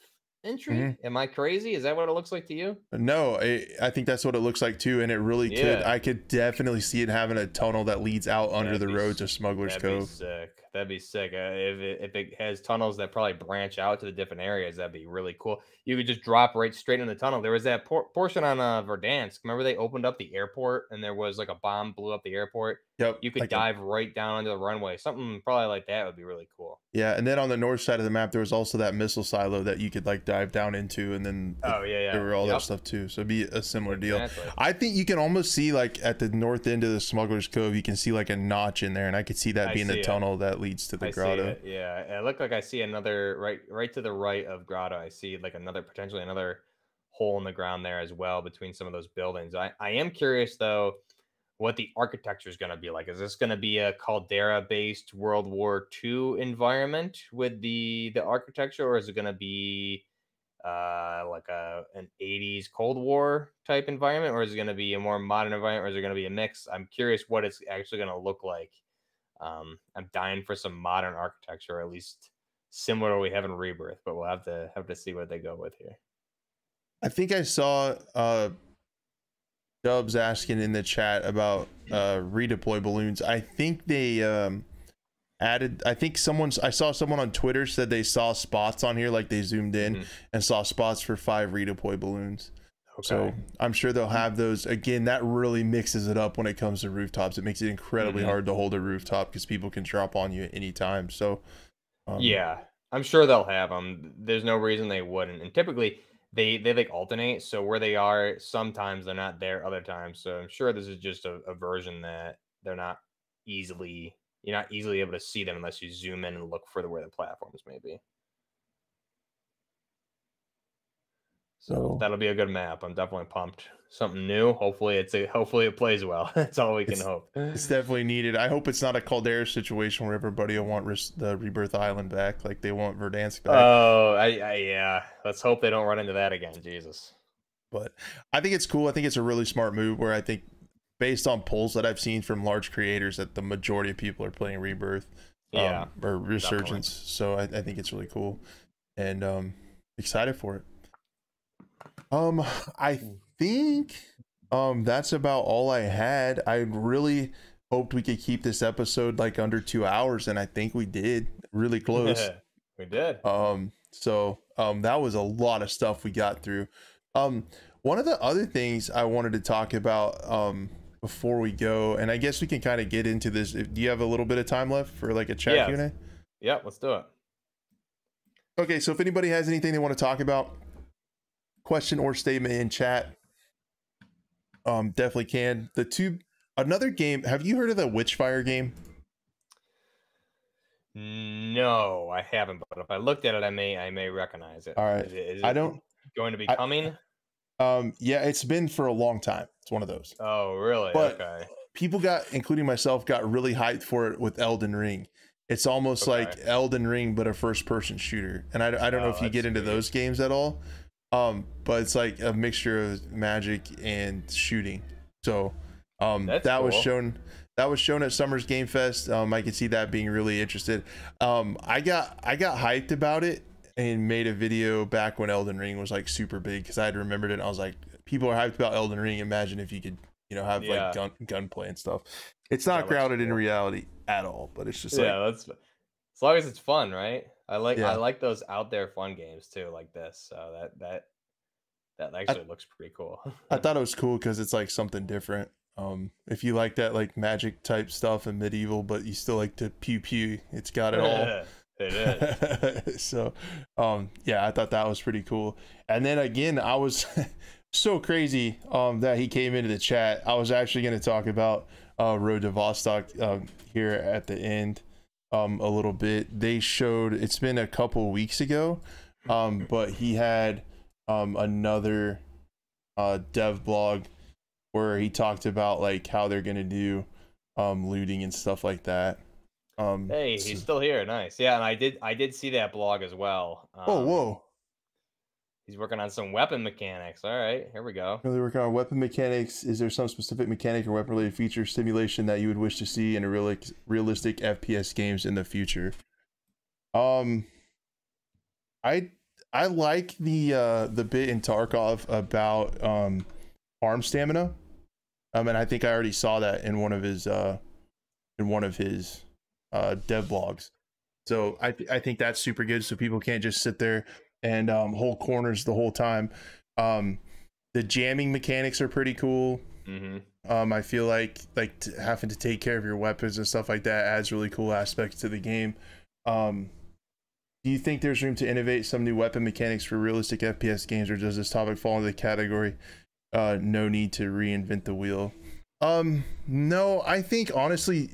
entry. Mm-hmm. Am I crazy? Is that what it looks like to you? No, I, I think that's what it looks like too, and it really yeah. could. I could definitely see it having a tunnel that leads out under That'd the road to Smuggler's Cove. sick. That'd be sick. Uh, if it, if it has tunnels that probably branch out to the different areas, that'd be really cool. You could just drop right straight in the tunnel. There was that por- portion on uh, Verdansk. Remember they opened up the airport and there was like a bomb blew up the airport. Yep. You could like a- dive right down onto the runway. Something probably like that would be really cool. yeah, and then on the north side of the map, there was also that missile silo that you could like dive down into, and then the- Oh yeah, yeah. there were all that stuff too. So it'd be a similar deal. exactly. I think you can almost see like at the north end of the Smuggler's Cove, you can see like a notch in there, and I could see that I being see the it. tunnel that leads to the I see grotto. it. Yeah, it looked like I see another right, right to the right of Grotto. I see like another potentially another hole in the ground there as well between some of those buildings. I, I am curious though what the architecture is going to be like. Is this going to be a caldera based World War II environment with the the architecture, or is it going to be uh like a an 80s Cold War type environment, or is it going to be a more modern environment, or is it going to be a mix? I'm curious what it's actually going to look like. Um, I'm dying for some modern architecture, or at least similar to what we have in Rebirth, but we'll have to have to see what they go with here. I think I saw uh Dubs asking in the chat about uh redeploy balloons. I think they um added I think someone's I saw someone on Twitter said they saw spots on here like they zoomed in Mhm. and saw spots for five redeploy balloons. Okay. So I'm sure they'll have those again. That really mixes it up when it comes to rooftops. It makes it incredibly Mhm. hard to hold a rooftop because people can drop on you at any time. So um, yeah, I'm sure they'll have them. There's no reason they wouldn't. And typically they they like alternate. So where they are, sometimes they're not there, other times. So I'm sure this is just a, a version that they're not easily you're not easily able to see them unless you zoom in and look for the where the platforms may be. So that'll be a good map. I'm definitely pumped. Something new. Hopefully it's a hopefully it plays well. <laughs> That's all we can It's- hope. it's definitely needed. I hope it's not a Caldera situation where everybody will want res- the Rebirth Island back, like they want Verdansk back. Oh, I, I yeah. Let's hope they don't run into that again. Jesus. but I think it's cool. I think it's a really smart move. Where I think, based on polls that I've seen from large creators, that the majority of people are playing Rebirth. um, Yeah. or Resurgence. So I, I think it's really cool, and um, excited for it. Um, I think um that's about all I had. I really hoped we could keep this episode like under two hours, and I think we did. Really <laughs> close. we did. Um, so um, that was a lot of stuff we got through. Um, one of the other things I wanted to talk about um before we go, and I guess we can kind of get into this. Do you have a little bit of time left for like a chat Yes. Q&A? Yep, let's do it. Okay, so if anybody has anything they want to talk about, question or statement in chat, um, definitely can. The two another game. Have you heard of the Witchfire game? No, I haven't, but if I looked at it, I may I may recognize it. All right. Is it, is I don't. going to be I- coming? Um, yeah, it's been for a long time. It's one of those. Oh, really? but- okay. people got including myself got really hyped for it with elden ring it's almost Okay. like elden ring but a first person shooter and i, I don't know Oh, if you get into sweet. those games at all um but it's like a mixture of magic and shooting so um That's that was shown that was shown at summers game fest um i could see that being really interested um i got i got hyped about it and made a video back when elden ring was like super big because i had remembered it and i was like people are hyped about elden ring imagine if you could you know have Yeah. like gun gunplay and stuff it's not grounded in cool. reality at all but it's just yeah, like that's as long as it's fun, right? I like Yeah. I like those out there fun games too, like this. So that that that actually looks pretty cool. i <laughs> thought it was cool because it's like something different um if you like that like magic type stuff and medieval but you still like to pew pew it's got it all <laughs> it is. <laughs> so um yeah i thought that was pretty cool and then again i was so crazy um that he came into the chat i was actually going to talk about uh road to vostok um here at the end um a little bit they showed it's been a couple weeks ago um but he had um another uh dev blog where he talked about like how they're going to do um looting and stuff like that um Hey, so- he's still here. Nice. Yeah, and I did I did see that blog as well. oh Um, whoa He's working on some weapon mechanics. All right, here we go. Really working on weapon mechanics. Is there some specific mechanic or weapon related feature simulation that you would wish to see in a real, realistic FPS games in the future? Um, I I like the uh the bit in Tarkov about um farm stamina. Um, and I think I already saw that in one of his uh in one of his uh, dev blogs. So I th- I think that's super good. So people can't just sit there and um, hold corners the whole time. Um, the jamming mechanics are pretty cool. Mm-hmm. Um, I feel like like t- having to take care of your weapons and stuff like that adds really cool aspects to the game. Um, do you think there's room to innovate some new weapon mechanics for realistic FPS games, or does this topic fall into the category uh, no need to reinvent the wheel? Um, no, I think honestly,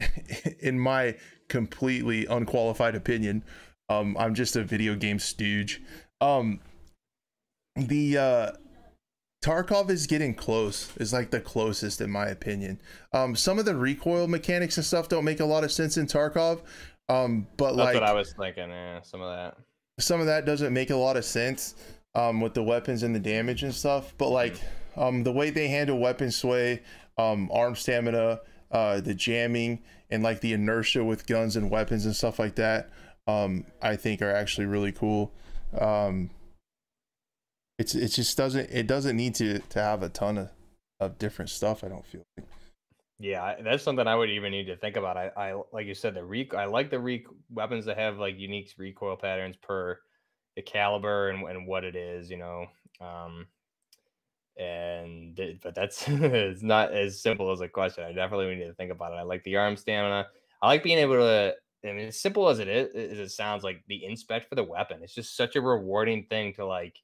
<laughs> in my completely unqualified opinion, um, I'm just a video game stooge. Um, the uh, Tarkov is getting close. Is like the closest in my opinion. Um, some of the recoil mechanics and stuff don't make a lot of sense in Tarkov. Um, but That's like what I was thinking. Yeah, some of that. some of that doesn't make a lot of sense um, with the weapons and the damage and stuff. But like um, the way they handle weapon sway, um, arm stamina, uh, the jamming, and like the inertia with guns and weapons and stuff like that, um, I think are actually really cool. Um, it's it just doesn't it doesn't need to to have a ton of, of different stuff. I don't feel. Like. Yeah, that's something I would even need to think about. I, I like you said, the rec. I like the rec weapons that have like unique recoil patterns per the caliber and, and what it is, you know. Um, and but that's <laughs> it's not as simple as a question. I definitely need to think about it. I like the arm stamina. I like being able to. I mean, as simple as it is, as it sounds like the inspect for the weapon. It's just such a rewarding thing to like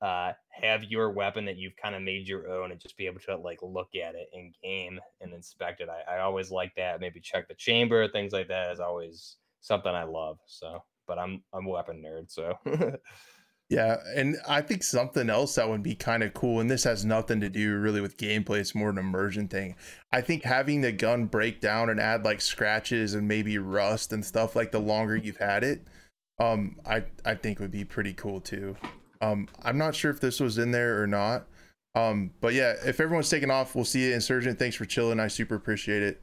uh, have your weapon that you've kind of made your own and just be able to like look at it in game and inspect it. I, I always like that. Maybe check the chamber, things like that is always something I love. So, but I'm I'm a weapon nerd, so <laughs> Yeah, and I think something else that would be kind of cool, and this has nothing to do really with gameplay, it's more an immersion thing. I think having the gun break down and add like scratches and maybe rust and stuff like the longer you've had it, um, I I think would be pretty cool too. Um, I'm not sure if this was in there or not. Um, but yeah, if everyone's taking off, we'll see you. Insurgent, thanks for chilling. I super appreciate it.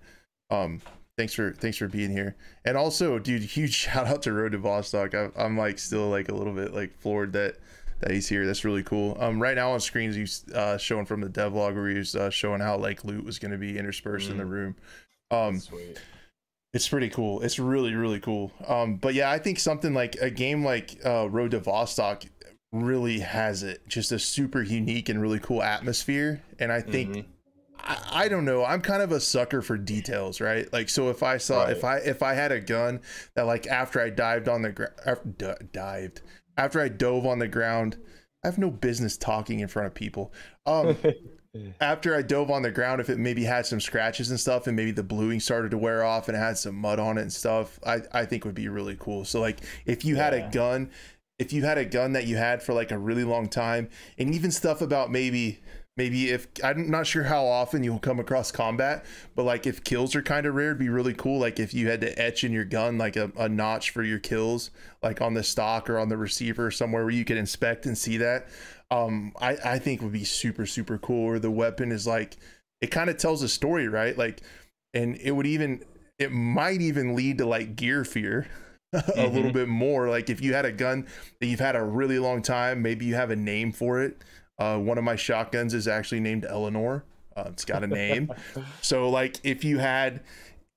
Um, thanks for thanks for being here. And also, dude, huge <laughs> shout out to Road to Vostok. I, I'm like still like a little bit like floored that that he's here. That's really cool. Um, right now on screens, he's uh, showing from the devlog where he was uh, showing how like loot was going to be interspersed in the room. Um, sweet. it's pretty cool. It's really really cool. Um, but yeah, I think something like a game like uh, Road to Vostok really has it just a super unique and really cool atmosphere. And I think Mhm. I, I don't know. I'm kind of a sucker for details, right? Like, so if I saw if I if I had a gun that like after I dived on the ground, dived after I dove on the ground, I have no business talking in front of people. Um, <laughs> after I dove on the ground, if it maybe had some scratches and stuff, and maybe the bluing started to wear off and it had some mud on it and stuff, I I think would be really cool. So like, if you had a gun, if you had a gun that you had for like a really long time, and even stuff about maybe maybe if I'm not sure how often you'll come across combat, but like if kills are kind of rare, it'd be really cool. Like if you had to etch in your gun like a, a notch for your kills, like on the stock or on the receiver somewhere where you could inspect and see that. Um, I I think would be super super cool. Or the weapon is like it kind of tells a story, right? Like, and it would even it might even lead to like gear fear. <laughs> a little Mhm. bit more like if you had a gun that you've had a really long time maybe you have a name for it uh, one of my shotguns is actually named Eleanor. Uh, it's got a name. <laughs> so like if you had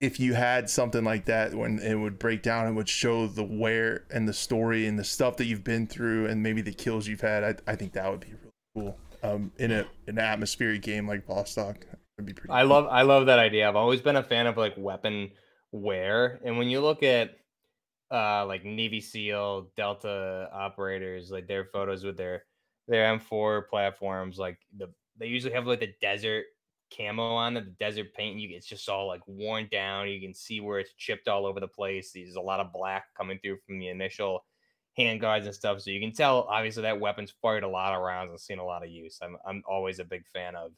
if you had something like that when it would break down it would show the wear and the story and the stuff that you've been through and maybe the kills you've had, I, I think that would be really cool. Um, in a an atmospheric game like Vostok. that'd be pretty. I cool. love I love that idea. I've always been a fan of like weapon wear, and when you look at uh like Navy SEAL Delta operators, like their photos with their their M4 platforms, like the they usually have like the desert camo on it, the desert paint. You it's just all like worn down. You can see where it's chipped all over the place. There's a lot of black coming through from the initial handguards and stuff. So you can tell obviously that weapon's fired a lot of rounds and seen a lot of use. I'm I'm always a big fan of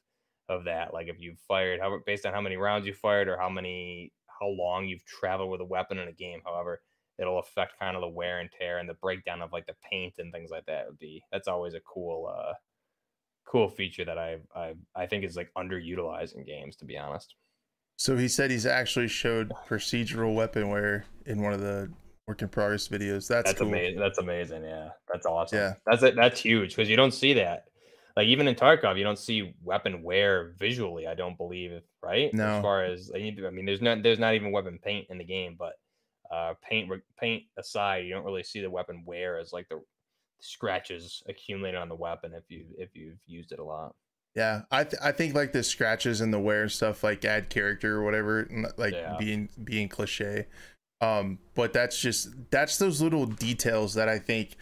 of that. Like if you've fired how based on how many rounds you fired or how many how long you've traveled with a weapon in a game, however, it'll affect kind of the wear and tear and the breakdown of like the paint and things like that would be that's always a cool uh cool feature that I I I think is like underutilized in games to be honest. So he said he's actually showed procedural weapon wear in one of the work in progress videos. That's, That's cool. amazing. That's amazing. Yeah, that's awesome. Yeah. that's it. That's huge because you don't see that. like even in Tarkov, you don't see weapon wear visually. I don't believe, right? No. As far as I mean, there's not there's not even weapon paint in the game, but uh, paint paint aside, you don't really see the weapon wear as like the scratches accumulated on the weapon if you if you've used it a lot. Yeah, I th- I think like the scratches and the wear and stuff like add character or whatever, like Yeah. being being cliche. Um, but that's just that's those little details that I think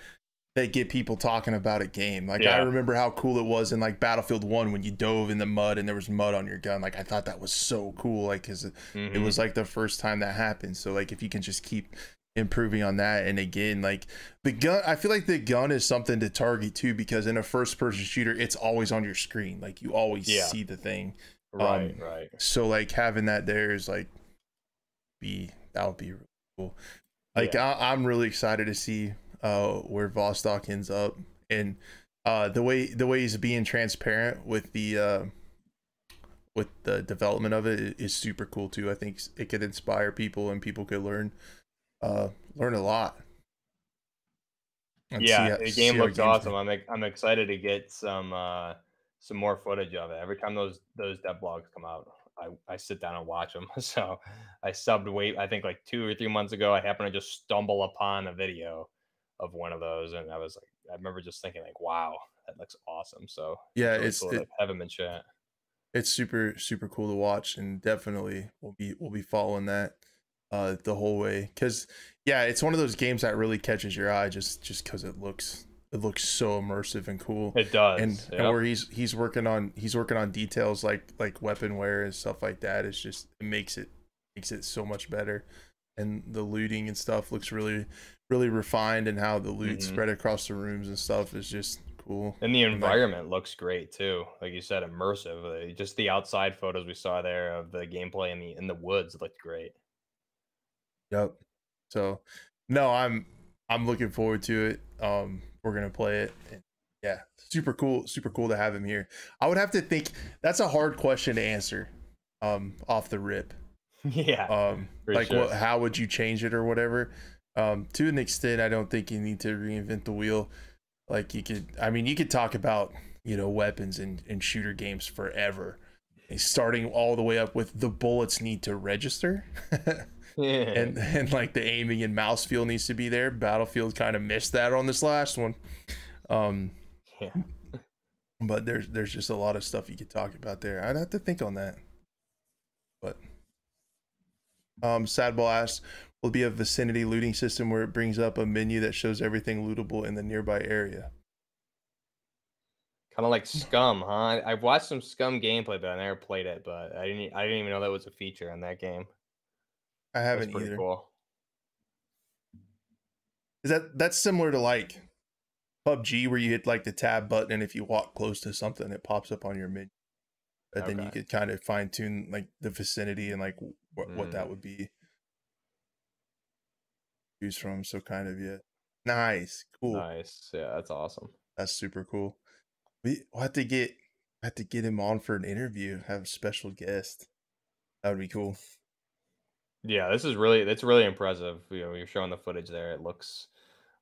that get people talking about a game. Like I remember how cool it was in like Battlefield One when you dove in the mud and there was mud on your gun. Like I thought that was so cool. Like because it Mhm. was like the first time that happened. So like if you can just keep improving on that and again like the gun i feel like the gun is something to target too because in a first person shooter it's always on your screen like you always Yeah. see the thing right, um, right. so like having that there is like be that would be really cool like I, i'm really excited to see uh where vostok ends up and uh the way the way he's being transparent with the uh with the development of it is super cool too i think it could inspire people and people could learn uh learn a lot yeah, how- the game looks awesome. I'm I'm excited to get some uh some more footage of it. Every time those those dev blogs come out, I, I sit down and watch them. <laughs> So I subbed wait I think like two or three months ago. I happened to just stumble upon a video of one of those, and I was like, I remember just thinking like, wow, that looks awesome. So Yeah, really it's- cool it- have in chat. it's super super cool to watch and definitely we'll be we'll be following that uh the whole way because yeah it's one of those games that really catches your eye just just because it looks it looks so immersive and cool It does. and, yep. and where he's he's working on he's working on details like like weapon wear and stuff like that it's just it makes it makes it so much better and the looting and stuff looks really really refined and how the loot Mhm. spread across the rooms and stuff is just cool And the environment looks great too. Like you said, immersive. Uh, Just the outside photos we saw there of the gameplay in the in the woods looked great. Yep. So, no, I'm I'm looking forward to it. Um, we're gonna play it. And yeah, super cool, super cool to have him here. I would have to think that's a hard question to answer. Um, off the rip. <laughs> yeah. Um, like sure. what? How would you change it or whatever? Um, to an extent, I don't think you need to reinvent the wheel. Like you could, I mean, you could talk about you know weapons and and shooter games forever, starting all the way up with the bullets need to register. <laughs> and and like the aiming and mouse feel needs to be there. Battlefield kind of missed that on this last one. Um, yeah. but there's there's just a lot of stuff you could talk about there. I'd have to think on that. But um, Sadball asks, will be a vicinity looting system where it brings up a menu that shows everything lootable in the nearby area? Kind of like Scum, huh? I've watched some Scum gameplay, but I never played it. But I didn't. I didn't even know that was a feature in that game. I haven't pretty either. cool. Is that that's similar to like PUBG where you hit like the tab button and if you walk close to something it pops up on your menu. And then you could kind of fine tune like the vicinity and like what what that Mm. would be. Choose from so kind of yeah. Nice. Cool. Nice. Yeah, that's awesome. That's super cool. We will have to get have to get him on for an interview, have a special guest. That would be cool. Yeah, this is really it's really impressive. You know, you're showing the footage there. It looks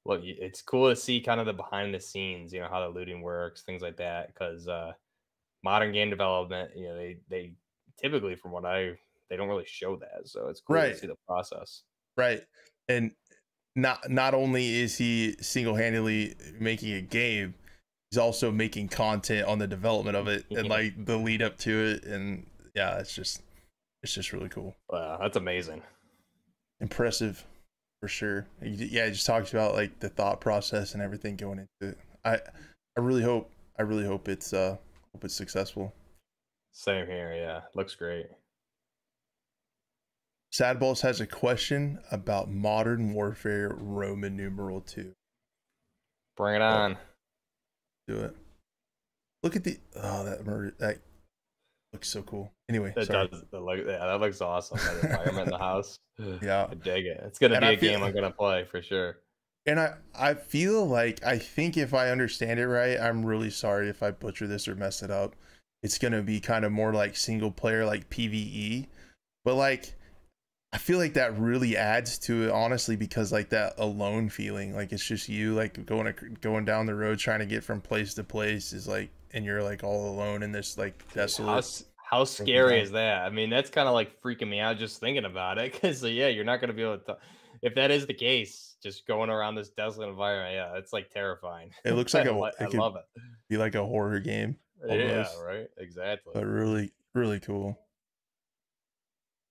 look it's cool to see kind of the behind the scenes, you know, how the looting works, things like that. Because uh modern game development, you know, they they typically from what I they don't really show that. So it's cool Right. to see the process. Right. And not not only is he single-handedly making a game, he's also making content on the development of it and like the lead up to it and yeah, it's just it's just really cool. Wow, that's amazing. Impressive for sure. Yeah, he just talks about like the thought process and everything going into it. I I really hope I really hope it's uh hope it's successful. Same here, yeah. Looks great. Sadballs has a question about modern warfare Roman numeral 2. Bring it on. do it. Look at the oh that murder that looks so cool. Anyway, That sorry. does that look yeah, that looks awesome. That environment in the house. <laughs> Yeah. I dig it. It's gonna And be I a feel- game I'm gonna play for sure. And I I feel like I think if I understand it right, I'm really sorry if I butcher this or mess it up. It's gonna be kind of more like single player, like PVE, but like I feel like that really adds to it, honestly, because like that alone feeling, like it's just you, like going going down the road trying to get from place to place, is like and you're like all alone in this like desolate. How, how scary is that? I mean, that's kind of like freaking me out just thinking about it. Because uh, yeah, you're not gonna be able to. If that is the case, just going around this desolate environment, yeah, it's like terrifying. It looks like <laughs> I a- it I love it. Be like a horror game, Yeah, right. Exactly. but really, really cool.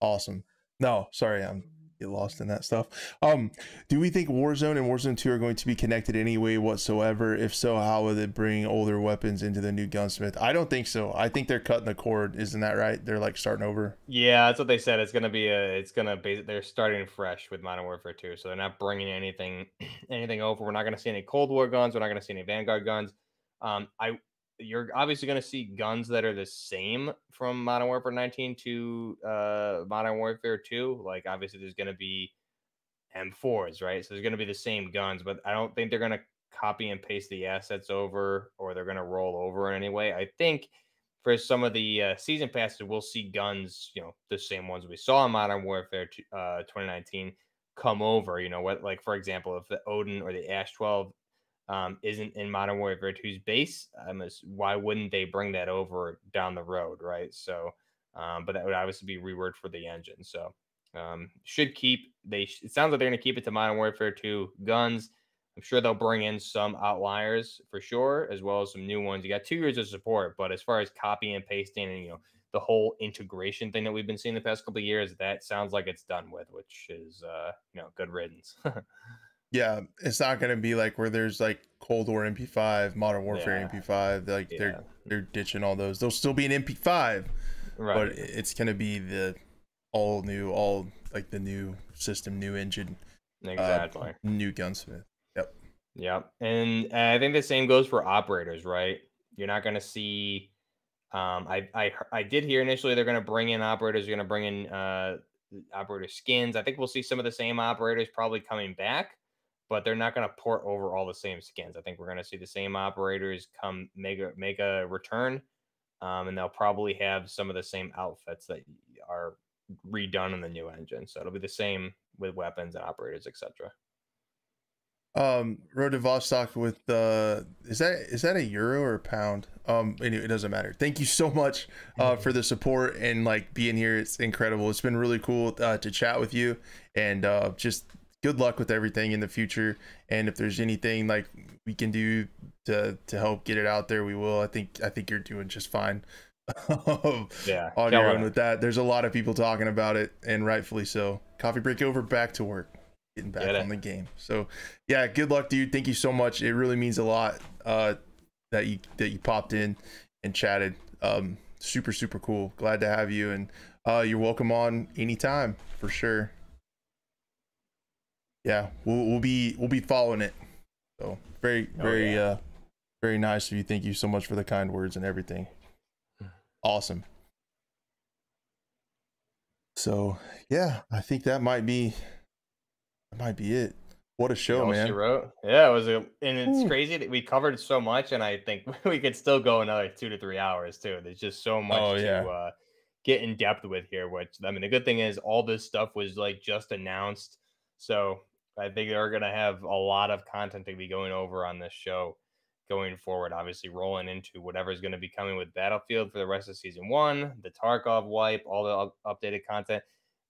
Awesome. No, sorry, I'm get lost in that stuff. Um, do we think Warzone and Warzone 2 are going to be connected anyway whatsoever? If so, how would it bring older weapons into the new gunsmith? I don't think so. I think they're cutting the cord. Isn't that right? They're like starting over. Yeah, that's what they said. It's gonna be a. It's gonna be. They're starting fresh with Modern Warfare 2, so they're not bringing anything, <clears throat> anything over. We're not gonna see any Cold War guns. We're not gonna see any Vanguard guns. Um, I. You're obviously gonna see guns that are the same from Modern Warfare 19 to uh Modern Warfare 2. Like obviously, there's gonna be M4s, right? So there's gonna be the same guns, but I don't think they're gonna copy and paste the assets over, or they're gonna roll over in any way. I think for some of the uh, season passes, we'll see guns, you know, the same ones we saw in Modern Warfare uh, 2019 come over. You know, what, like for example, if the Odin or the Ash 12 um, isn't in Modern Warfare 2's base, um, why wouldn't they bring that over down the road, right? So, um, but that would obviously be reworked for the engine. So, um, should keep they. It sounds like they're going to keep it to Modern Warfare 2 guns. I'm sure they'll bring in some outliers for sure, as well as some new ones. You got two years of support, but as far as copy and pasting and you know the whole integration thing that we've been seeing the past couple of years, that sounds like it's done with, which is uh, you know good riddance. <laughs> Yeah, it's not gonna be like where there's like Cold War MP5, Modern Warfare Yeah. MP5. Like Yeah. they're they're ditching all those. They'll still be an MP5, right. but it's gonna be the all new, all like the new system, new engine, uh, exactly. new gunsmith. Yep. Yep, and uh, I think the same goes for operators, right? You're not going to see. Um, I, I I did hear initially they're going to bring in operators. They're going to bring in uh, operator skins. I think we'll see some of the same operators probably coming back, but they're not going to port over all the same skins. I think we're going to see the same operators come make a make a return, um, and they'll probably have some of the same outfits that are redone in the new engine. So it'll be the same with weapons and operators, etc. Um, Road to Vostok with uh, is that is that a euro or a pound? Um, anyway, it doesn't matter. Thank you so much uh, for <laughs> the support and like being here. It's incredible. It's been really cool uh, to chat with you, and uh, just good luck with everything in the future. And if there's anything like we can do to to help get it out there, we will. I think I think you're doing just fine. <laughs> Yeah, on your own with that. There's a lot of people talking about it, and rightfully so. Coffee break over, back to work, getting back Get on the game. So, yeah, good luck, dude. Thank you so much. It really means a lot uh, that you that you popped in and chatted. Um, super super cool. Glad to have you, and uh, you're welcome on anytime for sure. Yeah, we'll we'll be we'll be following it. So very Oh, very yeah. uh very nice of you. Thank you so much for the kind words and everything. Awesome. So yeah, I think that might be that might be it. What a show, All she man. wrote. Yeah, it was a, and it's Ooh. crazy that we covered so much, and I think <laughs> we could still go another two to three hours too. There's just so much Oh, yeah. to uh, get in depth with here. Which I mean, the good thing is all this stuff was like just announced, so I think they're gonna have a lot of content to be going over on this show going forward. Obviously, rolling into whatever's going to be coming with Battlefield for the rest of season one, the Tarkov wipe, all the up- updated content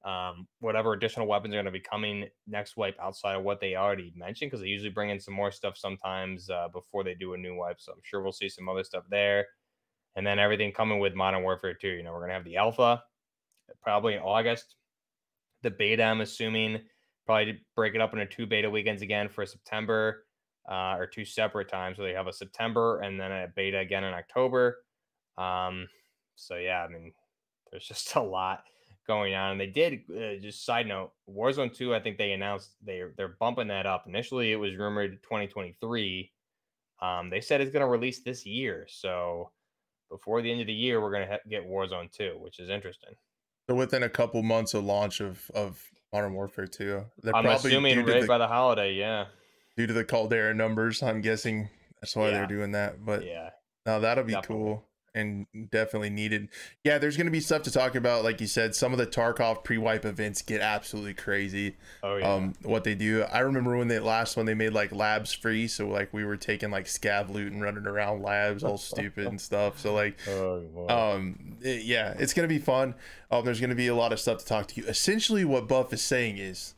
um, whatever additional weapons are going to be coming next wipe outside of what they already mentioned because they usually bring in some more stuff sometimes uh, before they do a new wipe. So I'm sure we'll see some other stuff there. And then everything coming with Modern Warfare 2. You know, we're going to have the alpha probably in August. The beta, I'm assuming, probably break it up into two beta weekends again for September uh, or two separate times. So they have a September and then a beta again in October. Um, so yeah, I mean, there's <laughs> just a lot going on. And they did uh, just side note, Warzone 2, I think they announced they they're bumping that up. Initially, it was rumored 2023. Um, they said it's going to release this year. So before the end of the year, we're going to ha- get Warzone 2, which is interesting. So within a couple months of launch of of Modern Warfare 2. They're I'm probably assuming right the, by the holiday. Yeah. due to the Caldera numbers. I'm guessing that's why Yeah. they're doing that. But Yeah. now that'll be definitely. cool. And definitely needed. Yeah, there's going to be stuff to talk about. Like you said, some of the Tarkov pre-wipe events get absolutely crazy. Oh yeah. Um, what they do. I remember when they last one they made like labs free, so like we were taking like scav loot and running around labs all stupid and stuff. So like, <laughs> oh, um, it- yeah, it's gonna be fun. Um, there's gonna be a lot of stuff to talk to you. Essentially, what Buff is saying is,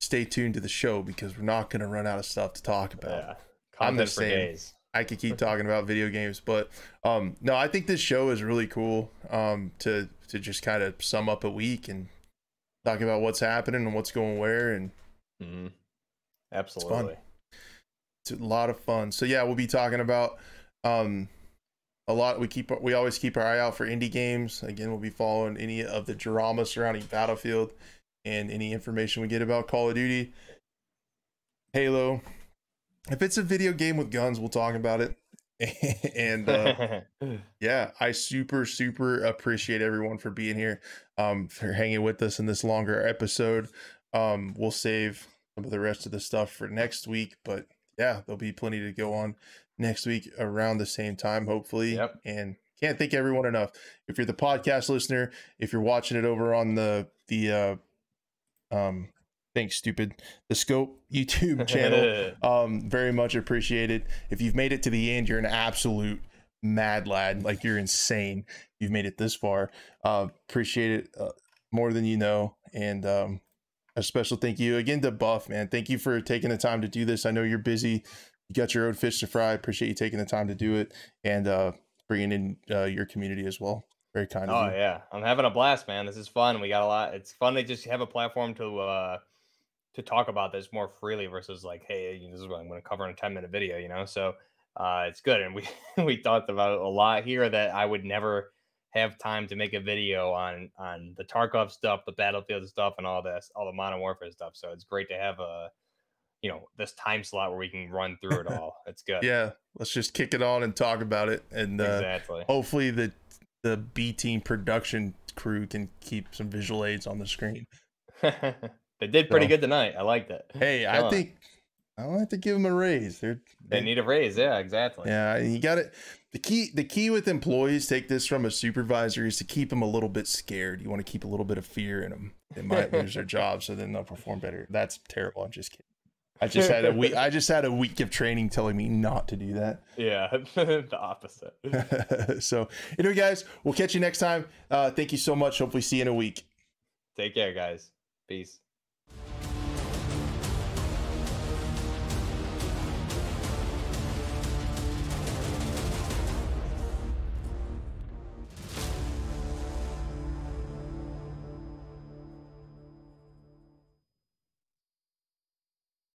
stay tuned to the show because we're not gonna run out of stuff to talk about. yeah. I'm the same. days. I could keep talking about video games, but um, no, I think this show is really cool. Um, to to just kind of sum up a week and talk about what's happening and what's going where, and Mhm. Absolutely. it's a lot of fun. So yeah, we'll be talking about um a lot. We keep we always keep our eye out for indie games. Again, we'll be following any of the drama surrounding Battlefield and any information we get about Call of Duty, Halo. If it's a video game with guns, we'll talk about it. <laughs> and uh, <laughs> yeah, I super super appreciate everyone for being here, um, for hanging with us in this longer episode. Um, we'll save some of the rest of the stuff for next week, but yeah, there'll be plenty to go on next week around the same time, hopefully. Yep. And can't thank everyone enough. If you're the podcast listener, if you're watching it over on the the uh, um, thanks stupid. The scope YouTube <laughs> channel um very much appreciated. If you've made it to the end you're an absolute mad lad. Like you're insane. You've made it this far. Uh appreciate it uh, more than you know. And um a special thank you again to buff man. Thank you for taking the time to do this. I know you're busy. You got your own fish to fry. Appreciate you taking the time to do it and uh bringing in uh, your community as well. Very kind Oh of you. yeah, I'm having a blast, man. This is fun. We got a lot. It's fun to just have a platform to uh to talk about this more freely versus like, hey, this is what I'm going to cover in a 10 minute video, you know. So uh, it's good, and we <laughs> we talked about a lot here that I would never have time to make a video on on the Tarkov stuff, the Battlefield stuff, and all this, all the Modern Warfare stuff. So it's great to have a you know this time slot where we can run through it all. It's <laughs> good. yeah let's just kick it on and talk about it and uh exactly. hopefully the the B team production crew can keep some visual aids on the screen. <laughs> they did pretty So- good tonight. I liked it. Hey, I Killing it. think I want to give them a raise. They're They need a raise. Yeah, exactly. yeah, you got it. The key the key with employees take this from a supervisor is to keep them a little bit scared. You want to keep a little bit of fear in them. They might lose their <laughs> job, so then they'll perform better. That's terrible. I'm just kidding. I just had a <laughs> week. I just had a week of training telling me not to do that. Yeah, <laughs> the opposite. so anyway, guys, we'll catch you next time. Uh, thank you so much. Hopefully, see you in a week. Take care, guys. Peace.